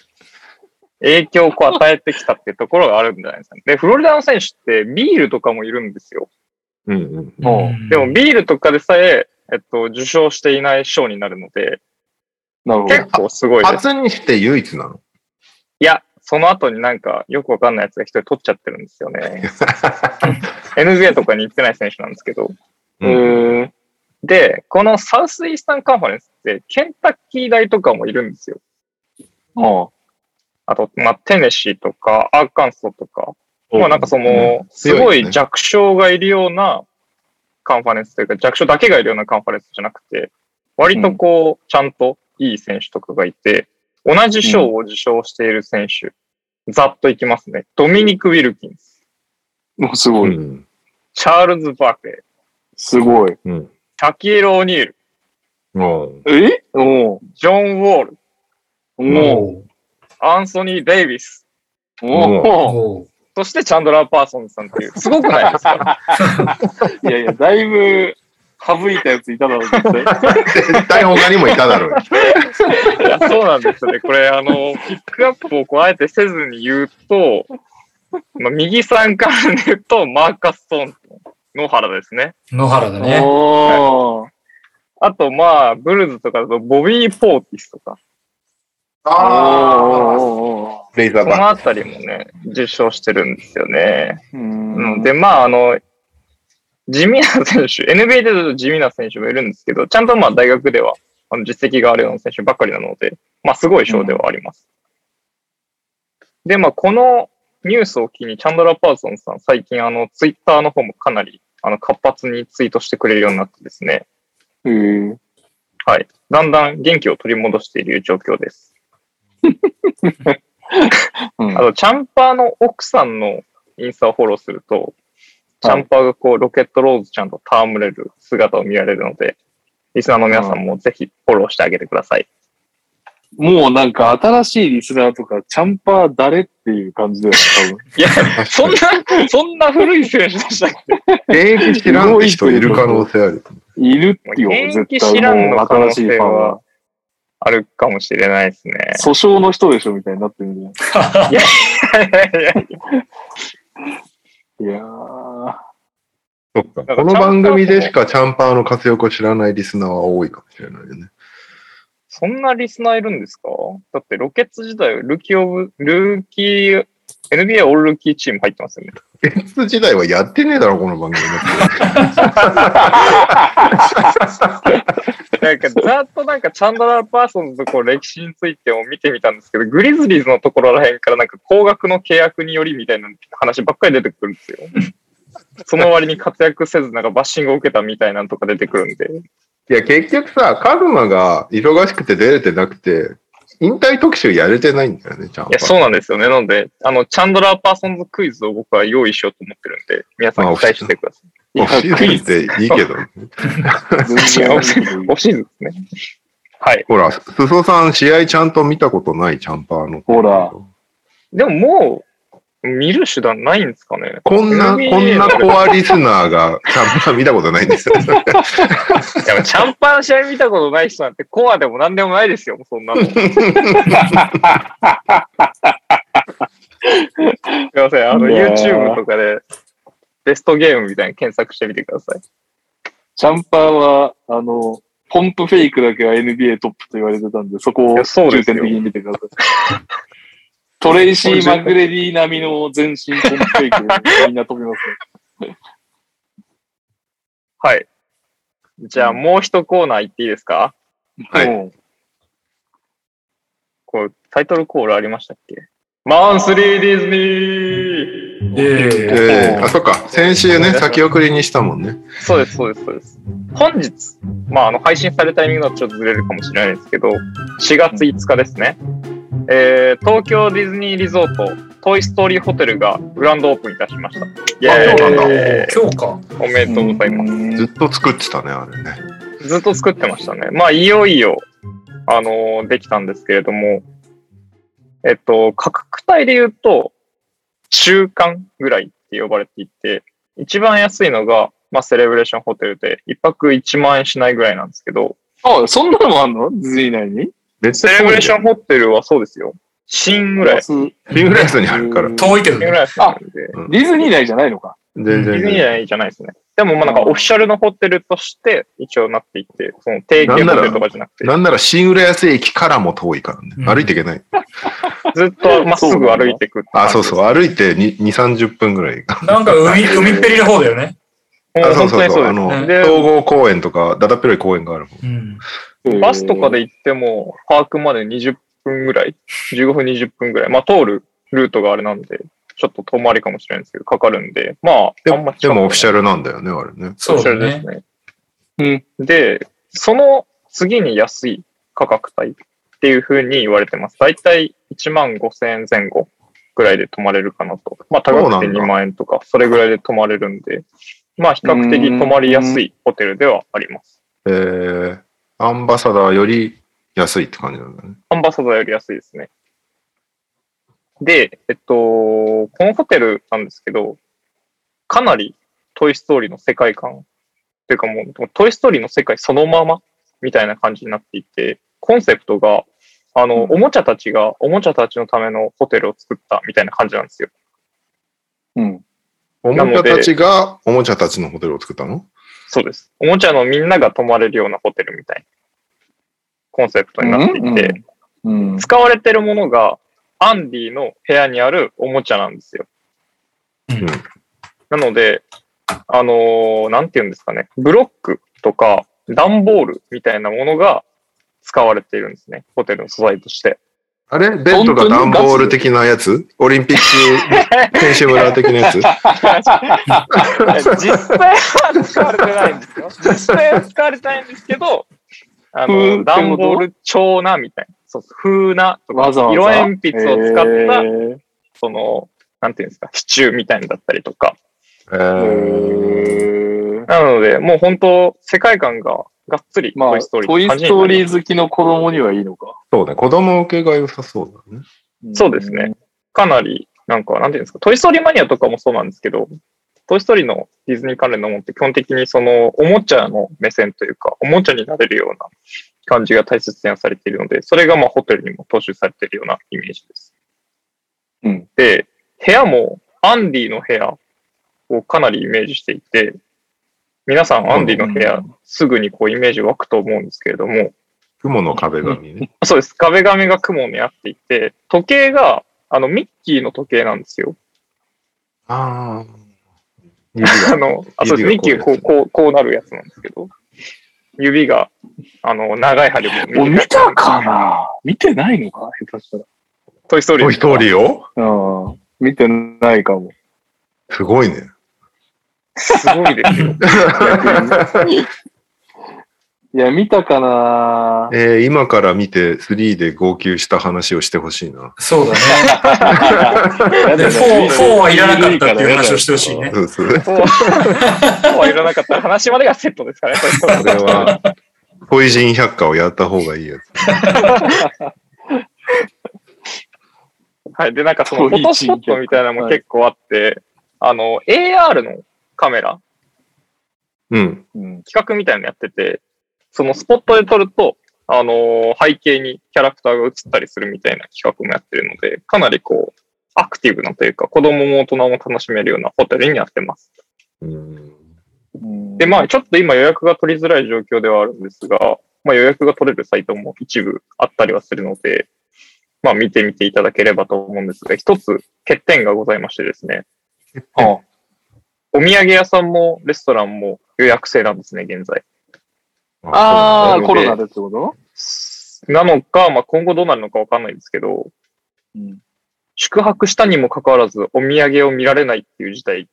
影響をこう与えてきたっていうところがあるんじゃないですかね。で、フロリダの選手ってビールとかもいるんですよ。うんうん。もうんでもビールとかでさえ、えっと、受賞していない賞になるので、なるほど。結構すごいです。初にして唯一なの？いや、その後になんかよくわかんないやつが一人取っちゃってるんですよね。<laughs> NBA とかに行ってない選手なんですけど。えー、で、このサウスイースタンカンファレンスって、ケンタッキー大とかもいるんですよ。ああ。と、まあ、テネシーとか、アーカンソーとか、まあなんかその、すごい弱小がいるようなカンファレンスというか、弱小だけがいるようなカンファレンスじゃなくて、割とこう、ちゃんといい選手とかがいて、同じ賞を受賞している選手、ざっといきますね。ドミニク・ウィルキンス、もうすごい。うん。チャールズ・バークレー、すごい。うん。シャキール・オニール、もう、え？おう。ジョン・ウォール、おアンソニー・デイビス、おそしてチャンドラー・パーソンズさんっていう、すごくないですか？<laughs> いやいや、だいぶ省いたやついただろう、絶対。絶対他にもいただろうよ。いや、そうなんですよね。これ、あの、ピックアップをこうあえてせずに言うと、まあ、右さんからで言うと、マーカス・ソーンと野原ですね。野原だね。おーあと、まあ、ブルズとかだと、ボビー・ポーティスとか、おーおーこレイザーバのあたりもね、受賞してるんですよね。ううんん、で、まあ、あの、地味な選手、NBA で言うと地味な選手もいるんですけど、ちゃんとまあ大学ではあの実績があるような選手ばっかりなので、まあすごい賞ではあります。で、まあこのニュースを機にチャンドラー・パーソンさん、最近あのツイッターの方もかなりあの活発にツイートしてくれるようになってですね、へーはい。だんだん元気を取り戻している状況です。<laughs> うんあと、チャンパーの奥さんのインスタをフォローすると、チャンパーがこう、ロケットローズちゃんと戯れる姿を見られるので、リスナーの皆さんもぜひフォローしてあげてください。もうなんか新しいリスナーとか、チャンパー誰っていう感じだよね、<laughs> いや、そんな、そんな古い選手でしたっけ現役知らん人いる可能性ある。多分。いるってよ、現役絶知らんの可能新しい性ファンはは。あるかもしれないですね。<laughs> 訴訟の人でしょみたいになってるんで。いやいやいやいいやー。そっか。この番組でしかチャンパーの活躍を知らないリスナーは多いかもしれないよね。そんなリスナーいるんですか？だってロケッツ時代、ルーキーオブ、ルーキー、NBA オールルーキーチーム入ってますよね。エース時代はやってねえだろ、この番組なんか、ざっとなんか、チャンドラー・パーソンズとこう歴史についても見てみたんですけど、グリズリーズのところらへんからなんか、高額の契約によりみたいな話ばっかり出てくるんですよ。その割に活躍せず、なんかバッシングを受けたみたいなのとか出てくるんで。いや、結局さ、カグマが忙しくて出れてなくて、引退特集やれてないんだよね、ちゃんいや、そうなんですよね。なので、あの、チャンドラー・パーソンズクイズを僕は用意しようと思ってるんで、皆さん期待してください。オフシーズンっていいけど。全然オフシーズンオフシーズンですね。はい。ほら、すそさん、試合ちゃんと見たことないチャンパーの。ほら。でももう、見る手段ないんですかね。こんな、こんなコアリスナーがチャンパー見たことないんですよ。<laughs> いや、チャンパーの試合見たことない人なんてコアでも何でもないですよ、そんなの。<laughs> すいません、あの、YouTube とかで、ベストゲームみたいに検索してみてください。チャンパーは、あの、ポンプフェイクだけは NBA トップと言われてたんで、そこいをやそうですよ重点的に見てください。トレイシー・マグレディ並みの全身ポンプフェイクでみんな飛びますね。<laughs> はい。じゃあ、もう一コーナー行っていいですか？はいもこう、タイトルコールありましたっけ？マンスリーディズニーーええー、あ、そっか。先週ね、先送りにしたもんね。そうです、そうです、そうです。本日、まあ、あの、配信されるタイミングだとちょっとずれるかもしれないですけど、4月5日ですね。えー、東京ディズニーリゾート、トイストーリーホテルがグランドオープンいたしました。イあェそうなんだーイ今日か。おめでとうございます。ずっと作ってたね、あれね。ずっと作ってましたね。まあ、いよいよ、あのーできたんですけれども、えっと、価格帯で言うと、中間ぐらいって呼ばれていて、一番安いのが、まあ、セレブレーションホテルで、一泊1万円しないぐらいなんですけど、あ、そんなのもあんの？ディズニー内に？別セレブレーションホテルはそうですよ。新ぐらい。安リングライスにあるから。遠いけどね。新ぐらいなんで。ディズニー内じゃないのか。全ディズニー然。じゃないじゃないですね。でもまあなんかオフィシャルのホテルとして一応なっていて、その定期ホテルとかじゃなくて、なんなら新浦安駅からも遠いからね。うん歩いていけない。ずっとまっすぐ歩いていくって感あ、じですそうそう。歩いて2、30分ぐらい。なんか海、<laughs> 海っぺりの方だよね。もうあそうそうそう。あ本当にそうです。の、で総合公園とか、だだっぺろい公園がある方。うん。バスとかで行っても、パークまで20分ぐらい、15分20分ぐらい、まあ通るルートがあれなんで、ちょっと遠回りかもしれないんですけど、かかるんで、まあ、であんまも、でもオフィシャルルなんだよね、あれね。そうだですね。ね。で、その次に安い価格帯っていう風に言われてます。だいたい1万5千円前後ぐらいで泊まれるかなと。まあ高くてそうなんだ2万円とか、それぐらいで泊まれるんで、まあ比較的泊まりやすいホテルではあります。えー、アンバサダーより安いって感じなんだね。アンバサダーより安いですね。で、えっと、このホテルなんですけど、かなりトイストーリーの世界観、というかもう、トイストーリーの世界そのままみたいな感じになっていて、コンセプトが、あの、おもちゃたちがおもちゃたちのためのホテルを作ったみたいな感じなんですよ。うん。おもちゃたちがおもちゃたちのホテルを作ったの？そうです。おもちゃのみんなが泊まれるようなホテルみたいなコンセプトになっていて、うん。使われてるものがアンディの部屋にあるおもちゃなんですよ。うんなので、あのーなんて言うんですかね、ブロックとか段ボールみたいなものが使われているんですね。ホテルの素材として。あれ？ベッドが段ボール的なやつ？オリンピック選手村的なやつ？実際は使われてないんですよ。実際は使われてないんですけど、あの、段ボール調なみたいな。そうそう風なとか、わざわざ。色鉛筆を使った、その、なんていうんですか、支柱みたいなのだったりとか。なので、もう本当、世界観ががっつりまあ、トイストーリートイストーリー好きの子供にはいいのか。そうね。子供受けが良さそうだね。そうですね。かなり、なんか、なんていうんですか、トイストーリーマニアとかもそうなんですけど、トイストーリーのディズニー関連のものって基本的にその、おもちゃの目線というか、おもちゃになれるような感じが大切にされているので、それがまあホテルにも踏襲されているようなイメージです。うん。で、部屋もアンディの部屋をかなりイメージしていて、皆さんアンディの部屋、すぐにこうイメージ湧くと思うんですけれども、雲の壁紙ね。そうです。壁紙が雲にあっていて、時計が、あの、ミッキーの時計なんですよ。ああ。指あがの、あ、そうです。ミッキーがこう、こう、こうなるやつなんですけど、指が、あの、長い針も見たかな？見てないのか？下手したトイストーリー。トイストーリーを？ら。うん。見てないかも。すごいね。すごいですよ。<laughs> いや、見たかなえー今から見て3で号泣した話をしてほしいな。そうだね。で、4、4はいらなかったっていう話をしてほしいね。そうそう。そうそうはいらなかった話までがセットですからね、これは、ポイジン百科をやった方がいいやつ。はい。で、なんかその、フォトスポットみたいなのも結構あって、あの、AR のカメラ、うん。うん。企画みたいなのやってて、そのスポットで撮ると、あのー背景にキャラクターが映ったりするみたいな企画もやってるので、かなりこう、アクティブなというか、子供も大人も楽しめるようなホテルになってます。うん。で、まあ、ちょっと今予約が取りづらい状況ではあるんですが、まあ予約が取れるサイトも一部あったりはするので、まあ見てみていただければと思うんですが、一つ欠点がございましてですね、あお土産屋さんもレストランも予約制なんですね、現在。あー、そうなんだコロナでってこと？なのか、まあ今後どうなるのかわかんないんですけど、うん。宿泊したにもかかわらずお土産を見られないっていう事態に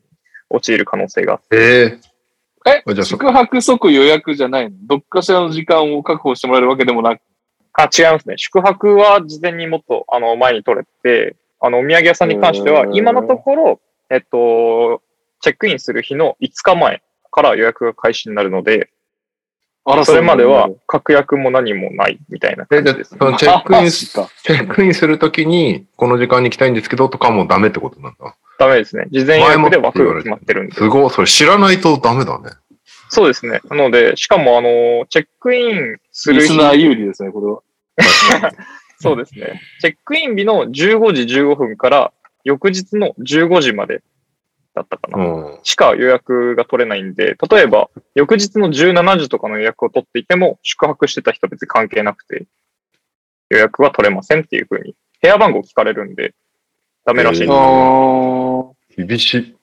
陥る可能性があってええあじゃあそ宿泊即予約じゃないの？どっかしらの時間を確保してもらえるわけでもなく？あ、違いますね。宿泊は事前にもっと、あの、前に取れて、あの、お土産屋さんに関しては今のところ、えっと、チェックインする日の5日前から予約が開始になるので、それまでは確約も何もないみたいな感じです、ね。チェックイン、チェックインするときに、この時間に来たいんですけどとかもダメってことなんだ。ダメですね。事前予約で枠が決まってるんで。すごい。それ知らないとダメだね。そうですね。なので、しかも、あの、チェックインする日リスナー有利ですね、これは。<laughs> そうですね。チェックイン日の15時15分から翌日の15時までだったかな。うん。しか予約が取れないんで、例えば、翌日の17時とかの予約を取っていても、宿泊してた人は別に関係なくて、予約は取れませんっていう風に、部屋番号聞かれるんで、ダメらしいんですあよ。ー厳しい。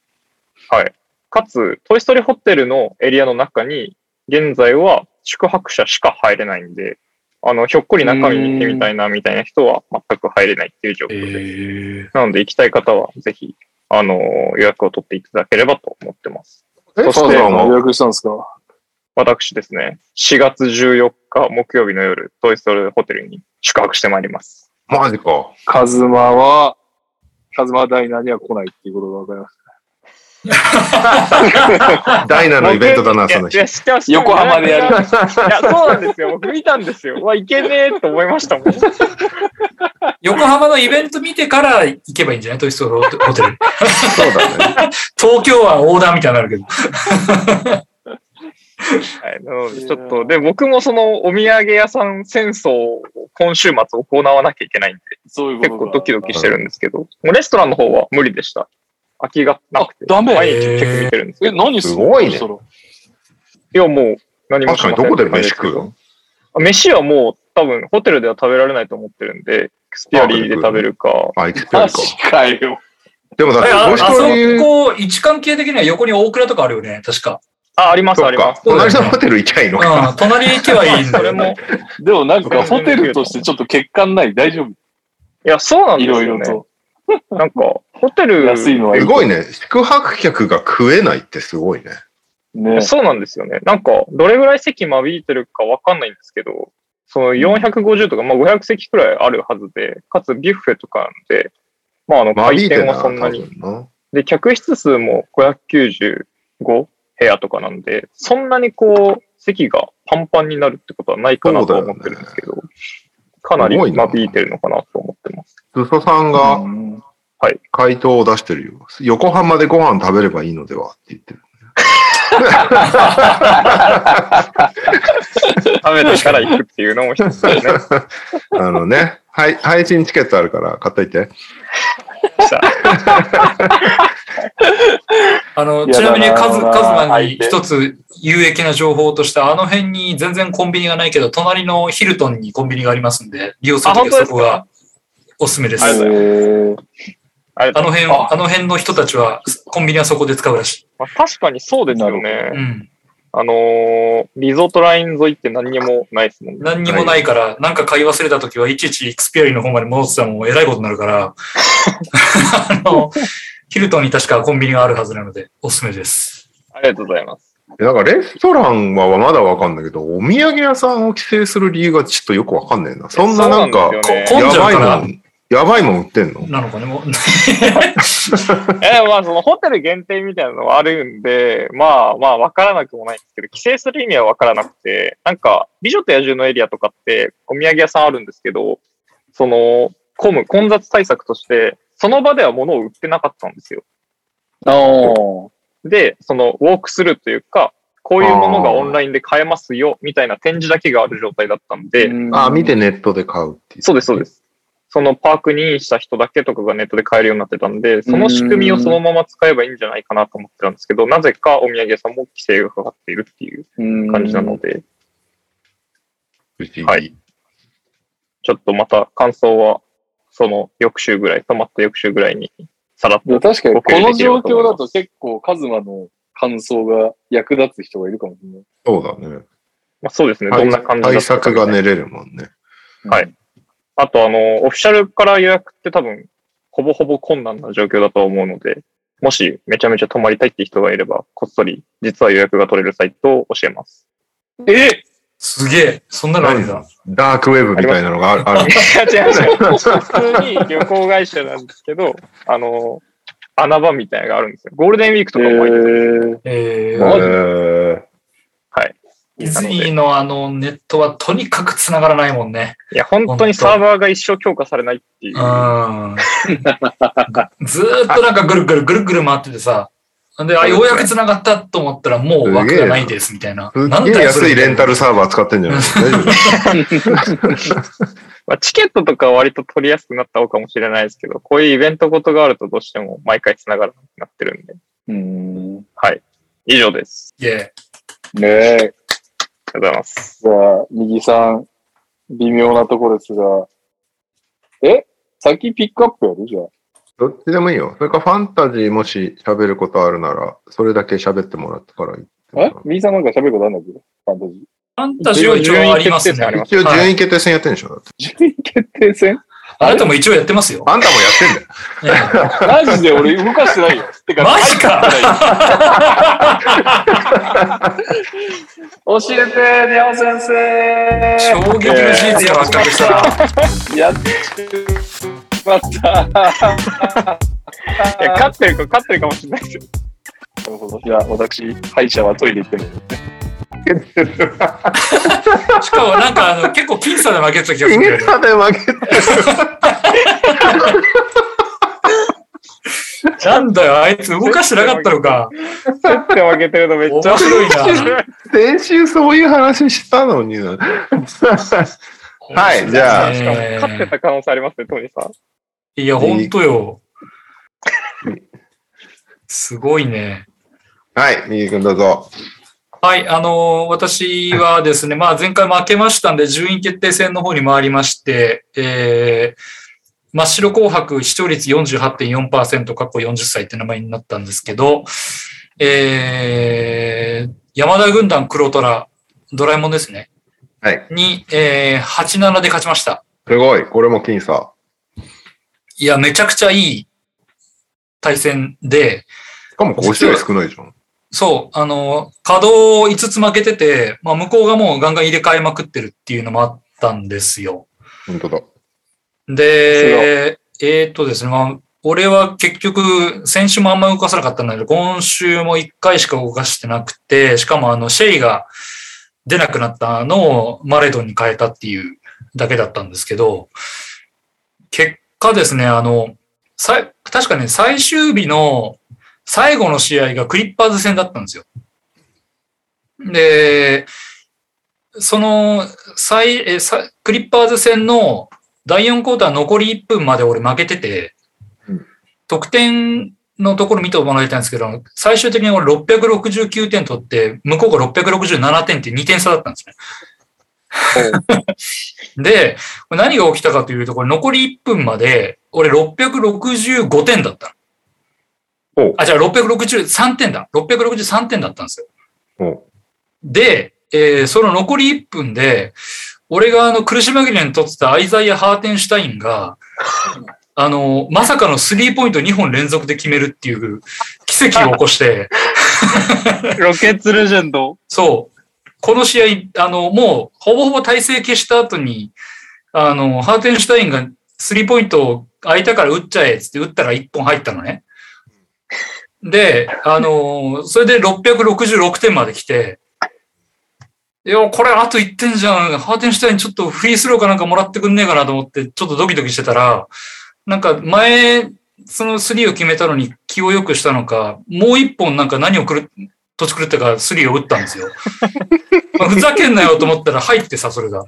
はい。かつ、トイストーリーホテルのエリアの中に、現在は宿泊者しか入れないんで、あの、ひょっこり中身見てみたいな、みたいな人は全く入れないっていう状え況です。ー、なので、行きたい方は、ぜひ、あの、予約を取っていただければと思ってます。え、そして予は約したんですか？私ですね、4月14日木曜日の夜、トイストーリーホテルに宿泊してまいります。マジか。カズマは、カズマダイナーには来ないっていうことがわかります。<laughs> ダイナのイベントだな、その日。横浜でやるいや、そうなんですよ。僕見たんですよ。うわ、いけねえと思いましたもん。<laughs> 横浜のイベント見てから行けばいいんじゃない？トイストーリーホテル。そうだね。<laughs> 東京は横断みたいになるけど。はい。なので、ちょっと、で、僕もそのお土産屋さん戦争を今週末行わなきゃいけないんで、そういう結構ドキドキしてるんですけど、もうレストランの方は無理でした。空きがなくて。あダメ毎日チェック見てるんですけえ、ど。何すごいねいや、もう何も確かにどこで飯食うの？あ飯はもう多分ホテルでは食べられないと思ってるんで、エクスピアリーで食べるか。あ、エクスペアマリか。ジかよ。でもだって、えあそこ、位置関係的には横に大倉とかあるよね、確か。あ、あります、あります。。隣のホテル行きゃいいのうか。ん、隣行けばいいんだ <laughs> それよ、でもなんかホテルとしてちょっと欠陥ない？大丈夫？いや、そうなんですよ、ね。いろいろと。なんか、ホテル、安いのはいすごいね。宿泊客が食えないってすごいね。ね。そうなんですよね。なんか、どれぐらい席間引いてるかわかんないんですけど、その450とか、まあ500席くらいあるはずで、かつビュッフェとかなんで、まああの、回転はそんなに。で、客室数も595部屋とかなんで、そんなにこう、席がパンパンになるってことはないかなとは思ってるんですけど、かなり間引いてるのかなと思ってます。すそさんうがん回答を出してるよ。横浜でご飯食べればいいのではって言ってる。食べてから行くっていうのも一つですね。<laughs> あのね、はい、配信チケットあるから買っといて。さあ <laughs> あの、ちなみにカズ、カズマに一つ有益な情報として、あの辺に全然コンビニがないけど、隣のヒルトンにコンビニがありますんで、利用するときはそこがおすすめです。あの辺は、あの辺の人たちは、コンビニはそこで使うらしい。まあ、確かにそうですようね。ん。あのーリゾートライン沿いって何にもないですもんね。何にもないから、なんか買い忘れたときはいちいちエクスペアリの方まで戻ってたらもうえらいことになるから、<laughs> あの、ヒルトンに確かコンビニがあるはずなので、おすすめです。ありがとうございます。なんかレストランはまだわかんないけど、お土産屋さんを規制する理由がちょっとよくわかんないな。そんななんかんやばいじゃうからもん、やばいもん売ってんの？なのかね、もう。<laughs> えまあそのホテル限定みたいなのはあるんで、まあまあわからなくもないんですけど、規制する意味はわからなくて、なんか美女と野獣のエリアとかってお土産屋さんあるんですけど、その混む混雑対策として、その場では物を売ってなかったんですよ。おで、そのウォークスルーというか、こういうものがオンラインで買えますよ、みたいな展示だけがある状態だったんで、あ、見てネットで買うっていう。そうです、そうです。そのパークにインした人だけとかがネットで買えるようになってたんで、その仕組みをそのまま使えばいいんじゃないかなと思ってたんですけど、なぜかお土産屋さんも規制がかかっているっていう感じなので。はいちょっとまた感想は、その翌週ぐらい、泊まった翌週ぐらいに、さらっと。確かにごこの状況だと結構カズマの感想が役立つ人がいるかもしれない。そうだね。まあ、そうですね、どんな感じだ対ったか策が練れるもんね。はいあと、あの、オフィシャルから予約って多分、ほぼほぼ困難な状況だと思うので、もしめちゃめちゃ泊まりたいって人がいれば、こっそり、実は予約が取れるサイトを教えます。え？すげえ。そんなのあるんだ。ダークウェブみたいなのがある。あるいや、違う違う。<laughs> 普通に旅行会社なんですけど、あの、穴場みたいなのがあるんですよ。ゴールデンウィークとかも入ってる。えーマジ？えはい。ディズニーのあのネットはとにかく繋がらないもんね。いや、本当にサーバーが一生強化されないっていう。うん。ずーっとなんかぐるぐるぐるぐる回っててさ。で、あ、ようやく繋がったと思ったらもう枠がないですみたいな。ー、なんすっげえだよそれ安いレンタルサーバー使ってんじゃない大丈夫 <laughs> まあ、チケットとかは割と取りやすくなった方かもしれないですけど、こういうイベントごとがあるとどうしても毎回繋がらなくなってるんで、うん。はい。以上です。イェーねえ。ありがとうございます。じゃあ、右さん、微妙なところですが。え？先ピックアップやる？じゃあ。どっちでもいいよ。それかファンタジーもし喋ることあるなら、それだけ喋ってもらったからいい。え？右さんなんか喋ることあるんだっけ？ファンタジファンタジーは一応ありますね。一応はい順位決定戦やってんでしょ、だってー。順位決定戦？あなたも一応やってますよ。あんたもやってんだよ。ええマジで俺動かしてないよ。てか、マジか <laughs> 教えて、ニャオ先生衝撃の事実が発覚した。やってしまった。<laughs> いや、勝ってるか、勝ってるかもしれないですよ。なるほど。じゃあ、私、歯医者はトイレ行ってる。<laughs> しかもなんかあの結構僅差で負けてた気がすイるね。ゲタで負けてる。なんだよ、あいつ動かしてなかったのか。勝って負けてるのめっちゃ面白いな。先週そういう話したのにな。はいじゃあしかも勝ってた可能性ありますね、トニーさん。いや、ほんとよ。すごいね。はい、右君どうぞ。はい、あのー私はですね、まあ前回負けましたんで、順位決定戦の方に回りまして、えー、真っ白紅白視聴率48.4%、過去40歳って名前になったんですけど、えー、山田軍団黒虎、ドラえもんですね。はい。に、えー、8-7で勝ちました。すごい、これも僅差。いや、めちゃくちゃいい対戦で、しかも5試合少ないじゃん。そう、あの、稼働5つ負けてて、まあ向こうがもうガンガン入れ替えまくってるっていうのもあったんですよ。本当だ。で、えーっとですね、まあ、俺は結局、先週もあんま動かさなかったんだけど、今週も1回しか動かしてなくて、しかもあの、シェイが出なくなったのをマレドンに変えたっていうだけだったんですけど、結果ですね、あの、さい確かね、最終日の最後の試合がクリッパーズ戦だったんですよ。で、その、最、え、さクリッパーズ戦の第4クォーター残り1分まで俺負けててうん、得点のところ見てもらいたいんですけど、最終的に俺669点取って、向こうが667点って2点差だったんですね。<laughs> で、何が起きたかというと、これ残り1分まで、俺665点だった。あ、じゃあ663点だ。663点だったんですよ。おで、えーその残り1分で、俺があの苦し紛れに取ってたアイザイア・ハーテンシュタインが、<laughs> あの、まさかのスリーポイント2本連続で決めるっていう奇跡を起こして、<laughs> ロケッツレジェンド。そう。この試合、あの、もう、ほぼほぼ体勢消した後に、あの、ハーテンシュタインがスリーポイントを空いたから打っちゃえって打ったら1本入ったのね。で、あの、それで666点まで来て、いや、これあと1点じゃん。ハーテンシュタインちょっとフリースローかなんかもらってくんねえかなと思って、ちょっとドキドキしてたら、なんか前、そのスリーを決めたのに気を良くしたのか、もう一本なんか何をくる、土地狂ったかスリーを打ったんですよ。<laughs> まあふざけんなよと思ったら入ってさ、それが。<laughs>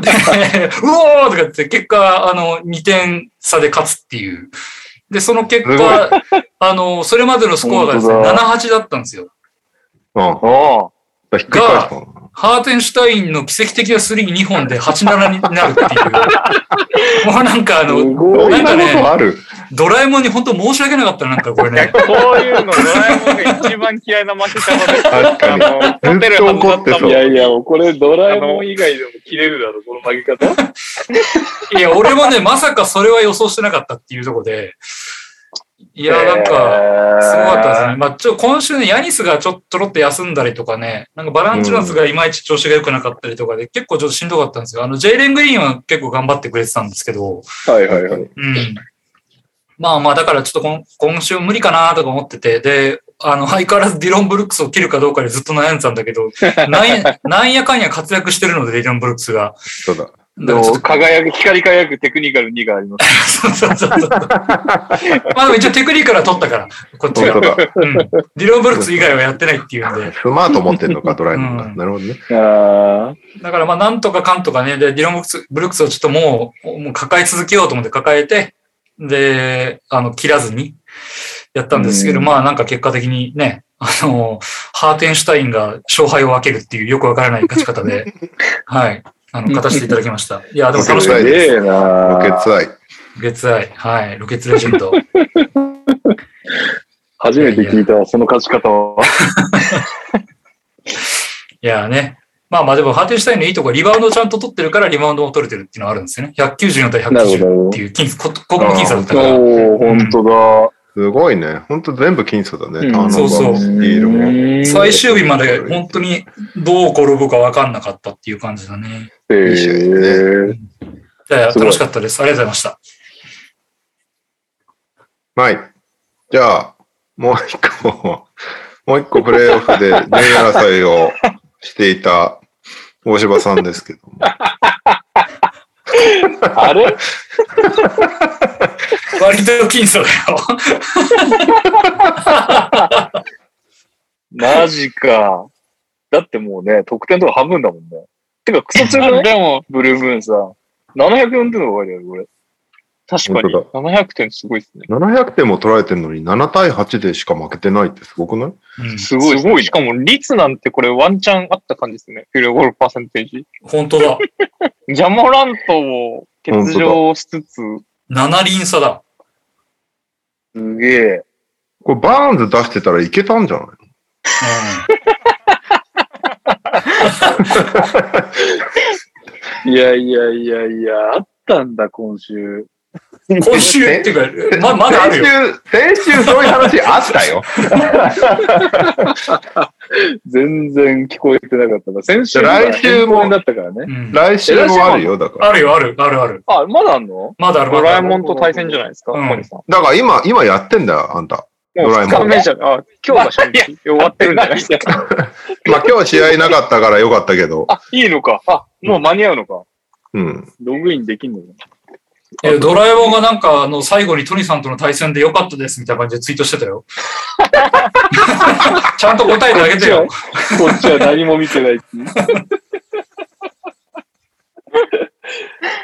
で、うおーとかって結果、あの、2点差で勝つっていう。で、その結果、あの、それまでのスコアがですね、本当だ7-8だったんですよ。うん。おひっくり返したのハーテンシュタインの奇跡的なスリー2本で8-7になるっていう。<laughs> もうなんかあの、なことあるドラえもんに本当申し訳なかったな、なんかこれいや、ね。こういうの、ドラえもんが一番嫌いな負け方です。確かにあの、勝てるはずだった。いやいや、これドラえもん以外でも切れるだろ、この負け方。<laughs> いや、俺もね、まさかそれは予想してなかったっていうところで、いや、なんか、すごかったですね。まあ、ちょ、今週ね、ヤニスがちょっとろっと休んだりとかね、なんかバランチュナスがいまいち調子が良くなかったりとかで、結構ちょっとしんどかったんですよ。あの、ジェイレン・グリーンは結構頑張ってくれてたんですけど、はいはいはい。うん。まあまあ、だからちょっと今今週無理かなとか思ってて、で、あの、相変わらずディロン・ブルックスを切るかどうかでずっと悩んでたんだけど、<laughs> なんやなんやかんや活躍してるので、ディロン・ブルックスが。そうだ。でも、だからちょっと輝く、光り輝くテクニカル2があります。<laughs> そうそうそうそう。<laughs> まあでも一応テクニックから取ったから、こっちが。うん。ディロン・ブルックス以外はやってないっていうんで。スマート持ってんのか、ドラえもんが。うんなるほどね。あだからまあなんとかかんとかね、で、ディロン・ブルックスブルックスをちょっともう、もう抱え続けようと思って抱えて、で、あの、切らずに、やったんですけど、うんまあなんか結果的にね、あの、ハーテンシュタインが勝敗を分けるっていうよくわからない勝ち方で、<laughs> はい、あの、勝たせていただきました。<laughs> いや、でも楽しかったです。すげえなロケツ愛。月愛、はい、ロケツレジェンド。<laughs> 初めて聞いたわ、その勝ち方は。<laughs> いやね。まあまあでも、ハーテンシュタインのいいとこはリバウンドちゃんと取ってるからリバウンドも取れてるっていうのはあるんですよね。194対なるほど190っていうこここも僅差だったから。おー、ほんとだ。すごいね。ほんと全部僅差だね。うんターンオーバーもそうそうスティールも。最終日まで本当にどう転ぶか分かんなかったっていう感じだね。えー、楽しかったです。ありがとうございました。はい。じゃあ、もう一個、<laughs> もう一個プレイオフで順位争いをしていた大柴さんですけども。<laughs> あれ？<laughs> 割と僅差だよ。<laughs> マジか。だってもうね、得点とか半分だもんね。てか、クソ強くない？<laughs> でも、ブルームーンさ。704点の書いてある、これ。確かに本700点すごいですね。700点も取られてるのに7対8でしか負けてないってすごくない？うん、すごいすごい。しかも率なんてこれワンチャンあった感じですね。フィールドゴールパーセンテージ。本当だ。ジャモラントを欠場しつつ、7輪差だ。すげえ。これバーンズ出してたらいけたんじゃない？いやいやいやいや、あったんだ、今週。うん、今週？っていうか、ままだあるよ。先週、先週そういう話あったよ。<laughs> 全然聞こえてなかったな。先週来週もだったからね。うん、来週もあるよ、だから。あるよ、ある、ある、ある。あ、まだあんの？まだある、ドまだある。ラえもんと対戦じゃないですか、うん。だから今、今やってんだよ、あんた。もうドラえもん2日目じゃ、あ、今日が初日。終わってるんじゃない？ですか。まあ <laughs> 今日試合なかったからよかったけど。あ、いいのか。あ、もう間に合うのか。うん。ログインできんのか。いやドラえもんがなんか、あの、最後にトニさんとの対戦で良かったですみたいな感じでツイートしてたよ。<laughs> ちゃんと答えてあげてよ。こっちは何も見てないって <laughs>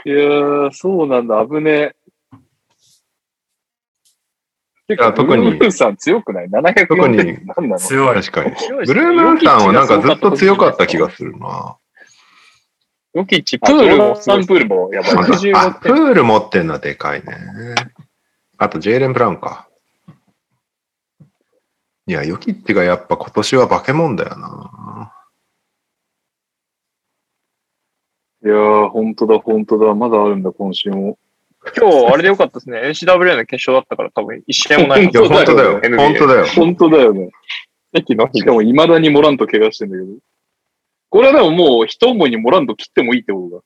いやー、そうなんだ、危ねえ。てか、特にブルームーンさん強くない ?704 特に強い。確かに。ブルームーンさんはなんかずっと強かった気がするな。ヨキッチ、ププールも、サンプールもやばい。あ、66プール持ってんのはでかいね。あと、ジェイレン・ブラウンか。いや、ヨキッチがやっぱ今年は化け物だよな。いやー、ほんとだ、ほんとだ。まだあるんだ、今週も。今日、あれでよかったですね。NCWA の決勝だったから多分一試合もない。いや、本当だよ。<laughs> 本当だよ。ほんとだよね。駅の日しかも、未だにモラント怪我してんだけど。これはでももう、一思いにモラント切ってもいいってことだ。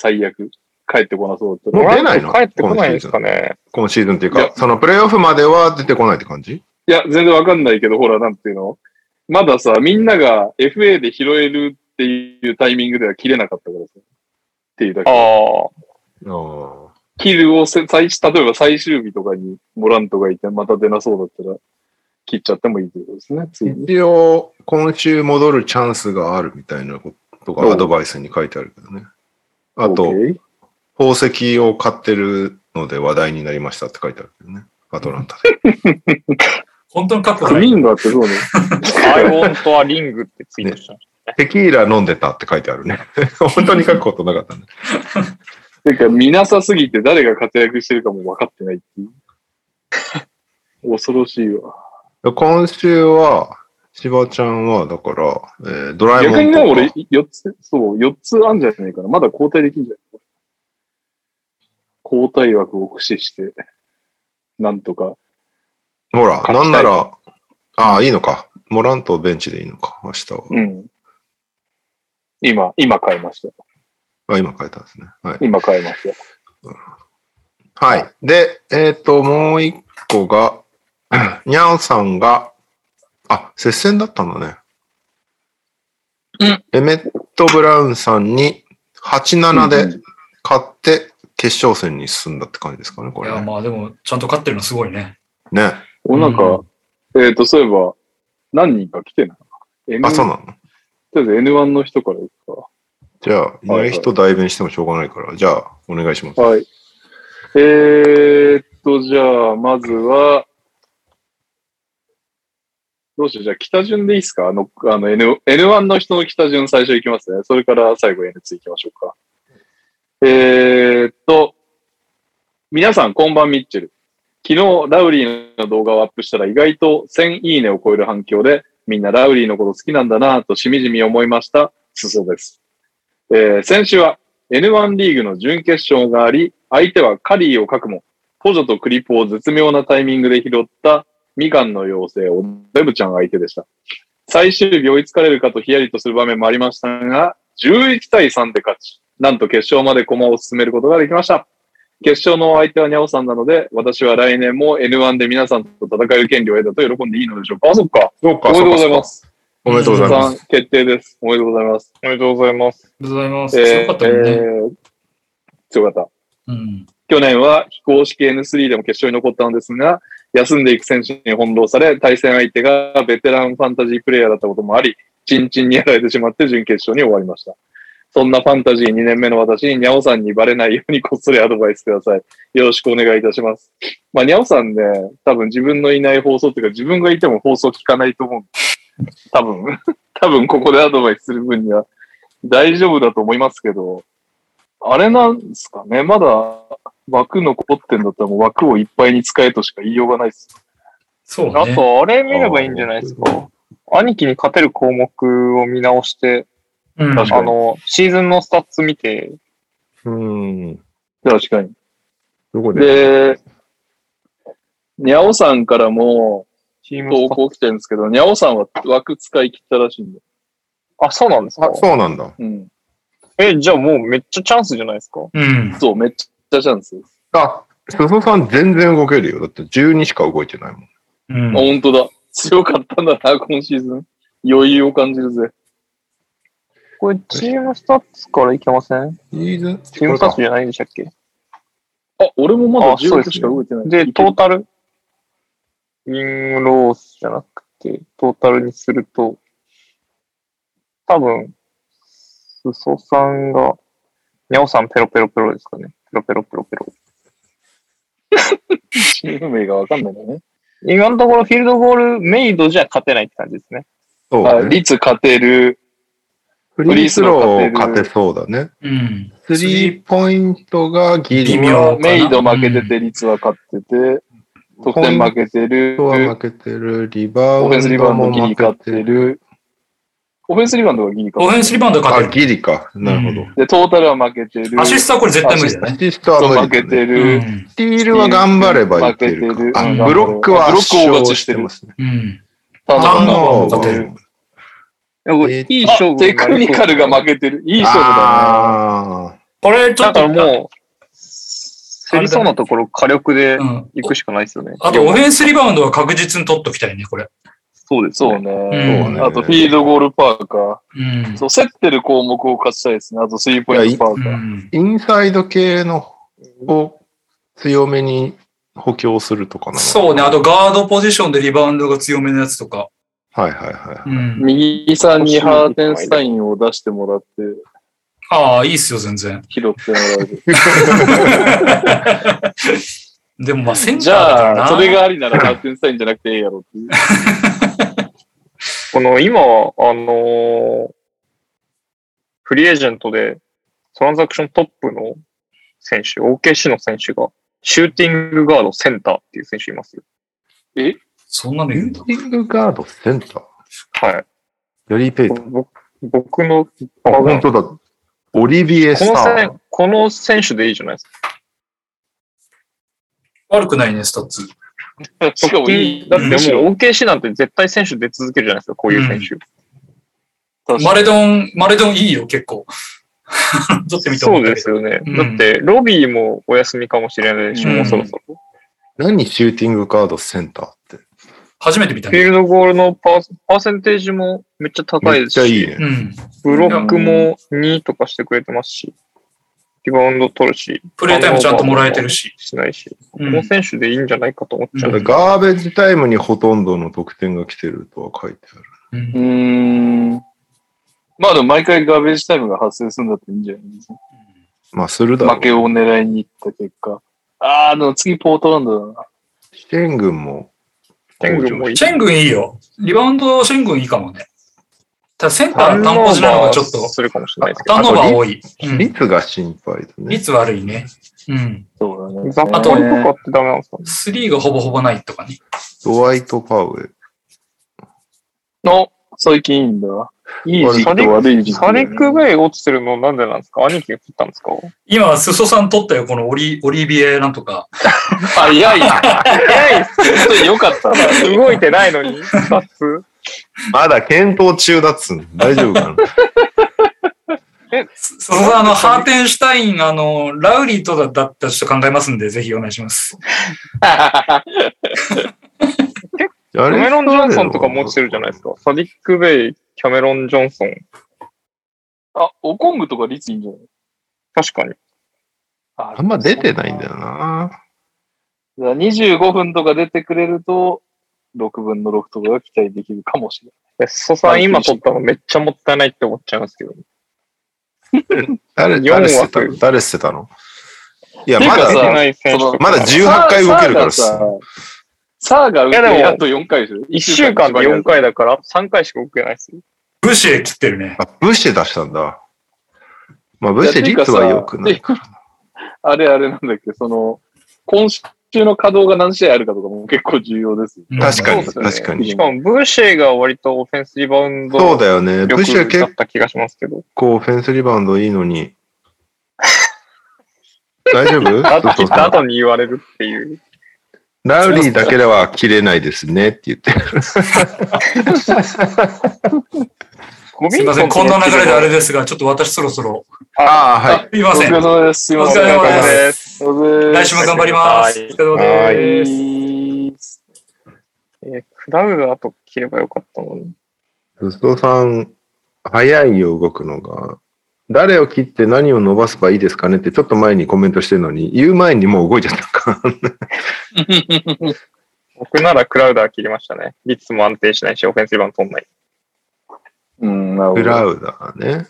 最悪。帰ってこなそうだったら。もう出ないの？帰ってこないんですかね。今シーズンっていういやか、そのプレイオフまでは出てこないって感じ？いや、全然わかんないけど、ほら、なんていうの？まださ、みんなが FA で拾えるっていうタイミングでは切れなかったからさ。っていうだあけ。あ。ああ。キルをせ最、例えば最終日とかにモラントがいて、また出なそうだったら、切っちゃってもいいってことですね。ついに。一応、今週戻るチャンスがあるみたいなことがアドバイスに書いてあるけどね。あと、宝石を買ってるので話題になりましたって書いてあるけどね。アトランタで。本当に過去クない。ミンがあってそうね。I want a ring ってツイートしたんです。テキーラ飲んでたって書いてあるね。<laughs> 本当に書くことなかったね。てか、見なさすぎて誰が活躍してるかも分かってないっていう。恐ろしいわ。今週は、しばちゃんは、だから、えードラえもんとか。逆にね、俺、4つ、そう、4つあんじゃないかな。まだ交代できんじゃない交代枠を駆使して、なんとか。ほら、なんなら、ああ、いいのか。モラントベンチでいいのか、明日は。うん。今、今変えました。あ今書いたんですね。はい。今変えました。はい。で、えっ、と、もう一個が、にゃんさんが、あ、接戦だったんだね。うんエメット・ブラウンさんに8-7で勝って決勝戦に進んだって感じですかね、こいや、れね。まあでも、ちゃんと勝ってるのすごいね。ね。お、なんか、えっ、と、そういえば、何人か来てない？N あ、そうなの？とりあえず N1 の人からですか？じゃあ、いない人代弁してもしょうがないから、じゃあ、お願いします。はい。えー、っと、じゃあ、まずは、どうしよう。じゃあ、北順でいいですか？あの、あの N、N1 の人の北順最初いきますね。それから最後 N2 いきましょうか。えー、っと、皆さん、こんばんミッチェル。昨日、ラウリーの動画をアップしたら意外と1000いいねを超える反響で、みんなラウリーのこと好きなんだなぁとしみじみ思いました。すそです。えー先週は N1 リーグの準決勝があり、相手はカリーを書くも、ポジョとクリポを絶妙なタイミングで拾ったみかんの妖精、おデブちゃん相手でした。最終日追いつかれるかとヒヤリとする場面もありましたが、11対3で勝ち、なんと決勝まで駒を進めることができました。決勝の相手はニャオさんなので、私は来年も N1 で皆さんと戦える権利を得たと喜んでいいのでしょうかあ、そっか。そうか、おめでとうございます。おめでとうございます。決定です。おめでとうございます。おめでとうございます。ありがとうございます。強かったもんね。えー強かった。うん。去年は非公式 N3 でも決勝に残ったのですが、休んでいく選手に翻弄され、対戦相手がベテランファンタジープレイヤーだったこともあり、チンチンにやられてしまって準決勝に終わりました。そんなファンタジー2年目の私にニャオさんにバレないようにこっそりアドバイスください。よろしくお願いいたします。まあ、ニャオさんね、多分自分のいない放送っていうか自分がいても放送聞かないと思う。多分、<laughs> 多分ここでアドバイスする分には大丈夫だと思いますけど、あれなんですかね？まだ枠残ってんだったらもう枠をいっぱいに使えとしか言いようがないです。あそうね。と、あれ見ればいいんじゃないですか。兄貴に勝てる項目を見直して、うん。確かにあの、シーズンのスタッツ見て、うん。確かに。どこで？で、にゃおさんからもチーム投稿来てるんですけど、にゃおさんは枠使い切ったらしいんで。あ、そうなんですか？あ、そうなんだ。うん。え、じゃあもうめっちゃチャンスじゃないですか？うん。そう、めっちゃチャンスです。あ、すそさん全然動けるよ。だって12しか動いてないもん。うんあ、本当だ。強かったんだな、今シーズン。余裕を感じるぜ。これチームスタッツからいけません？チームスタッツじゃないんでしたっけ？あ、俺もまだあそうですね16しか動いてない。で、いけるトータル？ウィンロースじゃなくて、トータルにすると、多分、すそさんが、にゃおさんペロペロペロですかね。ペロペロペロペロ。チーム名がわかんないんだね。今のところフィールドゴールメイドじゃ勝てないって感じですね。あ、そうね。率勝てる。フリースロー勝てそうだね。うん。スリーポイントがギリ微妙メイド負けてて、率は勝ってて、得点負けてる。ポイントは負けてる。リバウオフェンスリバウンドも負ギリ勝ってけてる。る。オフェンスリバウンドがギリオフェンスリバウンド勝あ、てる。ギリか。なるほど。うんで、トータルは負けてる。アシストはこれ絶対無理だアね。シストは負けてる。ん。スティールは頑張ればいけるか。あ、負けてるうんブロックは圧ブロックを勝勝ちしてるますね。うん。ターンターンオーバーバーも勝てる。いい勝負テクニカルが負けてる。いい勝負だあこれちょだっと、からもう、競りそうなところ火力でうん。行くしかないですよね。あと、オフェンスリバウンドは確実に取っときたいね、これ。そうですそうね。ね。うんあと、フィールドゴールパーカうんー。。そう、競ってる項目を勝ちたいですね。あと、スリーポイントパーうカー。インサイド系のを強めに補強するとかなのそうね。あと、ガードポジションでリバウンドが強めのやつとか。はいはいはい。うん。右さんにハーテンスタインを出してもらって、ああ、いいっすよ、全然。拾ってもらう。<laughs> でも、まあ、センターじだからな。ゃあ、それがありならハーテンスタインじゃなくてええやろっていう。<laughs> この今、あのーフリーエージェントでトランザクショントップの選手、OKC の選手が、シューティングガードセンターっていう選手いますよ。そんなのいるんだ。シューティングガードセンター？はい。ヨリー・ペイト。ぼ僕の、あ、本当だ。オリビエ・こスターの選。この選手でいいじゃないですか。悪くないね、スタッツ。しかもいい。だってもう OKC なんて絶対選手出続けるじゃないですか、こういう選手。確かにマレドン、マレドンいいよ、結構。<laughs> ちょっと見てそう。ですよね。うんだって、ロビーもお休みかもしれないし、うんもうそろそろ。何シューティングガードセンターって。初めて見たね。フィールドゴールのパーパーセンテージもめっちゃ高いめっですし、ちゃいいね。うん。ブロックも2とかしてくれてますし、リバウンド取るし、プレイタイムちゃんともらえてるし。しないし、うんこの選手でいいんじゃないかと思っちゃう。うんガーベージタイムにほとんどの得点が来てるとは書いてある。うんうーん。まあでも毎回ガーベージタイムが発生するんだっていいんじゃないですか。まあ、するだろう。負けを狙いに行った結果。ああ、でも次ポートランドだな。シェン軍も。テングもいい。チェングンいいよ。リバウンド、シェン軍いいかもね。ただセンターの担保時なのがちょっと、するかもしれないですけターンオーバー多い。うん。率が心配だね。率悪いね。うん。そうだねど。。ザッパリとかってダメなんですかスリーがほぼほぼないとかね。ドワイト・パウエル。の、最近いいんだ。いい時期と悪い時期、サリック・ベイ落ちてるのなんでなんですか？兄貴が切ったんですか？今、スソさん取ったよ、このオリオリビエなんとか。あ、いやいや、早いっす本当によかったな。動いてないのに、<laughs> 2つ。まだ検討中だっつうの。大丈夫かなスソさん、あの、ハーテンシュタイン、あの、ラウリーとだだったらちょっと考えますんで、ぜひお願いします。キキャメロン・ジョンソンとかも落ちてるじゃないですか。サディック・ベイ、キャメロン・ジョンソン。あ、オコングとか率いいんじゃない確かに。ああんま出てないんだよな。じゃあ25分とか出てくれると、6分の6とかが期待できるかもしれえ、ソさん今取ったのめっちゃもったいないって思っちゃいますけど。誰、4誰捨てた枠の？誰捨てたの？いや、てまだ、まだない。18回動けるからっすサーがさサーが打っていやでもあと4回でしょ1週間で4回だから3回しか動けないですよ。ブシエ切ってるね。あ、ブシェ出したんだ。まあ、ブシェ率は良くないから。あれあれなんだっけ、その、今週の稼働が何試合あるかとかも結構重要です確かに、確かに。しかも、ブーシェが割とオフェンスリバウンドそうだよね。ブシェ力だっ結た気がしますけど。構オフェンスリバウンドいいのに。<laughs> 大丈夫？あ切ったそうそう後に言われるっていう。ラウリーだけでは切れないですねって言ってる。<laughs> すいません、こんな流れであれですが、ちょっと私そろそろ。ああ、はい。すいません。お疲れ様です。すいません。お疲れ様です来週も頑張ります。おはい疲れ様です。えークラウダーと切ればよかったのに。ウストさん、早いよ、動くのが。誰を切って何を伸ばせばいいですかねってちょっと前にコメントしてるのに、言う前にもう動いちゃったから。<laughs> 僕ならクラウダー切りましたね。率も安定しないし、オフェンスリバウンド取んない。うん、なるほど。クラウダーね。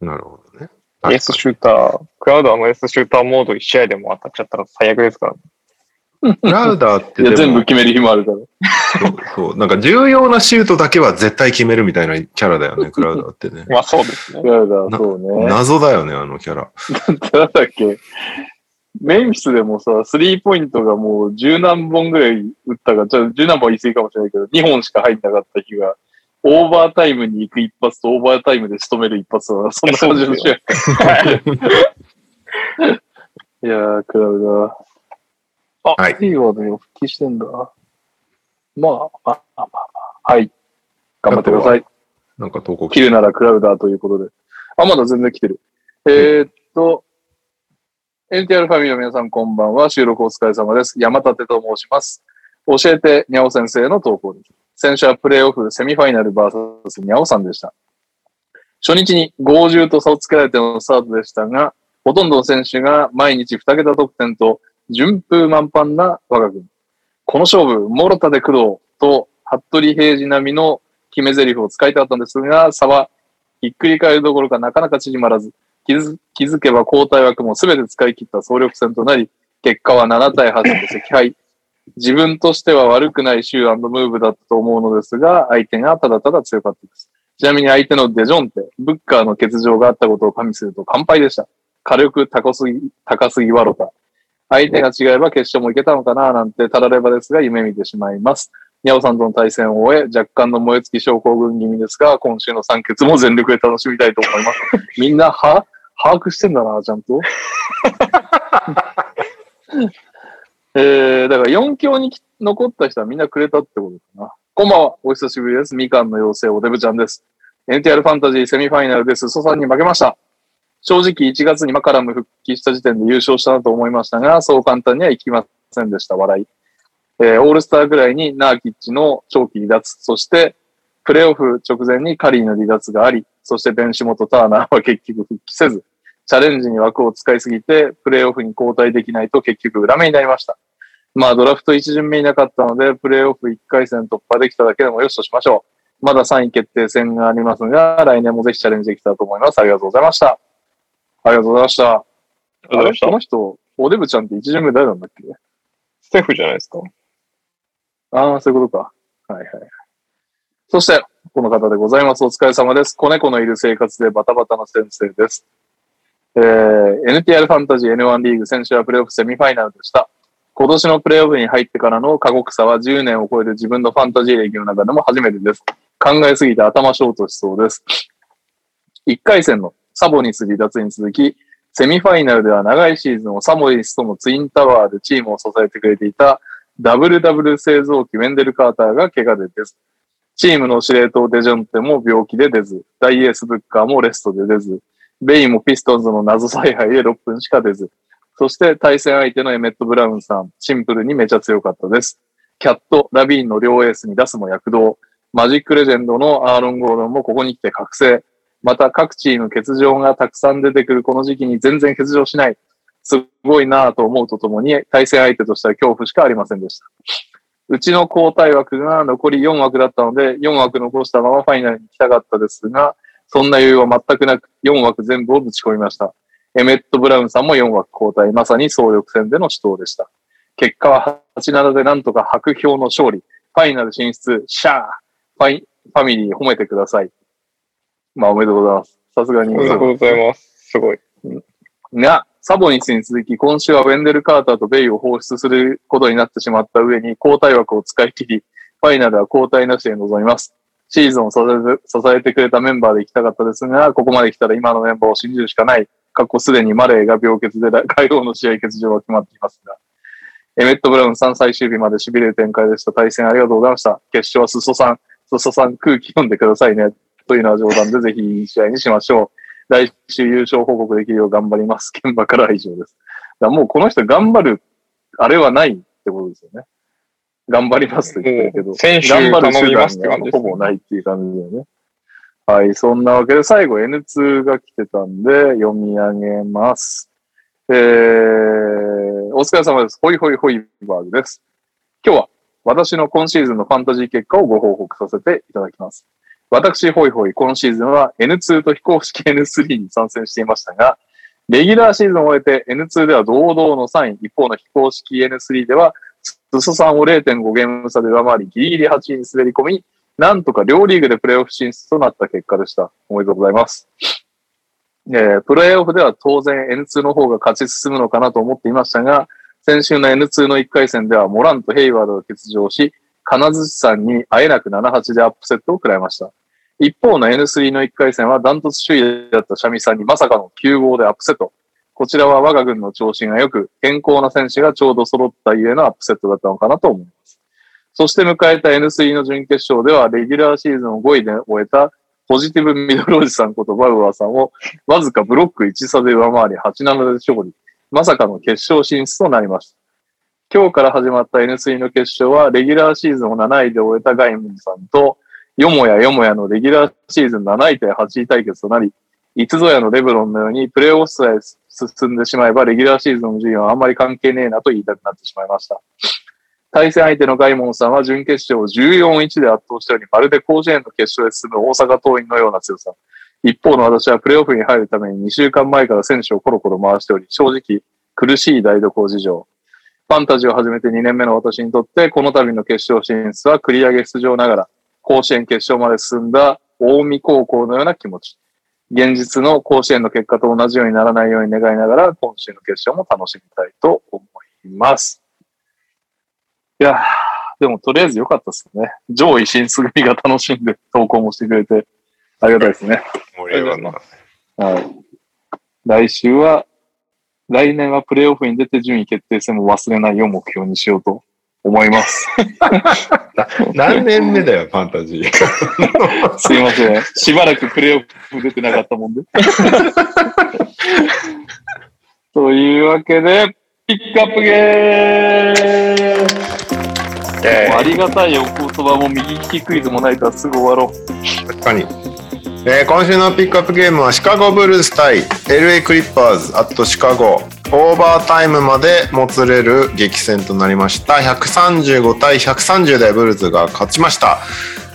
なるほどね。エースシューター、クラウダーのエースシューターモード1試合でも当たっちゃったら最悪ですから。クラウダーって全部決める日もあるから。そうそう、なんか重要なシュートだけは絶対決めるみたいなキャラだよね、<laughs> クラウダーってね。まあそうですねク。ラウダー、そうね。謎だよね、あのキャラ。<laughs> なんだっけ。メンフィスでもさ、スリーポイントがもう十何本ぐらい打ったか、じゃあ十何本は言い過ぎかもしれないけど、2本しか入んなかった日が、オーバータイムに行く一発とオーバータイムで仕留める一発は、そんな感じの試合。いやー、クラウダー。あ、はいヘイワードに復帰してんだ。まあ、まあ、まあ、まあ、まあ。はい。頑張ってください。なんか投稿切るならクラウダーということで。あ、まだ全然来てる。えーっと、NTR ファミリーの皆さんこんばんは。収録お疲れ様です。山立と申します。教えてにゃお先生の投稿です。先週はプレイオフセミファイナル VS にゃおさんでした。初日に50と差をつけられてのスタートでしたが、ほとんどの選手が毎日2桁得点と順風満帆な我が軍。この勝負、諸田で工藤と服部平次並みの決め台詞を使いたかったんですが、差はひっくり返るどころかなかなか縮まらず、気づ気づけば交代枠も全て使い切った総力戦となり、結果は7対8で惜敗。自分としては悪くないシュームーブだったと思うのですが、相手がただただ強かったです。ちなみに相手のデジョンテ、ブッカーの欠場があったことを加味すると完敗でした。火力高すぎ、高すぎワロタ。相手が違えば決勝もいけたのかななんてたらればですが夢見てしまいます。ニャオさんとの対戦を終え、若干の燃え尽き症候群気味ですが、今週の三決も全力で楽しみたいと思います。みんな、は、把握してんだな、ちゃんと。えー、だから4強に残った人はみんなくれたってことかな。こんばんは、お久しぶりです。みかんの妖精、おデブちゃんです。NTR ファンタジーセミファイナルです。ソさんに負けました。正直1月にマカラム復帰した時点で優勝したなと思いましたが、そう簡単にはいきませんでした。笑い。えーオールスターぐらいにナーキッチの長期離脱、そしてプレーオフ直前にカリーの離脱があり、そしてベンシモとターナーは結局復帰せず、チャレンジに枠を使いすぎて、プレーオフに交代できないと結局裏目になりました。まあドラフト1巡目いなかったので、プレーオフ1回戦突破できただけでもよしとしましょう。まだ3位決定戦がありますが、来年もぜひチャレンジできたらと思います。ありがとうございました。ありがとうございました。ありがとうございましたあれ？この人、おデブちゃんって1巡目誰なんだっけ？ステフじゃないですか。ああ、そういうことか。はいはい。そして、この方でございます。お疲れ様です。子猫のいる生活でバタバタの先生です。えー、NTR ファンタジー N1 リーグ先週はプレイオフセミファイナルでした。今年のプレイオフに入ってからの過酷さは10年を超えて自分のファンタジー歴の中でも初めてです。考えすぎて頭ショートしそうです。1回戦のサボニス離脱に続き、セミファイナルでは長いシーズンをサモニスとのツインタワーでチームを支えてくれていた WW 製造機ウェンデル・カーターが怪我で出ず、チームの司令塔デジョンテも病気で出ず、大エースブッカーもレストで出ず、ベイもピストンズの謎采配で6分しか出ず、そして対戦相手のエメット・ブラウンさん、シンプルにめちゃ強かったです。キャット、ラビーンの両エースに出すも躍動、マジックレジェンドのアーロン・ゴードンもここに来て覚醒、また各チーム欠場がたくさん出てくるこの時期に全然欠場しない。すごいなぁと思うとともに、対戦相手としては恐怖しかありませんでした。うちの交代枠が残り4枠だったので、4枠残したままファイナルに行きたかったですが、そんな余裕は全くなく、4枠全部をぶち込みました。エメット・ブラウンさんも4枠交代、まさに総力戦での死闘でした。結果は8-7でなんとか薄氷の勝利。ファイナル進出、シャーファイファミリー褒めてください。まあ、おめでとうございます。さすがに。ありがとうございます。すごい。が、サボニスに続き、今週はウェンデル・カーターとベイを放出することになってしまった上に、交代枠を使い切り、ファイナルは交代なしで臨みます。シーズンを支えてくれたメンバーで行きたかったですが、ここまで来たら今のメンバーを信じるしかない。過去すでにマレーが病欠で海王の試合欠場は決まっていますが。エメット・ブラウンさん最終日まで痺れる展開でした。対戦ありがとうございました。決勝はスソさん、スソさん空気読んでくださいね。というのは冗談でぜひいい試合にしましょう。来週優勝報告できるよう頑張ります。現場からは以上です。だもうこの人頑張る、あれはないってことですよね。頑張りますと言ってるけど、選手頑張る手段がほぼないっていう感じだよね。はい、そんなわけで最後 N2 が来てたんで読み上げます。えー、お疲れ様です。ホイホイホイバーグです。今日は私の今シーズンのファンタジー結果をご報告させていただきます。私、ホイホイ、今シーズンは N2 と非公式 N3 に参戦していましたが、レギュラーシーズンを終えて N2 では堂々の3位、一方の非公式 N3 では、スソさんを0.5ゲーム差で上回り、ギリギリ8位に滑り込み、なんとか両リーグでプレーオフ進出となった結果でした。おめでとうございます。えープレーオフでは当然 N2 の方が勝ち進むのかなと思っていましたが、先週の N2 の1回戦ではモランとヘイワードが欠場し、金槌さんに会えなく7-8でアップセットを食らいました。一方の N3 の1回戦はダントツ首位だったシャミさんにまさかの9号でアップセット。こちらは我が軍の調子が良く、健康な選手がちょうど揃ったゆえのアップセットだったのかなと思います。そして迎えた N3 の準決勝では、レギュラーシーズンを5位で終えたポジティブミドルおじさんことバウアーさんを、わずかブロック1差で上回り8-7で勝利。まさかの決勝進出となりました。今日から始まった N3 の決勝は、レギュラーシーズンを7位で終えたガイムンさんと、よもやよもやのレギュラーシーズン7位対8位対決となり、いつぞやのレブロンのようにプレーオフさえ進んでしまえば、レギュラーシーズンの順位はあんまり関係ねえなと言いたくなってしまいました。対戦相手のガイモンさんは準決勝を14-1で圧倒したように、まるで甲子園の決勝へ進む大阪桐蔭のような強さ。一方の私はプレーオフに入るために2週間前から選手をコロコロ回しており、正直苦しい台所事情。ファンタジーを始めて2年目の私にとって、この度の決勝進出は繰り上げ出場ながら、甲子園決勝まで進んだ近江高校のような気持ち。現実の甲子園の結果と同じようにならないように願いながら、今週の決勝も楽しみたいと思います。いやー、でもとりあえず良かったですね。上位進出組が楽しんで投稿もしてくれて、ありがたいですね。盛り上がった。はい。来週は、来年はプレイオフに出て順位決定戦も忘れないよう目標にしようと思います。<laughs> 何年目だよ、ファンタジー。<laughs> すいません。しばらくプレイオフ出てなかったもんで。<laughs> というわけで、ピックアップゲームありがたいお言葉も右利きクイズもないからすぐ終わろう。確かに。えー今週のピックアップゲームはシカゴブルズ対 LA クリッパーズアットシカゴオーバータイムまでもつれる激戦となりました。135対130でブルズが勝ちました。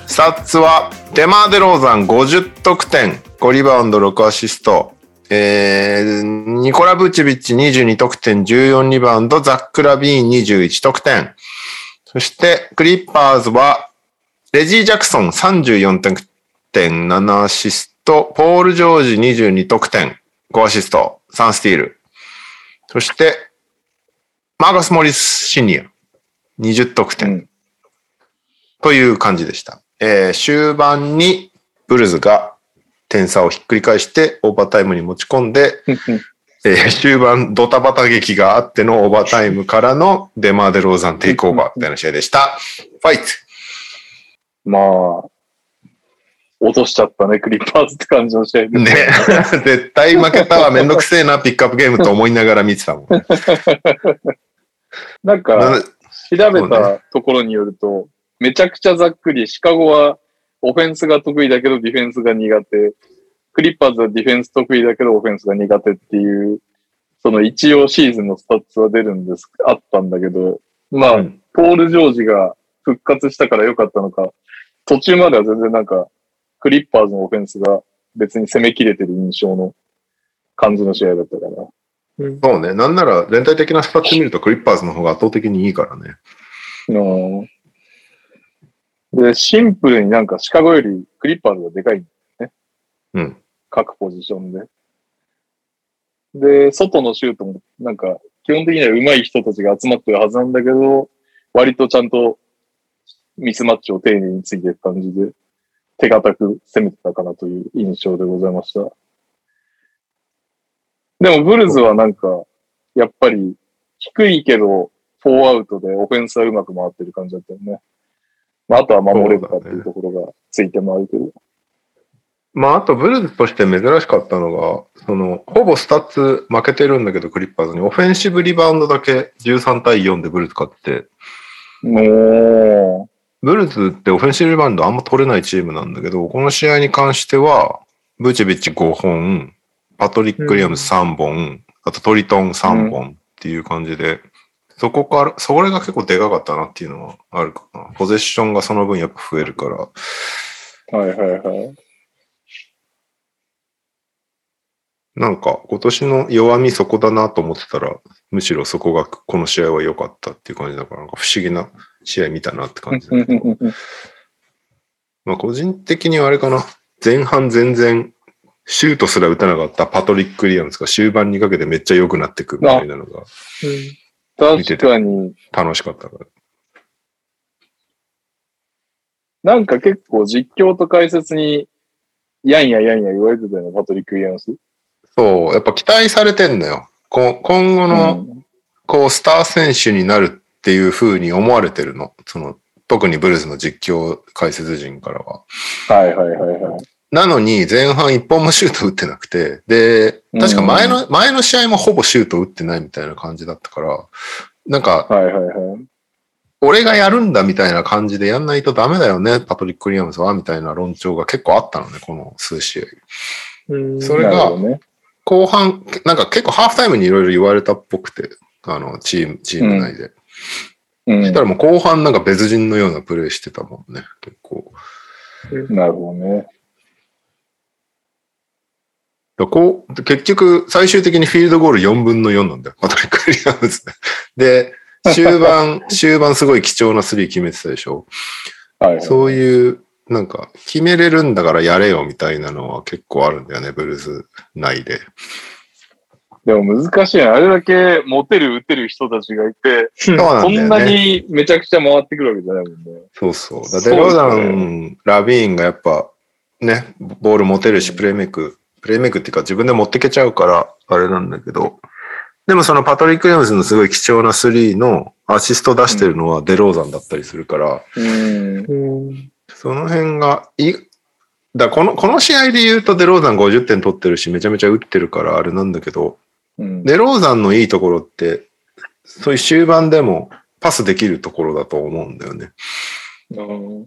スタッツはデマーデローザン50得点。5リバウンド6アシスト。えーニコラ・ブチビッチ22得点。14リバウンド。ザック・ラビーン21得点。そしてクリッパーズはレジー・ジャクソン34点。7アシスト、ポール・ジョージ22得点、5アシスト、3スティール。そして、マーカス・モリス・シニア20得点。うんという感じでした。えー終盤にブルズが点差をひっくり返してオーバータイムに持ち込んで、えー終盤ドタバタ劇があってのオーバータイムからのデマーデローザンテイクオーバーみたいな試合でした。ファイトまあ、落としちゃったね、クリッパーズって感じの試合で。ね。<laughs> 絶対負けたわ、めんどくせえな、ピックアップゲームと思いながら見てたもん。なんか、な調べたところによると、めちゃくちゃざっくり、シカゴはオフェンスが得意だけどディフェンスが苦手。クリッパーズはディフェンス得意だけどオフェンスが苦手っていう、その一応シーズンのスタッツは出るんです、あったんだけど、まあ、うんポール・ジョージが復活したから良かったのか、途中までは全然なんか、クリッパーズのオフェンスが別に攻めきれてる印象の感じの試合だったから。そうね。なんなら全体的なスタッツ見るとクリッパーズの方が圧倒的にいいからね。うんで、シンプルになんかシカゴよりクリッパーズがでかい。うん。各ポジションで。で、外のシュートもなんか基本的には上手い人たちが集まってるはずなんだけど、割とちゃんとミスマッチを丁寧についていく感じで、手堅く攻めてたかなという印象でございました。でもブルズはなんか、やっぱり低いけど、フォーアウトでオフェンスはうまく回ってる感じだったよね。まあ、あとは守れるかっていうところがついて回るけど。まあ、あとブルズとして珍しかったのが、その、ほぼスタッツ負けてるんだけど、クリッパーズに、オフェンシブリバウンドだけ13対4でブルズ勝って、もブルズってオフェンシブリバウンドあんま取れないチームなんだけど、この試合に関しては、ブチェビッチ5本、パトリック・ウィリアムス3本、あとトリトン3本っていう感じで、そこから、それが結構でかかったなっていうのはあるかな。ポゼッションがその分やっぱ増えるから、う、はいはいはい。なんか今年の弱みそこだなと思ってたら、むしろそこがこの試合は良かったっていう感じだから、なんか不思議な試合見たなって感じだけど。まあ個人的にはあれかな。前半全然シュートすら打たなかったパトリック・リアムスが終盤にかけてめっちゃ良くなってくみたいなのが確かに、楽しかったから。なんか結構実況と解説に、やんややんや言われてたよね、パトリック・リアムス。そう、やっぱ期待されてんのよ。こ今後の、うんこう、スター選手になるっていう風に思われてるの？その、特にブルーズの実況解説陣からは。はいはいはいはい。なのに、前半一本もシュート打ってなくて、で、確か前の、前の試合もほぼシュート打ってないみたいな感じだったから、なんか、はいはいはい。俺がやるんだみたいな感じでやんないとダメだよね、パトリック・ウィリアムズは、みたいな論調が結構あったのね、この数試合。それが。後半、なんか結構ハーフタイムにいろいろ言われたっぽくて、あの、チーム、チーム内で。うんそしたらもう後半なんか別人のようなプレーしてたもんね、結構。なるほどね。だこう、結局、最終的にフィールドゴール4分の4なんだよ。パトリック・ウィリアムズ。で、終盤、<laughs> 終盤すごい貴重なスリー決めてたでしょ。はいはい。そういう、なんか、決めれるんだからやれよみたいなのは結構あるんだよね、ブルーズ内で。でも難しいな。あれだけモテる、打てる人たちがいて、そんね。そんなにめちゃくちゃ回ってくるわけじゃないもんね。そうそう。だそうですねデローザン、ラビーンがやっぱ、ね、ボール持てるし、プレイメイク、プレイメイクっていうか自分で持ってけちゃうから、あれなんだけど、でもそのパトリック・ウィリアムズのすごい貴重なスリーのアシスト出してるのはデローザンだったりするから、うん。その辺がいい、だこの、この試合で言うとデローザン50点取ってるし、めちゃめちゃ打ってるからあれなんだけど、うん。デローザンのいいところって、そういう終盤でもパスできるところだと思うんだよね。うん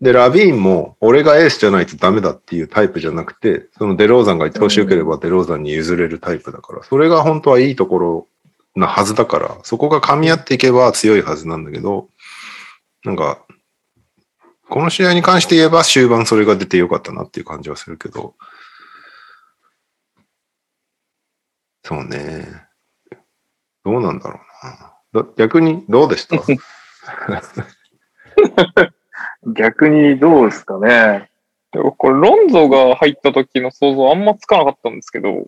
で、ラビーンも、俺がエースじゃないとダメだっていうタイプじゃなくて、そのデローザンが調子良ければデローザンに譲れるタイプだから、それが本当はいいところなはずだから、そこが噛み合っていけば強いはずなんだけど、なんか、この試合に関して言えば終盤それが出てよかったなっていう感じはするけど、そうね。どうなんだろうな。だ逆にどうでした？<laughs> 逆にどうですかね。でもこれ、ロンゾが入った時の想像あんまつかなかったんですけど、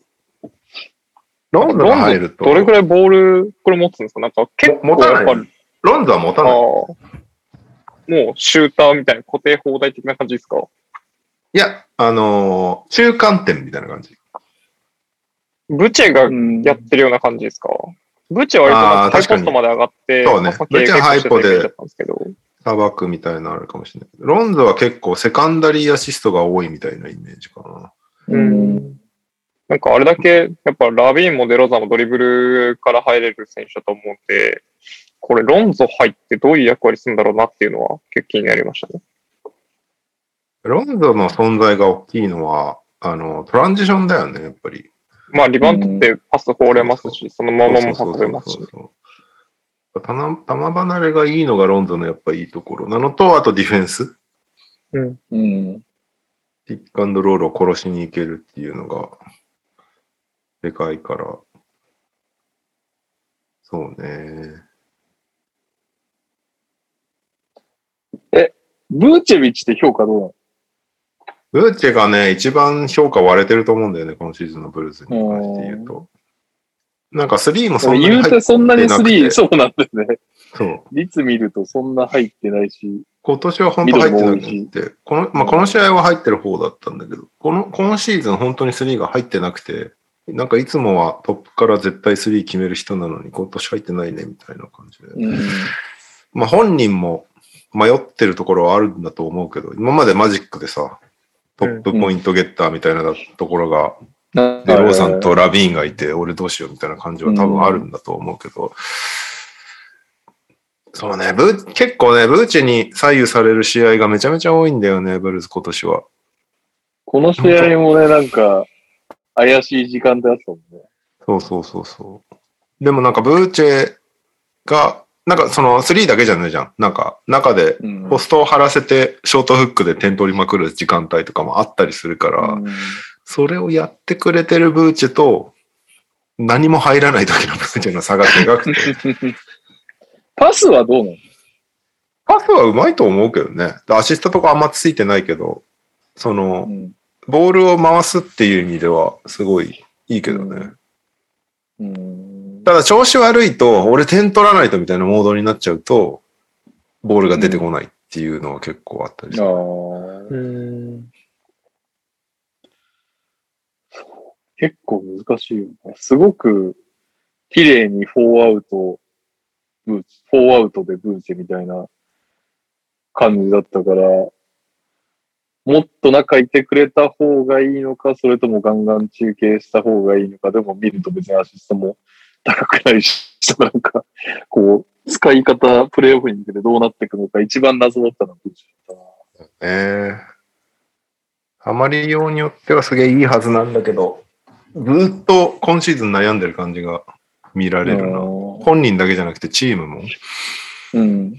ロンドが入ると、どれくらいボール、これ持つんですか？なんか結構やっぱ、ロンドは持たあない。ーもうシューターみたいな固定放題的な感じですか？いや、あのー中間点みたいな感じ。ブチェがうんやってるような感じですか？ブチェは割とハイポストまで上がって、そうねまあブチェはハイポで経験としてたイメージだったんですけど、砂漠みたいなのあるかもしれない。ロンドは結構セカンダリーアシストが多いみたいなイメージかな。うんなんかあれだけ、やっぱラビーンもデロザもドリブルから入れる選手だと思うんで、これロンゾ入ってどういう役割するんだろうなっていうのは結構気になりましたね。ロンドの存在が大きいのは、あの、トランジションだよね、やっぱり。まあリバウンドってパス放れますし、そのままもそう運べますし球球離れがいいのがロンドのやっぱいいところなのと、あとディフェンス。うん。うん。ピックアンドロールを殺しに行けるっていうのが、でかいから。そうね。ブーチェビッチって評価どうなの？ブーチェがね、一番評価割れてると思うんだよね、今シーズンのブルーズに関して言うと。なんか3もそんなに入って言うてそんなになくて3、そうなんですね。そう。率見るとそんな入ってないし。今年は本当入ってなくミて、この、まあ、この試合は入ってる方だったんだけど、この、今シーズン本当に3が入ってなくて、なんかいつもはトップから絶対3決める人なのに今年入ってないねみたいな感じで。うん。まあ本人も迷ってるところはあるんだと思うけど、今までマジックでさ、トップポイントゲッターみたいなところが、で、ローさんとラビーンがいて、俺どうしようみたいな感じは多分あるんだと思うけど、そうね、ブー結構ね、ブーチェに左右される試合がめちゃめちゃ多いんだよね、ブルーズ今年は。この試合もね、なんか、怪しい時間であったもんね。そうそうそうそう。でもなんかブーチェが、なんかその3だけじゃないじゃん。なんか中でうんポストを張らせてショートフックで点取りまくる時間帯とかもあったりするから、うんそれをやってくれてるブーチェと、何も入らない時のブーチェの差がでかくて、<laughs> パスはどうなの？パスはうまいと思うけどね。アシストとかあんまついてないけど、その、うんボールを回すっていう意味ではすごいいいけどね。うん。ただ調子悪いと、俺点取らないとみたいなモードになっちゃうと、ボールが出てこないっていうのは結構あったりすある。ー結構難しいよね。すごく綺麗にフォーアウト、ブーチ、フォーアウトでブーチェみたいな感じだったから、もっと中いてくれた方がいいのか、それともガンガン中継した方がいいのか、でも見ると別にアシストも高くないし、なんか、こう、使い方、プレイオフに向けてどうなっていくのか、一番謎だったのはブーチェだったな。ええハマりようによってはすげえいいはずなんだけど、ずっと今シーズン悩んでる感じが見られるな。う本人だけじゃなくてチームも。ん。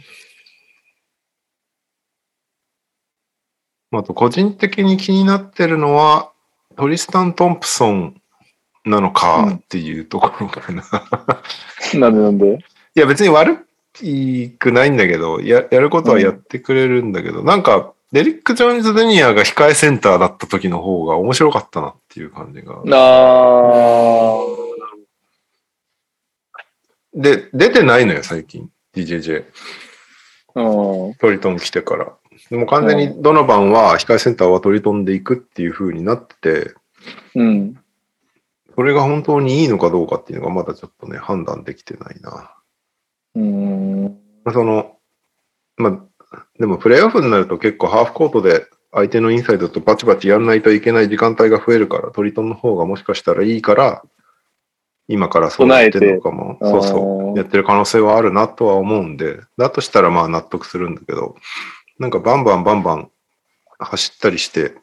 あと個人的に気になってるのは、トリスタン・トンプソンなのかっていうところかな。なんでなんで？<laughs> いや別に悪くないんだけど、ややることはやってくれるんだけど、なんか、デリック・ジョーンズ・デニアが控えセンターだった時の方が面白かったなっていう感じが。あで、出てないのよ、最近。DJJ。あ。うん。トリトン来てから。でも完全にドノバンは控えセンターはトリトンで行くっていう風になってて、うん。それが本当にいいのかどうかっていうのがまだちょっとね、判断できてないな。うん。まあその、まあ、でもプレイオフになると結構ハーフコートで相手のインサイドとバチバチやんないといけない時間帯が増えるから、トリトンの方がもしかしたらいいから、今からそうやってるのかも、そうそう、やってる可能性はあるなとは思うんで、だとしたらまあ納得するんだけど、なんかバンバンバンバン走ったりして、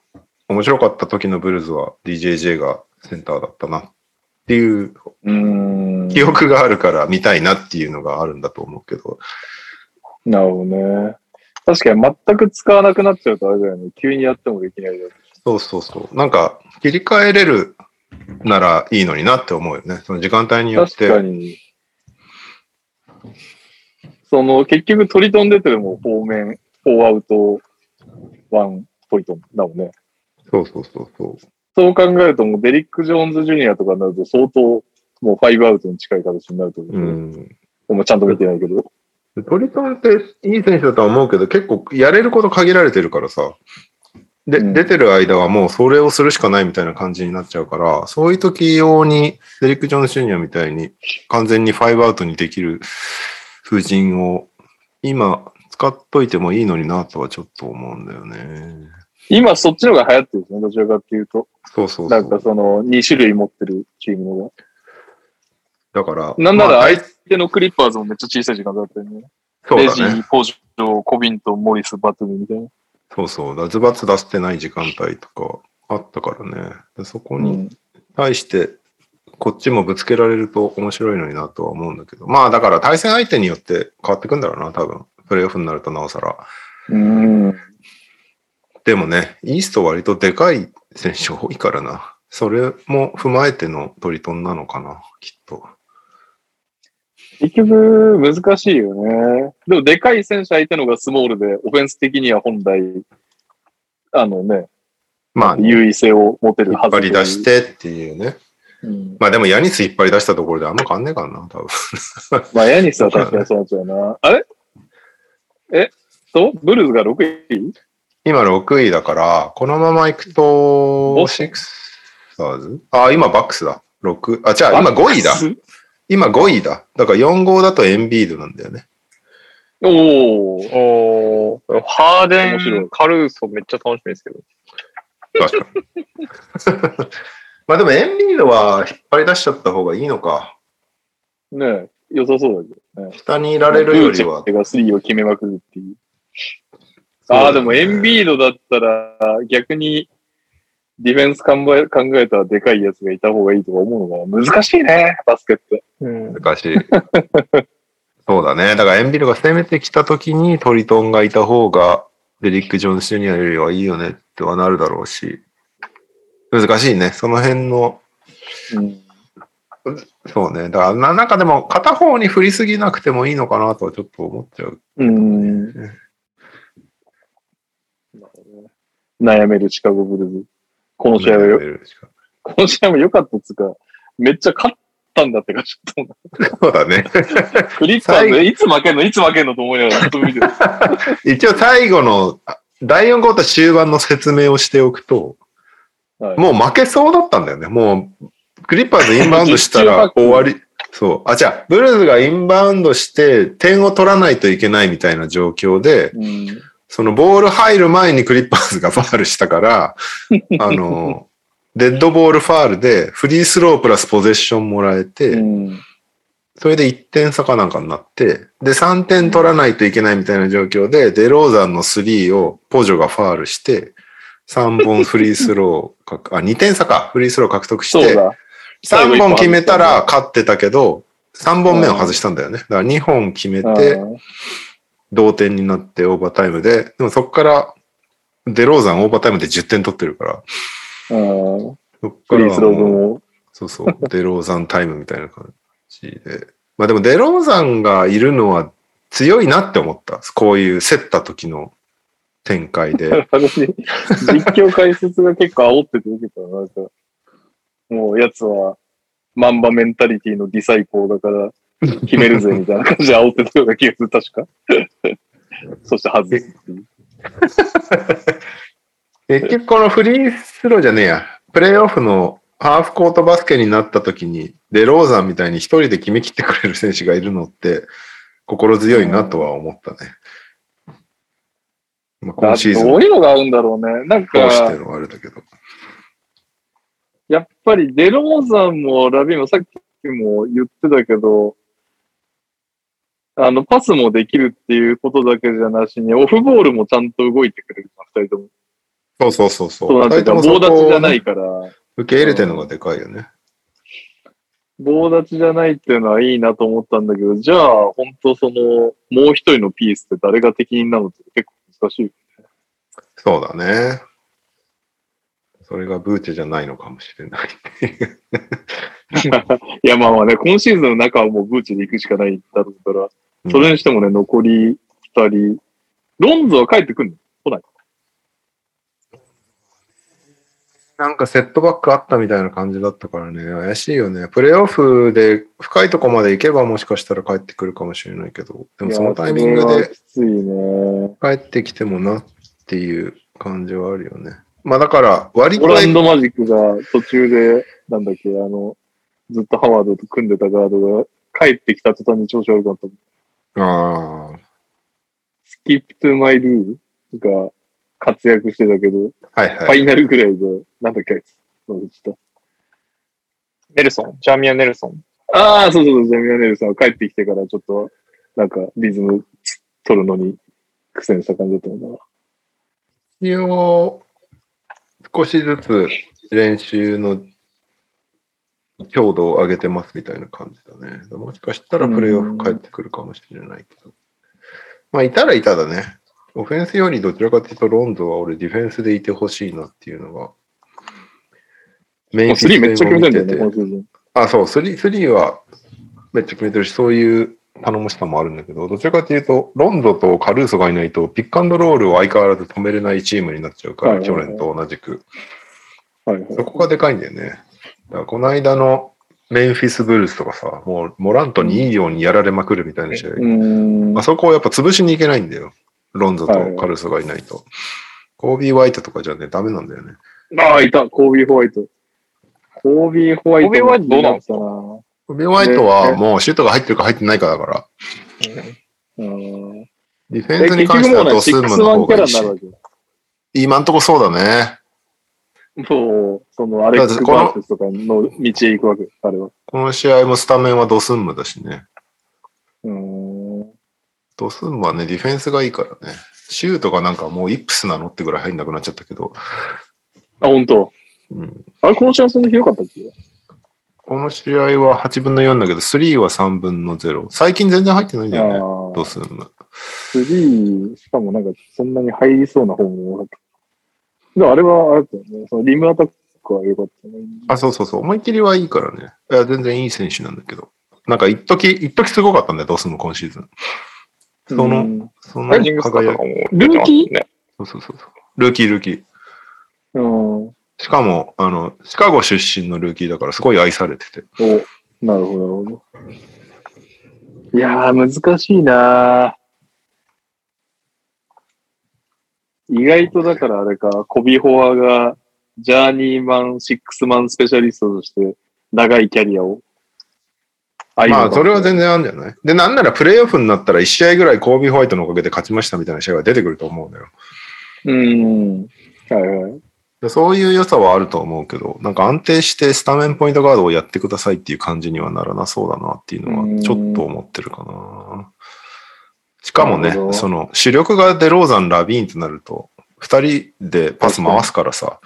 面白かった時のブルーズは DJJ がセンターだったなっていううん。記憶があるから見たいなっていうのがあるんだと思うけど、なるほどね。確かに全く使わなくなっちゃうとあれだよね。急にやってもできないよ。そうそうそう。なんか、切り替えれるならいいのになって思うよね。その時間帯によっ確かて。に。その、結局トリトン出ても方面、フォーアウトワンポイントだもんね。そうそうそうそう。そう考えると、もうデリック・ジョーンズ・ジュニアとかになると相当、もうファイブアウトに近い形になると思う。うん。もうちゃんと見てないけど。トリトンっていい選手だとは思うけど、結構やれること限られてるからさ。で、うん出てる間はもうそれをするしかないみたいな感じになっちゃうから、そういう時用にデリック・ジョーンズ・ジュニアみたいに完全にファイブアウトにできる風神を今使っといてもいいのになとはちょっと思うんだよね。今そっちの方が流行ってるんですね、どちらかっていうと。そうそうなんかその2種類持ってるチームのだから。が。なんならまあ相手のクリッパーズもめっちゃ小さい時間だったよね。レジそうだねー、。ポジョ、コビントン、モリス、バトルみたいな。そうそう。脱罰出してない時間帯とかあったからね。でそこにうん。対して、こっちもぶつけられると面白いのになとは思うんだけど。まあだから対戦相手によって変わってくんだろうな、多分。プレイオフになるとなおさら。うん。でもね、イースト割とでかい選手多いからな。それも踏まえてのトリトンなのかな、きっと。結局、難しいよね。でも、でかい選手相手のがスモールで、オフェンス的には本来、あのね、まあ、引っ優位性を持てるはず張り出し。てっていうね。うん、まあでもヤニス引っ張り出したところであんま変わんねえからな、多分。<laughs> まあ、ヤニスは確かにそうなっちゃうな。あれ？え？と、ブルーズが6位？今6位だから、このまま行くと、シックスサーズあ、今バックスだ。6、あ、じゃあ今5位だ。す今5位だ。だから4号だとエンビードなんだよね。おー。おーハーデン、カルーソめっちゃ楽しみですけど。確かに。<laughs> まあでもエンビードは引っ張り出しちゃった方がいいのか。ねえ良さそうだけどね。下にいられるよりはブーチェがスリーを決めまくるっていう。ああ、でもエンビードだったら逆にディフェンス考え考えたらでかいやつがいた方がいいとか思うのかな。難しいね、バスケって。うん。難しい。<laughs> そうだね。だからエンビードが攻めてきた時にトリトンがいた方がデリック・ジョンズ・ジュニアよりはいいよねってはなるだろうし。難しいね。その辺のうん。そうね。だからな、なんかでも片方に振りすぎなくてもいいのかなとはちょっと思っちゃう。うん。悩めるシカゴブルーズ。この試合はよ、この試合も良かったっつうか、めっちゃ勝ったんだって感じだったもんそうだね。クリッパーズ、いつ負けんのいつ負けんのと思いながらずっと見てる。<laughs> 一応最後のあ第4クォーター終盤の説明をしておくと、はいもう負けそうだったんだよね。もう、クリッパーズインバウンドしたら <laughs> 終わり。そう。あ、じゃあ、ブルーズがインバウンドして点を取らないといけないみたいな状況で、うん。そのボール入る前にクリッパーズがファールしたから、<laughs> あの、デッドボールファールでフリースロープラスポゼッションもらえて、うん。それで1点差かなんかになって、で、3点取らないといけないみたいな状況で、デローザンの3をポジョがファールして、3本フリースローか、<laughs> あ、2点差か、フリースロー獲得して、そうだ。3本決めたら勝ってたけど、3本目を外したんだよね。だから2本決めて、うん同点になってオーバータイムで、でもそこから、デローザンオーバータイムで10点取ってるから、うん。そこから。そうそう、デローザンタイムみたいな感じで。まあでもデローザンがいるのは強いなって思った。こういう競った時の展開で。<laughs> 私、実況解説が結構煽ってて受けたな。なんか、もう、やつは、マンバメンタリティのディサイコーだから、<laughs> 決めるぜ、みたいな感じで煽ってたような気がする、確か。<laughs> そして外す。<laughs> 結局このフリースローじゃねえや。プレイオフのハーフコートバスケになった時に、デローザンみたいに一人で決めきってくれる選手がいるのって、心強いなとは思ったね。まあ、今シーズンどういうのが合うんだろうね。なんか、通してのあれだけど。やっぱりデローザンもラビンもさっきも言ってたけど、あの、パスもできるっていうことだけじゃなしに、オフボールもちゃんと動いてくれる二人とも。そうそうそうそう。そうなんていうか、棒立ちじゃないから、受け入れてるのがでかいよね。棒立ちじゃないっていうのはいいなと思ったんだけど、じゃあ、本当その、もう一人のピースって誰が敵になるのって結構難しいよ。そうだね。それがブーチェじゃないのかもしれない。<laughs> いや、まあまあね、今シーズンの中はもうブーチで行くしかないだろうから、それにしてもね、残り二人、ロンズは帰ってくるの？来ないなんかセットバックあったみたいな感じだったからね、怪しいよね。プレイオフで深いとこまで行けばもしかしたら帰ってくるかもしれないけど、でもそのタイミングで。帰ってきてもなっていう感じはあるよね。まあだから、割とオランドマジックが途中で、なんだっけ、あの、ずっとハワードと組んでたガードが帰ってきた途端に調子悪くなった。あスキップトゥマイルーが活躍してたけど、あ、はいはい。ファイナルぐらいで、なんだっけ、あいつ忘れてネルソン、ジャミア・ネルソン？たああ、そうそうそう、ジャミアネルさんが帰ってきてからちょっと、なんかリズム取るのに苦戦した感じだったのかな。一応、少しずつ練習の強度を上げてますみたいな感じだね。もしかしたらプレイオフ帰ってくるかもしれないけど。まあ、いたらいただね。オフェンスよりどちらかというと、ロンドは俺ディフェンスでいてほしいなっていうのが。メもうスリーめっちゃ決めてんだよね、戦を見今シーズン。あ、そう、スリー、スリーはめっちゃ決めてるし、そういう頼もしさもあるんだけど、どちらかというと、ロンドとカルーソがいないと、ピックアンドロールを相変わらず止めれないチームになっちゃうから、去年と同じく。そこがでかいんだよね。だこの間のメンフィスブルースとかさ、もうモラントにいいようにやられまくるみたいな試合。あそこをやっぱ潰しにいけないんだよ。ロンゾとカルーソがいないと。コービー・ワイトとかじゃね、ダメなんだよね。ああ、いた、コービー・ホワイト。コービー・ホワイト。コービーホワイトどうなんですかかコービー・ワイトはもうシュートが入ってるか入ってないかだから、うん。ディフェえ、ンスに結関してはドスームの方がいいし。今んとこそうだね。もう、そのアレックス・バースとかの道へ行くわけ、あれは。この試合もスタメンはドスンムだしね。うーん。ドスンムはね、ディフェンスがいいからね。シュートがなんかもうイップスなのってぐらい入んなくなっちゃったけど、あ、本当？うん、あれ、この試合そんなひどかったっけ？この試合は8分の4だけど、3は3分の0。最近全然入ってないんだよね、あドあ。スンム。スリー、しかもなんかそんなに入りそうな方も多かった。でもあれは、あれだよね。そのリムアタックは良かったね。あ、そうそうそう。思いっきりはいいからね。いや、全然いい選手なんだけど。なんか一時、一時すごかったんだよ、ドスンム今シーズン。そのうんその輝きとかも出てますね。そうそうそうそう。ルーキー、ルーキー。うん。しかも、あの、シカゴ出身のルーキーだからすごい愛されてて。お、なるほど、なるほど。いやー、難しいなー意外とだからあれか、コビホアが、ジャーニーマン、シックスマンスペシャリストとして、長いキャリアを。まあ、それは然。全然あるんじゃない？で、なんならプレイオフになったら1試合ぐらいコービー・ホワイトのおかげで勝ちましたみたいな試合が出てくると思うんだよ。うん。はいはい。でそういう良さはあると思うけど、なんか安定してスタメンポイントガードをやってくださいっていう感じにはならなそうだなっていうのはちょっと思ってるかな。しかもねその主力がデローザン、ラビーンとなると、2人でパス回すからさ、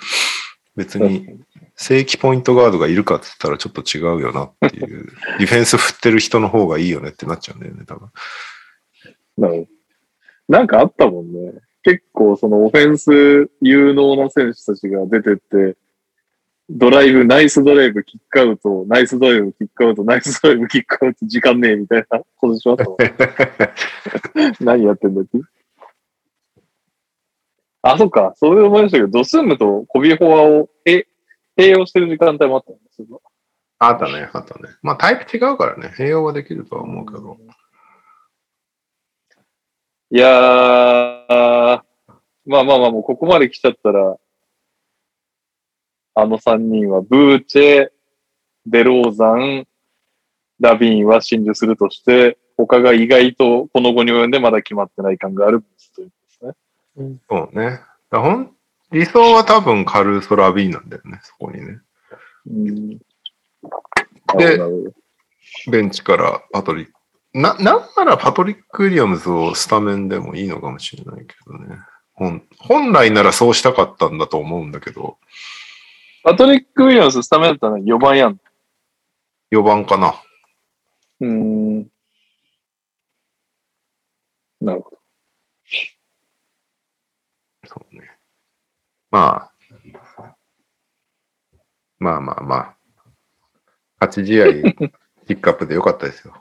別に正規ポイントガードがいるかって言ったらちょっと違うよなっていう、<laughs> ディフェンス振ってる人の方がいいよねってなっちゃうんだよね、多分。なるほど。なんかあったもんね。結構そのオフェンス有能な選手たちが出てって、ドライブ、ナイスドライブ、キックアウト、ナイスドライブ、キックアウト、ナイスドライブ、キックアウト、時間ねえみたいなポジションあった。<laughs> 何やってんだっけあ、そっか。それで思い出したけど、ドスンムとコビホアをえ併用してる時間帯もあったんですよ。あったね、あったね。まあタイプ違うからね、併用はできるとは思うけど。いやー、まあまあまあ、もうここまで来ちゃったら、あの3人は、ブーチェ、デローザン、ラビーンは真珠するとして、他が意外とこの後に及んでまだ決まってない感があるということですね。そうね。だほん理想は多分カルーソ・ラビーンなんだよね、そこにね。うん。でベンチからパトリック。な、なんならパトリック・ウィリアムズをスタメンでもいいのかもしれないけどね。本本来ならそうしたかったんだと思うんだけど、パトリック・ウィリアムススタメンだったら4番やん。4番かな。うん。なるほど。そうね。まあ、まあまあまあ、勝ち試合、ピックアップでよかったですよ。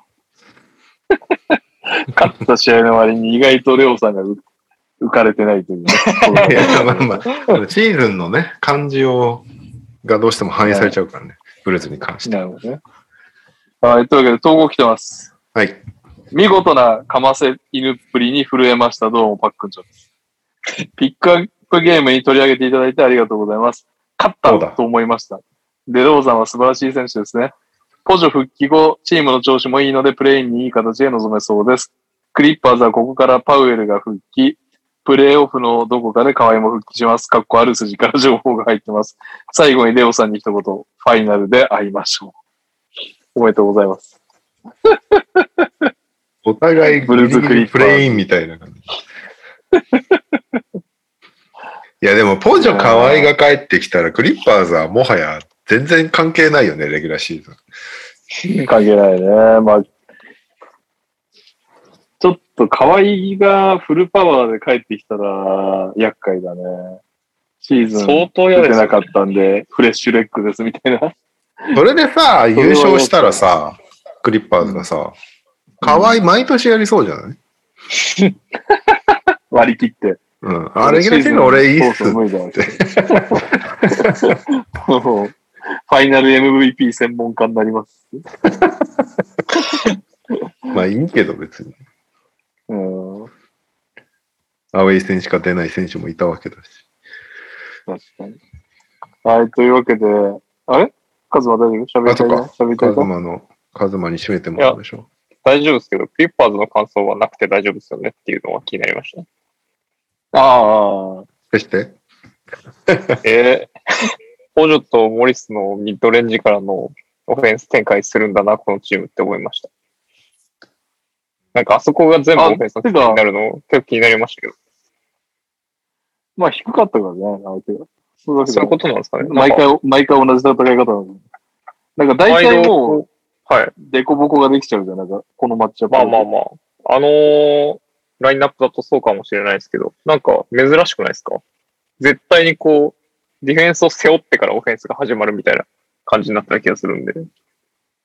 <laughs> 勝った試合の割に意外とレオさんが浮浮かれてないというね。いやまあまあ、シーズンのね、感じをがどうしても反映されちゃうからね。ブルーズに関して。なるほどね。はい。というわけで、統合来てます。はい。見事なかませ犬っぷりに震えました。どうも、パックンチョです。ピックアップゲームに取り上げていただいてありがとうございます。勝ったと思いました。デローザンは素晴らしい選手ですね。ポジョ復帰後、チームの調子もいいので、プレインにいい形で臨めそうです。クリッパーズはここからパウエルが復帰。プレイオフのどこかで河合も復帰します。かっこある筋から情報が入ってます。最後にレオさんに一言、ファイナルで会いましょう。おめでとうございます。お互いブルーズクリプレインみたいな感じ。いや、でも、ポジョ河合が帰ってきたら、クリッパーズはもはや全然関係ないよね、レギュラーシーズン。関係ないね。まあ、と河合がフルパワーで帰ってきたら厄介だね。シーズン相当出てなかったんで、フレッシュレッグですみたいな。それでさ、優勝したらさ、クリッパーズがさ、河合毎年やりそうじゃない？<laughs> 割り切って。うん。あ、レギュラーシーズン俺いいっすそうそう、。無理だよ。も <laughs> うファイナル MVP 専門家になります。<laughs> まあいいけど別に。うん、アウェイ戦しか出ない選手もいたわけだし。確かに。はい、というわけで、あれ？カズマ大丈夫？喋りたい？喋りたいか？カズマの、カズマに締めてもらうでしょ。大丈夫ですけど、クリッパーズの感想はなくて大丈夫ですよねっていうのは気になりました。ああ、そして、えー、ポジョとモリスのミッドレンジからのオフェンス展開するんだな、このチームって思いました。なんかあそこが全部あオフェンスのになるの結構気になりましたけど、まあ低かったからね、相手が。そうだけどそういうことなんですかね。毎回、毎回同じ戦い方なの。なんか大体もう、う、はい。デコボコができちゃうじゃん、なんか、このマッチアップ。まあまあまあ。あのーラインナップだとそうかもしれないですけど、なんか珍しくないですか？絶対にこう、ディフェンスを背負ってからオフェンスが始まるみたいな感じになった気がするんで。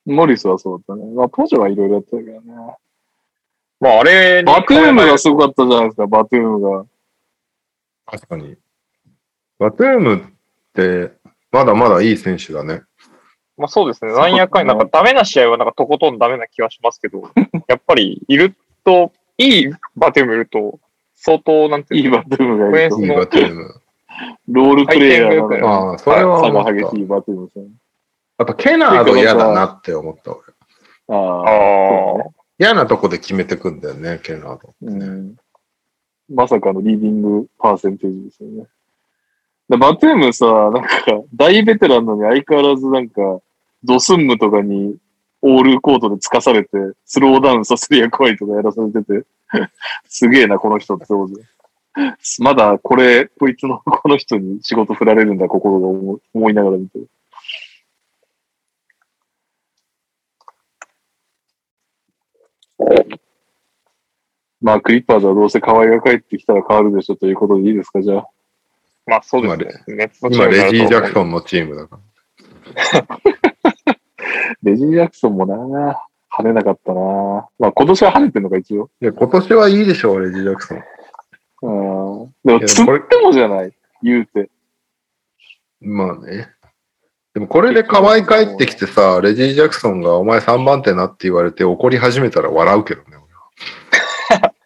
モリスはそうだったね。まあ、ポジョはいろいろやってたけどね。まああれにバトゥームがすごかったじゃないですか、バトゥームが。確かに。バトゥームって、まだまだいい選手だね。まあそうですね。なんやかんや、なんかダメな試合はなんかとことんダメな気はしますけど、<laughs> やっぱりいると、いいバトゥームいると、相当、なんていいのいうバトゥームがいるといいバトゥーム。ロールプレイヤーなのにああ、それは差思った。が激しいバトゥームですね。あと、ケナード嫌だなって思った俺。ああ。ああ、嫌なとこで決めてくんだよね、ケナード。うんまさかのリーディングパーセンテージですよね。でバトゥームさ、なんか、大ベテランのに相変わらずなんか、ドスンムとかにオールコートでつかされて、スローダウンさせる役割とかやらされてて、<laughs> すげえな、この人って思うまだこれ、こいつの、この人に仕事振られるんだ、心が思いながら見てる。まあ、クリッパーズはどうせ河合が帰ってきたら変わるでしょということでいいですか、じゃあ。まあそうですね。今、レジー・ジャクソンのチームだから。<laughs> レジー・ジャクソンもな、跳ねなかったな。まあ、今年は跳ねてんのか、一応。いや、今年はいいでしょう、レジー・ジャクソン。うん。でも、つってもじゃない、言うて。まあね。でもこれで河合帰ってきてさ、レジー・ジャクソンがお前3番手なって言われて怒り始めたら笑うけどね。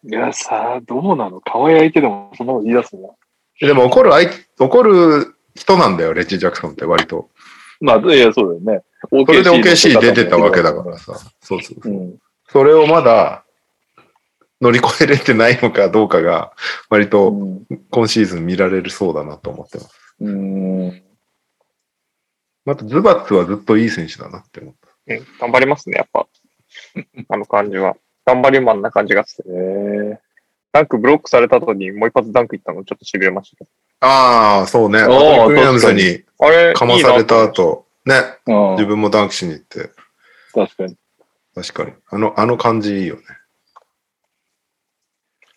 <laughs> いや、さあ、どうなの？河合相手でもそんなこと言い出すの？でも怒る相手、怒る人なんだよ、レジー・ジャクソンって割と。まあ、いや、そうだよね。それで OKC 出てたわけだからさ。そうそうそう。うん。それをまだ乗り越えれてないのかどうかが、割とうん。今シーズン見られるそうだなと思ってます。うん。またズバッツはずっといい選手だなって思った。うん、頑張りますね、やっぱ。<laughs> あの感じは。頑張りマンな感じがして。ええダンクブロックされた後にもう一発ダンクいったのちょっと痺れましたけああ、そうね。あク・ウィリアムズにど。あれ、かまされた後、ね、うん。自分もダンクしに行って、確かに。確かに。あの、あの感じいいよね。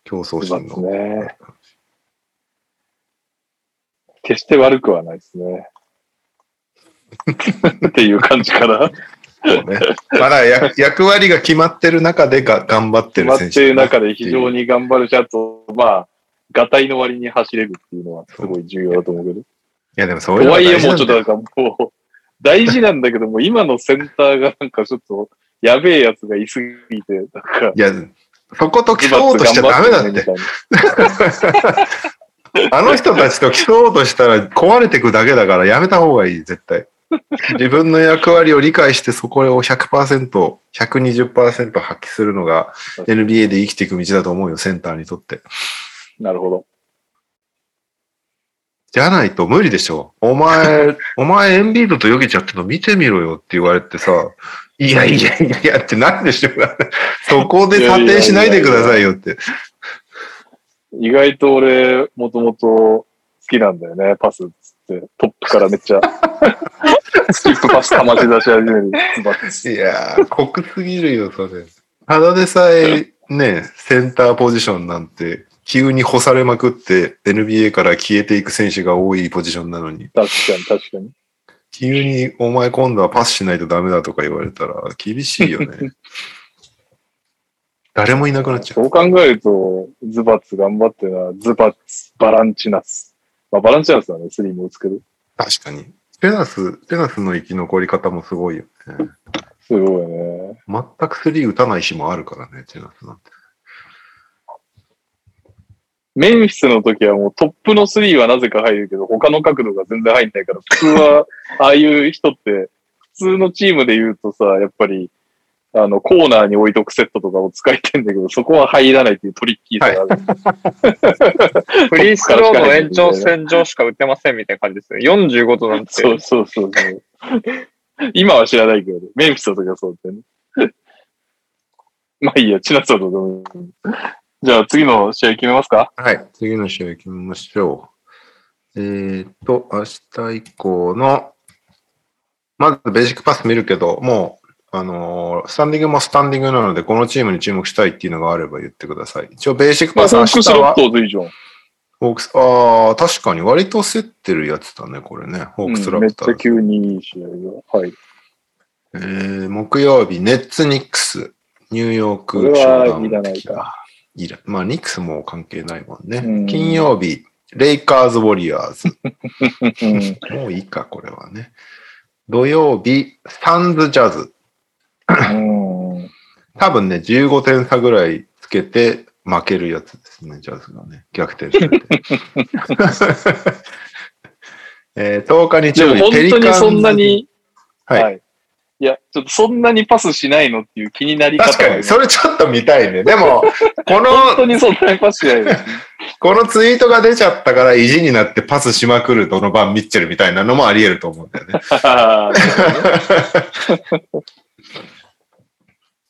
競争心そうの。ね。決して悪くはないですね。<laughs> っていう感じかな。そうね。まだや役割が決まってる中でが頑張って決まる選手ってる中で非常に頑張るし、あと、まあ、ガタイの割に走れるっていうのはすごい重要だと思うけど。や、でもそうというのがはいえもうちょっと大事なんだよ。なんかもう、大事なんだけども、今のセンターがなんかちょっと、やべえやつがいすぎて、なんか、いや、そこと競おうとしちゃダメだって。<laughs> あの人たちと競おうとしたら壊れてくだけだからやめた方がいい、絶対。<laughs> 自分の役割を理解してそこを100%、120%発揮するのが NBA で生きていく道だと思うよ、センターにとって。なるほど。じゃないと無理でしょ。お前、<laughs> お前エンビードとよけちゃってるの見てみろよって言われてさ、いやいやいやいやってなるでしょ。<laughs> そこで査定しないでくださいよって。意外と俺、もともと好きなんだよね、パスって。トップからめっちゃ、スキップパスかまし出し始める。いやー、濃くすぎるよ、それ。ただでさえ、ね、センターポジションなんて、急に干されまくって、NBA から消えていく選手が多いポジションなのに、確かに確かに。急にお前今度はパスしないとダメだとか言われたら厳しいよね。<laughs> 誰もいなくなっちゃう。そう考えると、ズバッツ頑張ってな、ズバッツ、バランチナス。まあ、バランチナスはね、スリーも打つけど、確かに。ペナス、ペナスの生き残り方もすごいよね。すごいね。全くスリー打たない日もあるからね、ペナスなんて。メンフィスの時はもうトップのスリーはなぜか入るけど、他の角度が全然入んないから、普通は、ああいう人って、普通のチームで言うとさ、やっぱり、あの、コーナーに置いとくセットとかを使いてんだけど、そこは入らないっていうトリッキーさがある。<laughs> フリースローの延長線上しか打てませんみたいな感じですね。45度なんて。そうそうそうそう。今は知らないけどね。メンフィスの時はそうだよね。<laughs> まあいいや、チナツはどうでもいい。じゃあ次の試合決めますか？はい。次の試合決めましょう。えーっと、明日以降の、まずベーシックパス見るけど、もう、あのースタンディングもスタンディングなので、このチームに注目したいっていうのがあれば言ってください。一応、ベーシックまあ、パス明ホークス日はロッ、トーズ以上。ホークス、ああ、確かに割と競ってるやつだね、これね。ホークスラうんめっちゃプターズ。急にいい試合が。はい。えー木曜日、ネッツ・ニックス、ニューヨーこク、れショーダウンはいらないか。いらまあ、ニックスも関係ないもんね。うん金曜日、レイカーズ・ウォリアーズ。<laughs> うん。もういいか、これはね。土曜日、サンズ・ジャズ。うん。多分ね、15点差ぐらいつけて負けるやつですね、ジャズがね。逆転してて。<laughs> えー10日日曜日、本当にそんなに、はい。いや、ちょっとそんなにパスしないのっていう気になり方確かに、それちょっと見たいね。でも、<laughs> こ本当の、にそんなにパスしないの。このツイートが出ちゃったから意地になってパスしまくるドノバン・ミッチェルみたいなのもあり得ると思うんだよね。<laughs>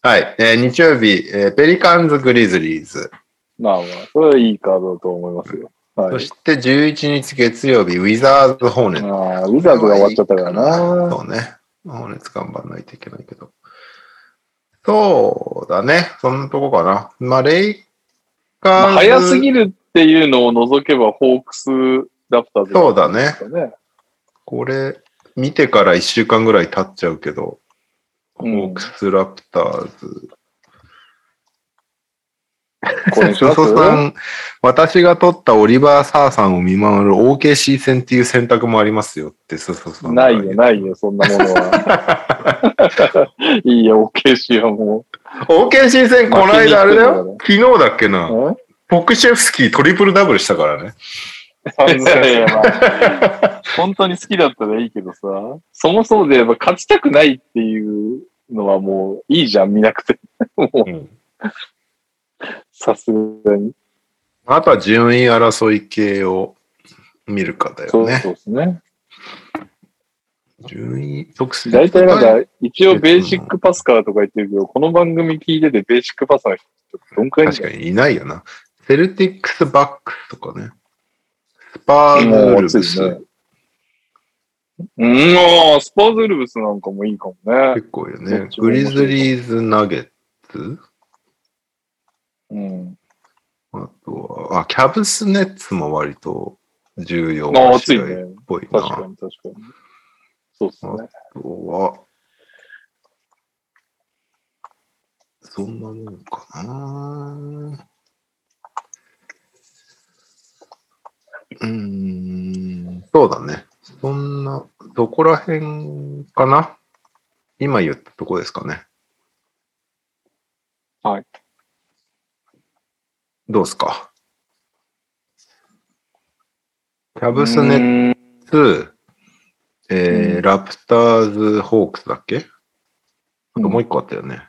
はい。えー日曜日、えーペリカンズ・グリズリーズ。まあまあ、それはいいカードだと思いますよ。はい。そして11日月曜日、ウィザーズ・ホーネット。ああ、ウィザーズが終わっちゃったからな。そうね。ホーネッツ頑張らないといけないけど。そうだね。そんなとこかな。まあ、レイカーズ。まあ、早すぎるっていうのを除けば、ホークス・ラプターズ、そうだね。ね。これ、見てから1週間ぐらい経っちゃうけど、ホうんークス・ラプターズ。これにします？ソさん、私が取ったオリバー・サーさんを見守る OKC 戦っていう選択もありますよって、ソソさんがないよ、ないよ、そんなものは。<laughs> いいよ、OKC はも OKC 戦、この間あれだ負よ。昨日だっけな。う。ポクシェフスキートリプルダブルしたからね。いやいやまあ本当に好きだったらいいけどさ、そもそもで言えば勝ちたくないっていうのはもういいじゃん、見なくて。もう、さすがに。あとは順位争い系を見るかだよね。そうですね。順位、特殊大体なんか、一応ベーシックパスカーとか言ってるけど、この番組聞いててベーシックパスの人どんくらい確かにいないよな。セルティックスバックスとかね。スパーズウルブス。もうん、ああ、スパーズウルブスなんかもいいかもね。結構よそねグリズリーズナゲッツ？うん。あとは、あ、キャブスネッツも割と重要な試合っ。ぽいな。確かに、確かに。そうっすね。あとは、そんなもんかな。うーん、そうだね。そんな、どこら辺かな？今言ったとこですかね。はい。どうですか？キャブスネッネツ、えーうんラプターズ・ホークスだっけ？あとうんもう一個あったよね。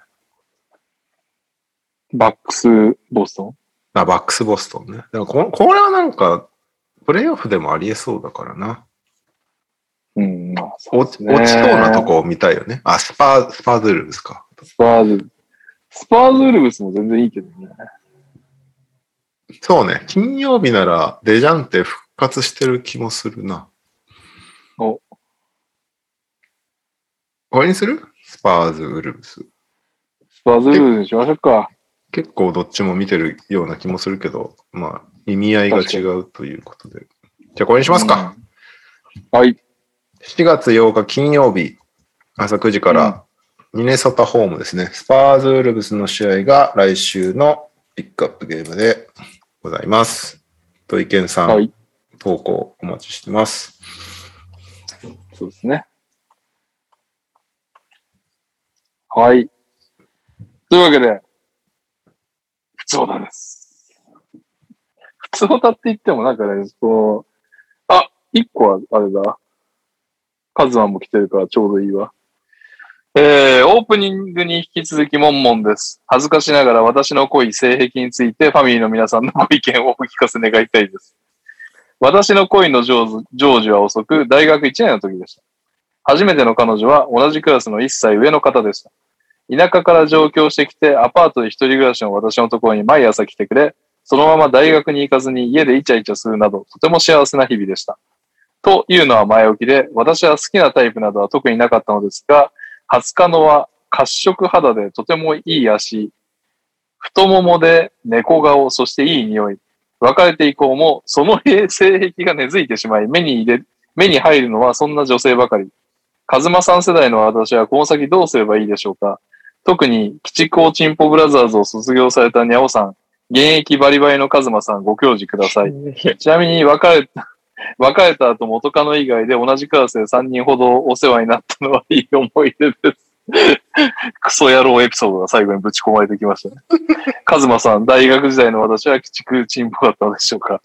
バックス、ボストン？あ、バックス・ボストンね。でもここれはなんか、プレイオフでもありえそうだからな。うん、まあ、そう落ちですね。落ちそうなとこを見たいよね。あ、スパー、スパーズウルブスか。スパーズ、スパーズウルブスも全然いいけどね。そうね。金曜日ならデジャンテ復活してる気もするな。お。これにする？スパーズ・ウルブス。スパーズウルブスにしましょうか。結構どっちも見てるような気もするけど、まあ、意味合いが違うということで。じゃあこれにしますか。うん。はい。7月8日金曜日、朝9時から、ミネソタホームですね。スパーズ・ウルブスの試合が来週のピックアップゲームでございます。と意見さん、はい。投稿お待ちしてます。そうですね。はい。というわけで、普通オタです。普通オタって言ってもなんかね、その、あ、一個はあれだ。カズマンも来てるからちょうどいいわ。えー、オープニングに引き続きモンモンです。恥ずかしながら私の恋、性癖についてファミリーの皆さんのご意見をお聞かせ願いたいです。私の恋の成就は遅く、大学1年の時でした。初めての彼女は同じクラスの1歳上の方でした。田舎から上京してきて、アパートで一人暮らしの私のところに毎朝来てくれ、そのまま大学に行かずに家でイチャイチャするなど、とても幸せな日々でした。というのは前置きで、私は好きなタイプなどは特になかったのですが、初カノは褐色肌でとてもいい足、太ももで猫顔、そしていい匂い。別れて以降も、その性癖が根付いてしまい、目に入れ、目に入るのはそんな女性ばかり。カズマさん世代の私はこの先どうすればいいでしょうか特に、鬼畜おちんぽブラザーズを卒業されたニャオさん、現役バリバリのカズマさんご教示ください。ちなみに別れた、<laughs> 別れた後元カノ以外で同じクラスで3人ほどお世話になったのはいい思い出です。<laughs> クソ野郎エピソードが最後にぶち込まれてきましたね。<laughs> カズマさん、大学時代の私は鬼畜チンポだったのでしょうか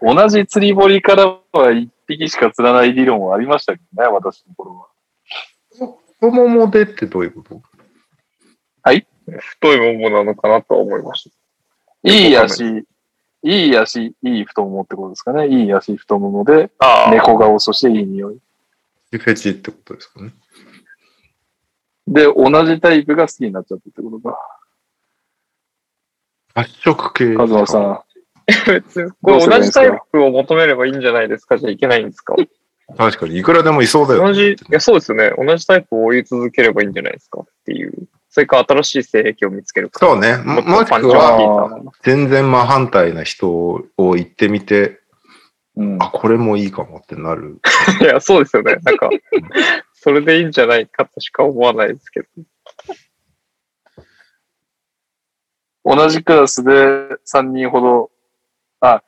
同じ釣り堀からは一匹しか釣らない理論はありましたけどね、私の頃は。太ももでってどういうこと？太いももなのかなとは思いました。いい足、いい足、いい太ももってことですかね。いい足、太ももで、猫顔、そしていい匂い。フェチってことですかね。で、同じタイプが好きになっちゃったってことか。発色系。カズマさん。別にこれ同じタイプを求めればいいんじゃないですか？じゃあいけないんですか？確かに、いくらでもいそうだよ、ね。同じ、いや、そうですよね。同じタイプを追い続ければいいんじゃないですか？っていう。それか新しい性癖を見つけるか。そうね。もしくは、全然真反対な人を言ってみて、うん。あ、これもいいかもってなる。<laughs> いや、そうですよね。なんか、それでいいんじゃないかとしか思わないですけど。同じクラスで3人ほど、あ、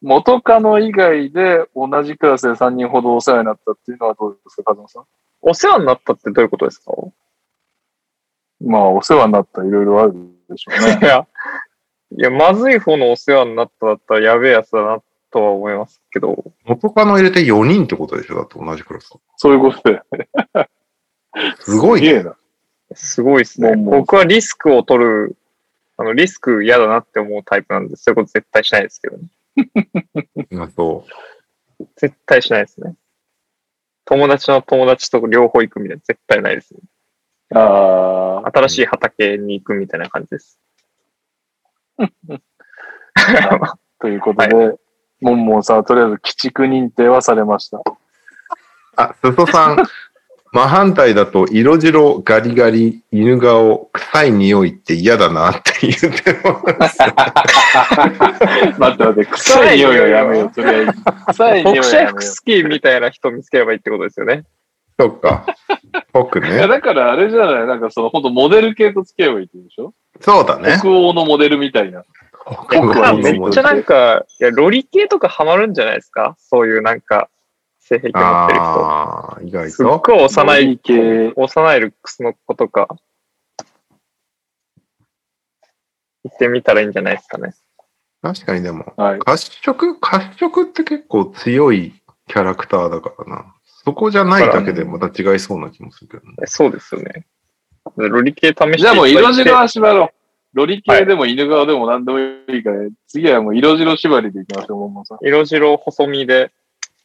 元カノ以外で同じクラスで3人ほどお世話になったっていうのはどうですか、カズマさん？お世話になったってどういうことですか？まあ、お世話になったいろいろあるでしょういね。や、<laughs> いや、まずい方のお世話になっただったらやべえやつだなとは思いますけど。元カノ入れて4人ってことでしょ？だって同じクラス。そういうことで。<laughs> すごいね。すごいですね。僕はリスクを取る、あの、リスク嫌だなって思うタイプなんで、そういうこと絶対しないですけどね。<laughs> あと、絶対しないですね。友達の友達と両方行くみたいな絶対ないですね。あ新しい畑に行くみたいな感じです。あ、ということで、モンモンさんはとりあえず鬼畜認定はされました。あ、すそさん、<laughs> 真反対だと色白、ガリガリ、犬顔、臭い匂いって嫌だなって言ってます。<laughs> 待って待って、臭い匂いはやめよう、とりあえず。臭い匂い北シェフはやめよスキーみたいな人見つければいいってことですよね。そっか。僕う。いや、ね。だからあれじゃない？なんかその、本当モデル系と付き合えばいいってことでしょ？そうだね。北欧のモデルみたいな。僕僕はめっちゃなんか、いや、ロリ系とかハマるんじゃないですか？そういうなんか、性癖持ってる人。ああ、意外すっと。ごい幼い系、幼いルックスの子とか、行ってみたらいいんじゃないですかね。確かにでも、はい。褐色？褐色って結構強いキャラクターだからな。そこじゃないだけでまた違いそうな気もするけどね。え <laughs> そうですよね。ロリ系試してじゃあもう色白はは縛ろう。ロリ系でも犬顔でも何でもいいから、次はもう色白縛りでいきましょう、ももさ色白細身で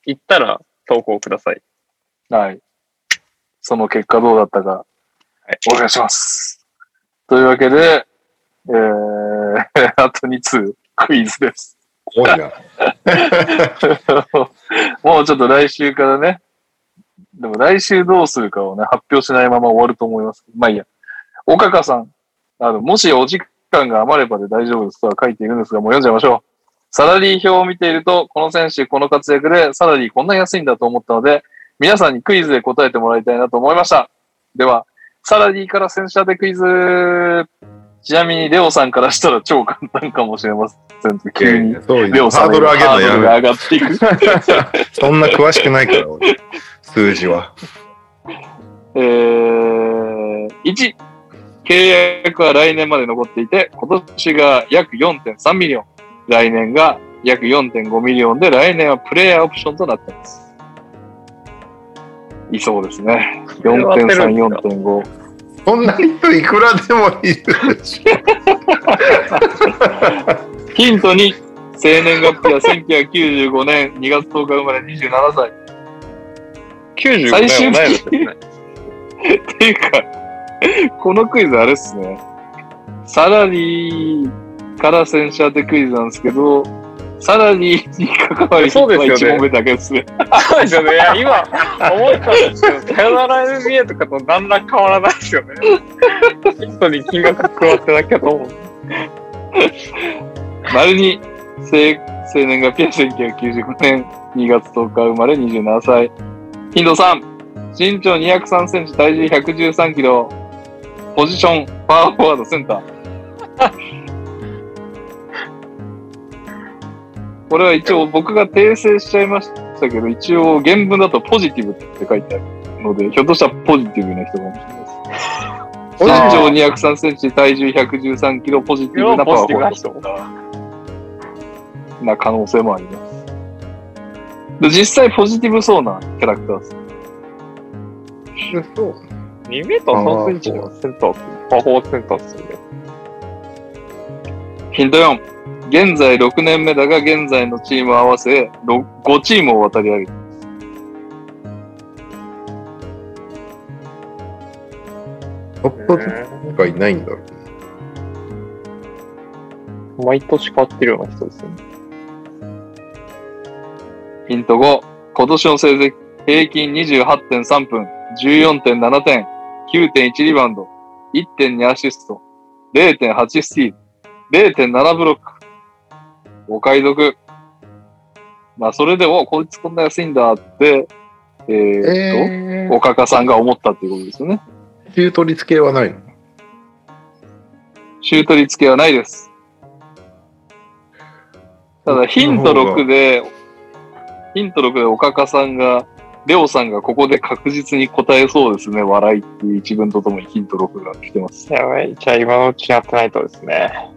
行ったら投稿ください。ん。はい。その結果どうだったか、はいお願いします。というわけで、えー、<laughs> あと2通、クイズです。多いな。<laughs> もうちょっと来週からね、でも来週どうするかをね、発表しないまま終わると思います。まあいいや。おかかさん、あの、もしお時間が余ればで大丈夫ですとは書いているんですが、もう読んじゃいましょう。サラリー表を見ていると、この選手、この活躍でサラリーこんな安いんだと思ったので、皆さんにクイズで答えてもらいたいなと思いました。では、サラリーから選手当てクイズ。ちなみに、レオさんからしたら超簡単かもしれません。急に。レオさんハードル上げるのやハードルが上がっていく。め <laughs> そんな詳しくないから、俺。数字は。えー、1、契約は来年まで残っていて、今年が約4.3ミリオン、来年が約4.5ミリオンで、来年はプレイヤーオプションとなっています。いそうですね。れは当てる4.3、んですか4.5。そんな人いくらでもいるでしょ。<laughs> ヒント2、生年月日は1995年2月10日生まれ27歳。95最終年はないですよね。っていうか、このクイズあれっすね。サラリーから戦車ってクイズなんですけど、サラリーに関わる人は1問目だけですね。そうですよね。いや、今、思ったんですけど、さよなら NBA とかと何ら変わらないですよね。ヒントに金額加わってだけだと思う？丸に、生生年月日は1995年2月10日生まれ27歳。ヒント3、身長203センチ、体重113キロ、ポジション、パワーフォワード、センター。<laughs> これは一応僕が訂正しちゃいましたけど、一応原文だとポジティブって書いてあるので、ひょっとしたらポジティブな人かもしれないです。<laughs> 身長203センチ、体重113キロ、ポジティブなパワーフォワード。な可能性もあります。で実際ポジティブそうなキャラクターです。そう。2メーター3センチのセンターっす、パフォーセンターっすよね。ヒント4。現在6年目だが、現在のチームを合わせ、ろ5チームを渡り上げています。トップしかいないんだろう。毎年変わってるような人ですよね。ヒント5。今年の成績、平均28.3分、14.7点、9.1リバウンド、1.2アシスト、0.8スティール、0.7ブロック、お買い得。まあ、それでも、こいつこんな安いんだって、えーっと、えおかかさんが思ったっていうことですよね。ー、シュート率系はないの？シュート率系はないです。ただ、ヒント6で、ヒント6でおかかさんが、レオさんがここで確実に答えそうですね。笑いっていう一文とともにヒント6が来てます。やばい。じゃあ今のうちにやってないとですね。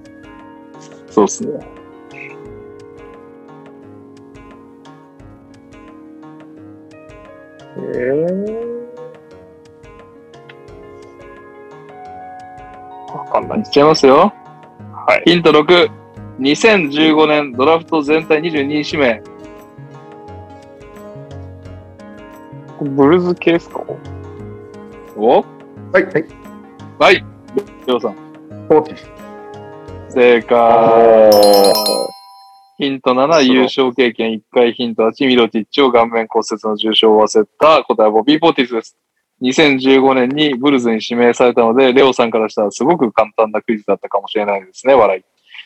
そうですね。えー。わかんないいっ。ちゃいますよ。はい。ヒント6。2015年ドラフト全体22位指名。ブルーズ系ですか？お？はい、はい。はい。レオさん。フォーティス正解。ヒント7、優勝経験1回、ヒント8、ミロティッチを顔面骨折の重傷を負わせた答えはボビー・ポーティスです。2015年にブルズに指名されたので、レオさんからしたらすごく簡単なクイズだったかもしれないですね、笑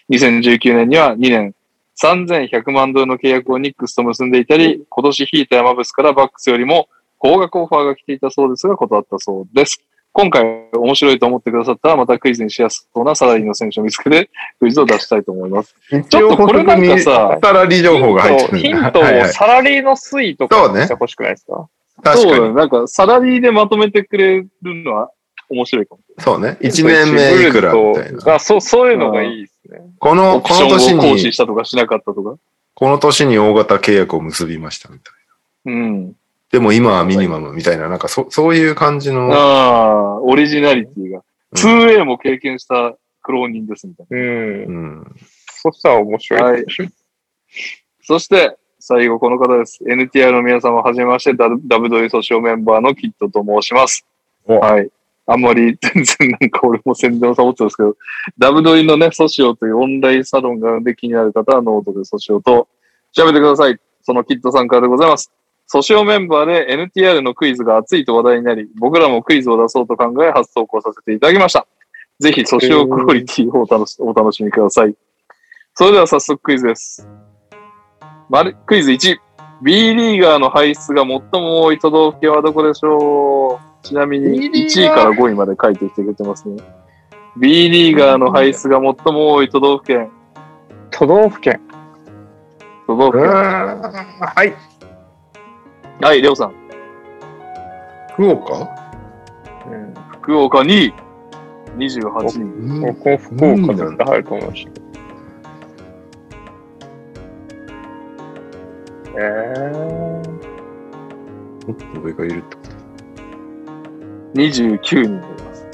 い。2019年には2年3100万ドルの契約をニックスと結んでいたり、今年ヒートやマブスからバックスよりも高額オファーが来ていたそうですが断ったそうです。今回面白いと思ってくださったら、またクイズにしやすそうなサラリーの選手を見つけて、クイズを出したいと思います。ちょっとこれなんかさサラリー情報が入ってるヒントをはいはいサラリーの推移とかしてほしくないですか？確かに。そうだね。なんか、サラリーでまとめてくれるのは面白いかも。そうね。1年目いくらみたいな。あそう、そういうのがいいですね。この、この年ションを行使に、したとかしなかったとか。この年に大型契約を結びましたみたいな。うん。でも今はミニマムみたいな、なんかそそういう感じの。ああ、オリジナリティが。うん 2A も経験した苦労人ですみたいな。うん。うん。そしたら面白い。そして、最後この方です。NTR の皆様はじめまして、ダダブドリ訴訟メンバーのキットと申します。おはい。あんまり全然なんか俺も宣伝をサボってたんですけど、ダブドリのね、訴訟というオンラインサロンがあるんで気になる方はノートで訴訟と調べてください。そのキットさんからでございます。訴訟メンバーで NTR のクイズが熱いと話題になり、僕らもクイズを出そうと考え初投稿させていただきました。ぜひ訴訟クオリティをお楽しお楽しみください。それでは早速クイズです。まるクイズ1。B リーガーの輩出が最も多い都道府県はどこでしょう？ちなみに B リー1位から5位まで書いてきてくれてますね。B リーガーの輩出が最も多い都道府県。都道府県。都道府県。はい。はい、レオさん。福岡？うん。福岡2位。28人。僕も福岡絶対入ると思いました。えー、もっと上がいるってこと？29人でいます。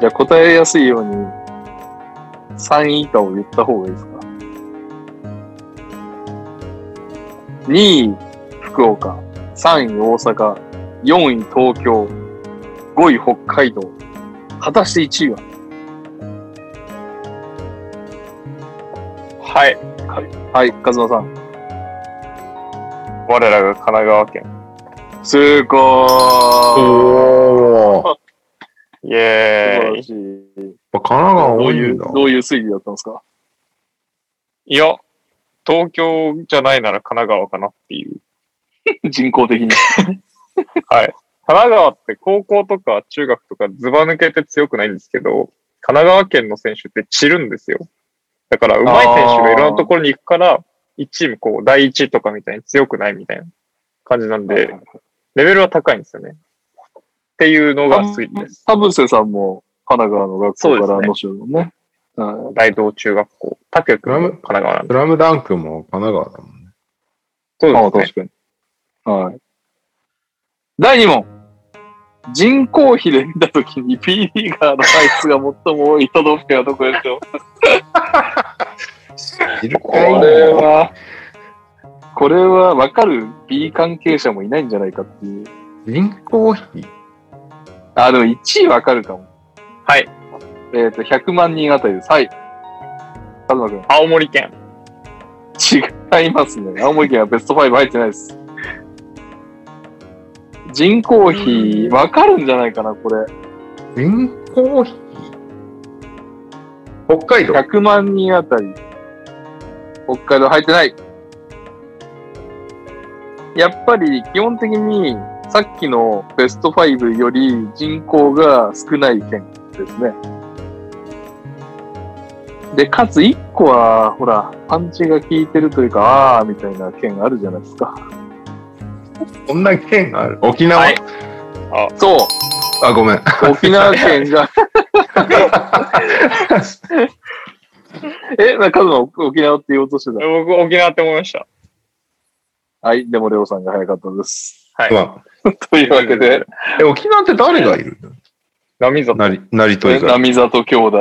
じゃあ答えやすいように3位以下を言った方がいいですか？?2 位福岡、3位大阪、4位東京、5位北海道。果たして1位は？はい。はい、カズマさん。我らが神奈川県。成功おー。イエーイ。素晴らしい。神奈川どういう。どういう推理だったんですか？いや、東京じゃないなら神奈川かなっていう。<laughs> 人工的に。<laughs> はい。神奈川って高校とか中学とかズバ抜けて強くないんですけど、神奈川県の選手って散るんですよ。だから、上手い選手がいろんなところに行くから、一チームこう、第一とかみたいに強くないみたいな感じなんで、レベルは高いんですよね。っていうのが推理です。田臥さんも神奈川の学校からのしろのね。はい大道中学校。竹君も神奈川なんで。スラムダンクも神奈川だもんね。ああ、そうですね。確かに。はい。第2問。人口比で見たときに <laughs> P リーガーの排出が最も多い都道府県はどこでしょう？<laughs> こいるかいれは、これはわかる？B 関係者もいないんじゃないかっていう。人口比？あ、でも1位わかるかも。はい。えっ、と、100万人あたりです。はい。カズマくん。青森県。違いますね。青森県はベスト5入ってないです。人口比、わかるんじゃないかな、これ。人口比？北海道？100万人あたり。北海道入ってない。やっぱり基本的にさっきのベスト5より人口が少ない県ですね。で、かつ1個は、ほら、パンチが効いてるというか、あーみたいな県あるじゃないですか。こんな県ある？沖縄、はいそう、あ、ごめん。沖縄県が。<laughs> <laughs> え、な、カズマ沖縄って言おうとしてた？僕、沖縄って思いました。はい、でもレオさんが早かったです。はい。ま <laughs> というわけで、え、沖縄って誰がいる？の波里。なり、なりと以外。波里兄弟。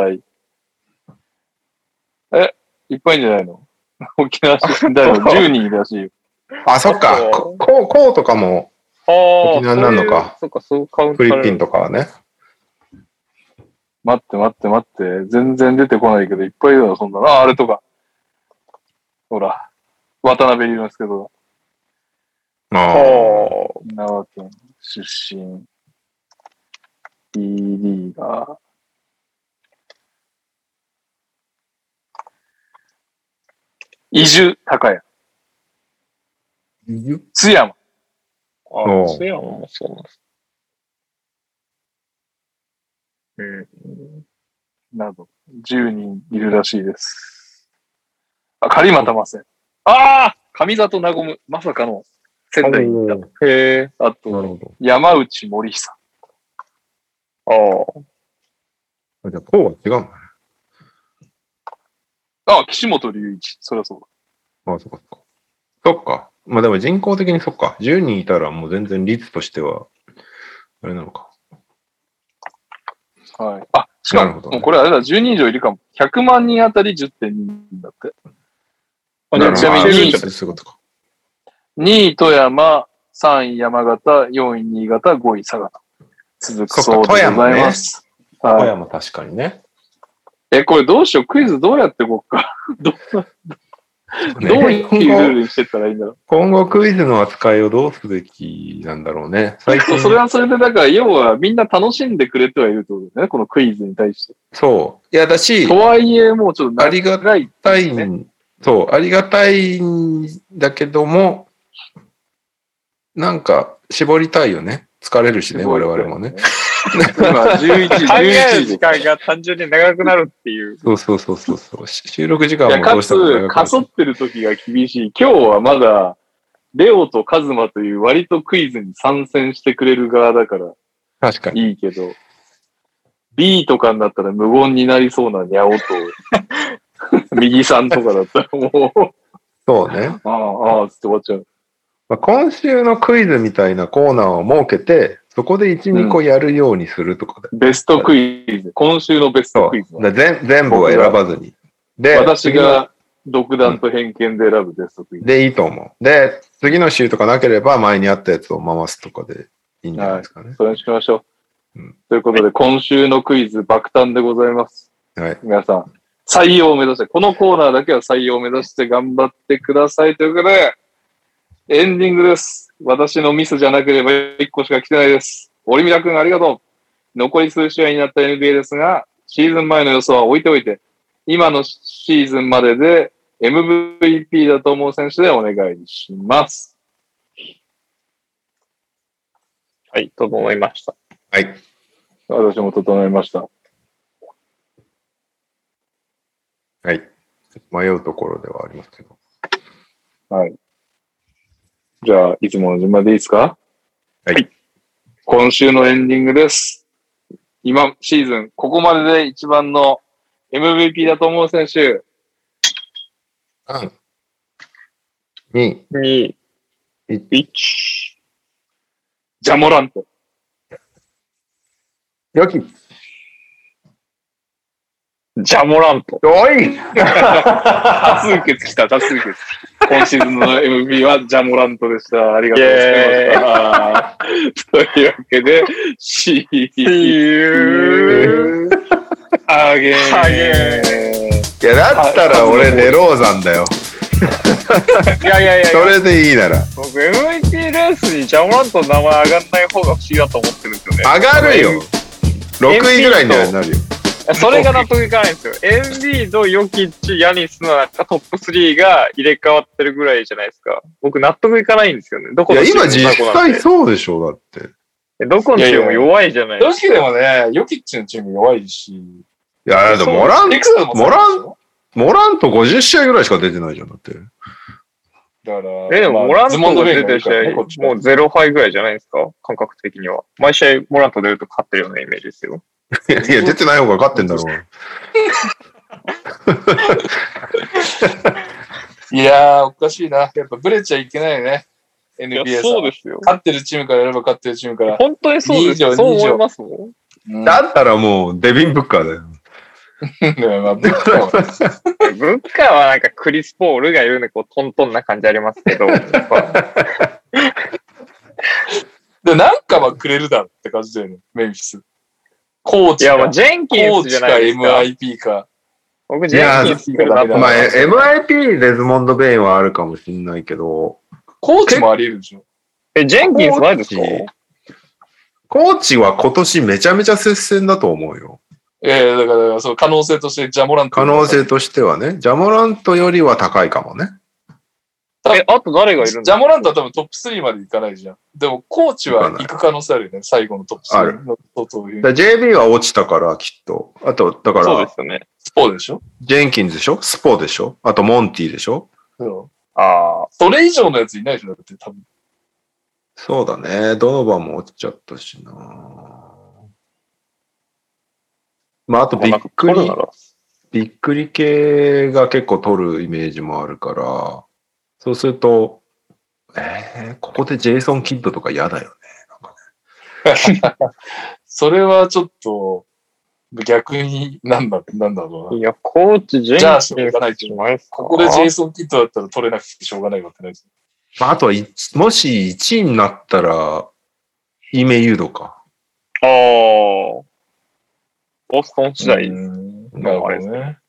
え、いっぱいいんじゃないの？<laughs> 沖縄出身だよ。<laughs> 10人いるらしいよ。あ、そっか。ここう、こうとかも、沖縄になるのか？そっか、そうカウントフィリピン。とかはね。待って待って待って。全然出てこないけど、いっぱいいるだろ、そんなの。あ、あれとか。ほら。渡辺龍之介とか。ああ。は沖縄県出身。B リーガー。移住、高谷。津山。おうあ、津山もそうなんです。うん。など、10人いるらしいです。あ、狩俣正。ああ上里和む、まさかの仙台に行っおーへえ。た。あと、ほ山内森久。ああ。ど。じゃあ、こうは違うんだね。あ、岸本隆一。そりゃそうだ。ああ、そっかそっか。そっか。まあでも人口的にそっか。10人いたらもう全然率としては、あれなのか。はい。あ、しかも、なるほどもうこれあれだ、10人以上いるかも。100万人あたり10.2人だって。あなるほどちなみにあそういうことか。2位富山、3位山形、4位新潟、5位佐賀と続くそうでございます。富はい。山確かにね。え、これどうしよう？クイズどうやっていこうか？<laughs> ど <laughs> どういうルールにしてったらいいんだろう？今後クイズの扱いをどうすべきなんだろうね。最近。それはそれで、だから、要はみんな楽しんでくれてはいるってことだよね。このクイズに対して。そう。いや、だし、とはいえ、もうちょっとありが。たいん、そう、ありがたいんだけども、なんか、絞りたいよね。疲れるしね、我々もね。。今、11時、考え11る時時で。間が単純に長くなるっていう。そうそうそうそうそう。し収録時間もどうしてかつ、かそってる時が厳しい。今日はまだ、レオとカズマという割とクイズに参戦してくれる側だから確かに。いいけど、B とかになったら無言になりそうなニャオと、<laughs> 右さんとかだったらもう、そうね。ああ、ああ、つって終わっちゃう。まあ、今週のクイズみたいなコーナーを設けて、そこで1、2個やるようにするとかで。ベストクイズ。今週のベストクイズ。だ全全部は選ばずに。で、私が独断と偏見で選ぶベストクイズ。で、いいと思う。で、次の週とかなければ前にあったやつを回すとかでいいんじゃないですかね。それにしましょう。うんということで、今週のクイズ爆誕でございます。はい。皆さん、採用を目指して、このコーナーだけは採用を目指して頑張ってくださいということで、エンディングです。私のミスじゃなければ1個しか来てないです。オリミラ君ありがとう。残り数試合になった NBA ですが、シーズン前の予想は置いておいて、今のシーズンまでで MVP だと思う選手でお願いします。はい、整いました。はい。私も整いました。はい。迷うところではありますけど。はい。じゃあ、いつもの順番でいいですか？はい。今週のエンディングです。今、シーズン、ここまでで一番の MVP だと思う選手、3、2、2、1。1。ジャモラント。よき。ジャモラント。おい多数決来た、多数決。今シーズンの MVP はジャモラントでした。ありがとうございました。というわけで、シー you アゲーアゲいや、だったら俺、ネローザンだよ。いやいやいやそれでいいなら。僕 MVP レースにジャモラントの名前上がんない方が不思議だと思ってるんですよね。上がるよ。6位ぐらいにはなるよ。それが納得いかないんですよ。エンビード、ヨキッチ、ヤニスのトップ3が入れ替わってるぐらいじゃないですか。僕納得いかないんですよね。どこいや、のチーム今実際そうでしょ、だって。どこのチームも弱いじゃないですか。正直でもね、ヨキッチのチーム弱いし、いや、だってモランモランモラント50試合ぐらいしか出てないじゃん、だって。だから、え、でも、モラントが出てる試合、っちもう0敗ぐらいじゃないですか感覚的には。毎試合、モラント出ると勝ってるようなイメージですよ。いや、いや出てない方が勝ってんだろう。いやー、おかしいな。やっぱブレちゃいけないよね。いや NBA さ。そうですよ。勝ってるチームからやれば勝ってるチームから。本当にそうですよ。そう思いますもん。うんだったらもう、デビン・ブッカーだよ。ま <laughs> あブッカーはなんかクリス・ポールがいるんで、こう、トントンな感じありますけど、やっぱで、なんかはくれるだろって感じだよね、メンフィス。コーいや、チか、もうジェンキンスじゃコーチかないですか。MIP か。僕、ジェンキンスがダメだまあ、まあ MIP デズモンド・ベインはあるかもしんないけど、コーチもあり得るでしょ。え、ジェンキンスないですか？コーコーチは今年めちゃめちゃ接戦だと思うよ。ええだから、そう、可能性としてジャモラント。可能性としてはね。ジャモラントよりは高いかもね。え、あと誰がいるんジャだモラントは多分トップ3までいかないじゃん。でも、コーチは行く可能性あるよね。最後のトップある3のそういうだ JB は落ちたから、きっと。あと、だからそうです、よね。スポーでしょ？ジェンキンズでしょ？スポでしょ？あと、モンティでしょ？そうああ、それ以上のやついないでしょだって多分。そうだね。ドノバンも落ちちゃったしな。まあ、あと、びっくりびっくり系が結構取るイメージもあるから、そうすると、えー、ここでジェイソン・キッドとか嫌だよね。<laughs> それはちょっと、逆に、なんだ、なんだろうな。いや、コーチ、ジェンじゃあキンスじゃないですか。ここでジェイソン・キットだったら取れなくてしょうがないわってないです。まあ、あとはいもし1位になったら、イメユードか。ああ。ボストン次第。うんなるほどね。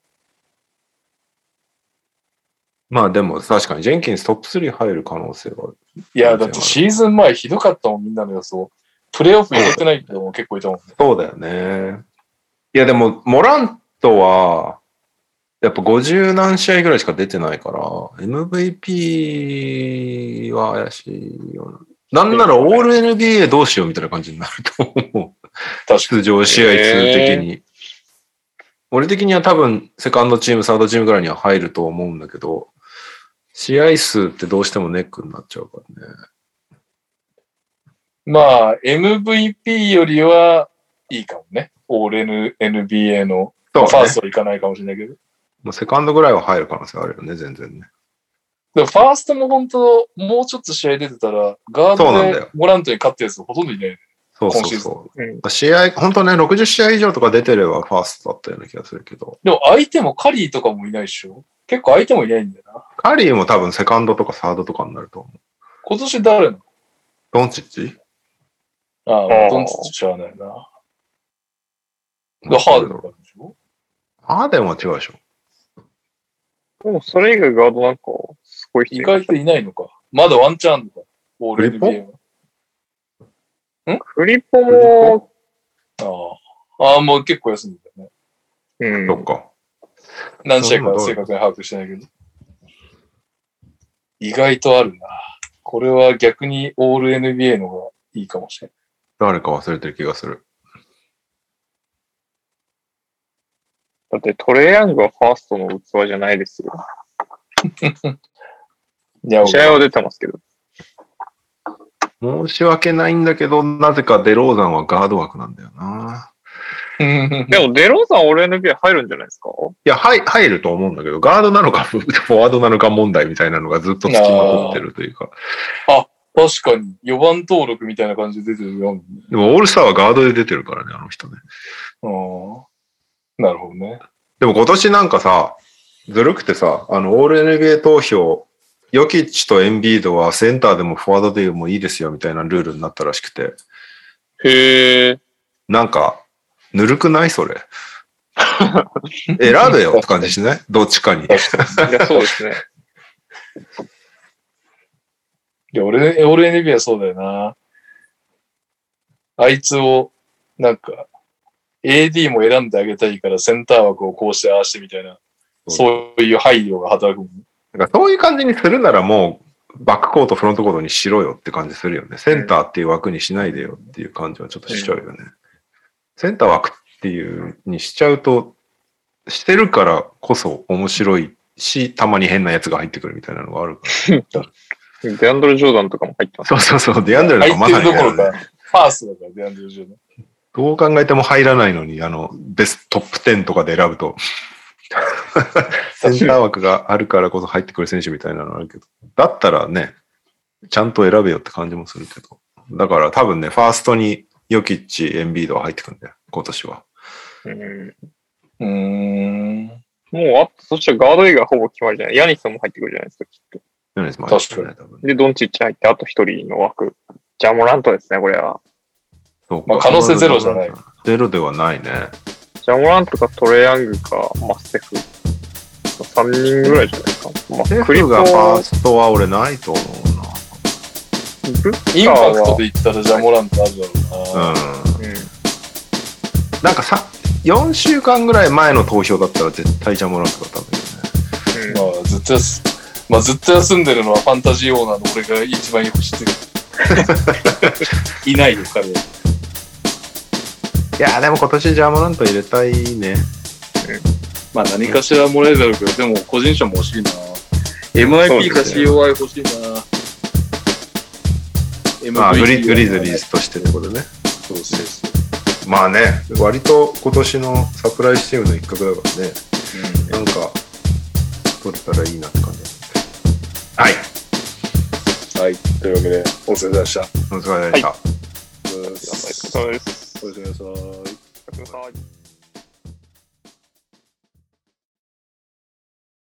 まあでも確かにジェンキンストップ3入る可能性は。いや、だってシーズン前ひどかったもん、みんなの予想。プレイオフ入れてないけども結構いたもんね。そうだよね。いやでも、モラントは、やっぱ50何試合ぐらいしか出てないから、MVP は怪しいよな。なんならオール NBA どうしようみたいな感じになると思う。出場試合数的に。俺的には多分、セカンドチーム、サードチームぐらいには入ると思うんだけど、試合数ってどうしてもネックになっちゃうからね。に。まあ、MVP よりはいいかもね。オール NBA の。まあファーストはいかないかもしれないけど。もうセカンドぐらいは入る可能性あるよね、全然ね。でもファーストも本当、もうちょっと試合出てたら、ガードでそうなんだよモラントに勝ったやつほとんどいない。そうそうそう。うん試合、本当ね、60試合以上とか出てればファーストだったような気がするけど、でも相手もカリーとかもいないでしょ結構相手もいないんだよな。カリーも多分セカンドとかサードとかになると思う。今年誰なの？ドンチッチ？ああ、ドンツッチしゃあないな。で、ハードとかでしょ？ハーデンは違うでしょ。もうそれ以外ガードなんか、すごい人意外といないのか。まだワンチャンあんのか。オールフリッ NBA は。フリッポも、ああ。ああ、もう結構休んでたよね。うん。そっか。何試合か正確に把握してないけど。意外とあるな。これは逆にオール NBA の方がいいかもしれ誰か忘れてる気がする。だってトレイヤングはファーストの器じゃないですよ。<laughs> 試合は出てますけど。申し訳ないんだけど、なぜかデローザンはガード枠なんだよな。ででも、デローザン俺 NBA 入るんじゃないですか？いや、入入ると思うんだけど、ガードなのかフォ <laughs> ワードなのか問題みたいなのがずっとつきまくってるというか。確かに4番登録みたいな感じで出てるよ。でも、オールスターはガードで出てるからね、あの人ね。うんなるほどね。でも今年なんかさ、ずるくてさ、あの、オール NBA 投票、ヨキッチとエンビードはセンターでもフォワードでもいいですよみたいなルールになったらしくて、へえ。なんか、ぬるくない？それ。選べよって感じしない？<laughs> どっちかに。いや、そうですね。いや、俺、俺 NBA はそうだよな。あいつを、なんか、AD も選んであげたいからセンター枠をこうしてああしてみたいな、そういう配慮が働くもん。だからそういう感じにするならもう、バックコート、フロントコートにしろよって感じするよね。センターっていう枠にしないでよっていう感じはちょっとしちゃうよね。センター枠っていうにしちゃうと、してるからこそ面白いし、たまに変なやつが入ってくるみたいなのがあるから。<laughs> デアンドル・ジョーダンとかも入ってます。そうそうそう。ディアンドレ入ってとかまさにねるどころか、ファーストだから、デアンドル・ジョーダンどう考えても入らないのに、あの、ベストトップ10とかで選ぶと、センター枠があるからこそ入ってくる選手みたいなのあるけど、だったらね、ちゃんと選べよって感じもするけど。だから多分ね、ファーストにヨキッチ、エンビードは入ってくるんだよ、今年は。うん。うーん。もう、あそしたらガード以外ほぼ決まりじゃない。ヤニスも入ってくるじゃないですか、きっと。ヨネスも入ってくるね、多分ね。で、ドンチッチ入って、あと一人の枠。ジャモラントですね、これは。そうかまあ可能性ゼロじゃない。ゼロではないね。ジャモラントかトレイヤングか、マステフ。3人ぐらいじゃないですか。まセあ、クリポフがファーストは俺ないと思うインパクトで言ったらジャモラントあるだろうな。な。うん。うん。なんかさ、4週間ぐらい前の投票だったら絶対ジャモラントだったんだけどね。うんまあ、ずっとやす、まあずっと休んでるのはファンタジーオーナーの俺が一番よく知ってる。いないよ、彼は。いや、でも今年ジャーモラント入れたいね。まあ何かしらもらえるだろうけど、でも個人賞も欲しいな。MIP か COI 欲しいな。まあ、グリグリズリーズとしてってことね。そうそうそう。まあね、割と今年のサプライズチームの一角だからね、なんか、取れたらいいなって感じ。はい。はい。というわけで、お疲れ様でした。お疲れ様でした。お疲れ様です。おやすみなさい。おやすみなさい。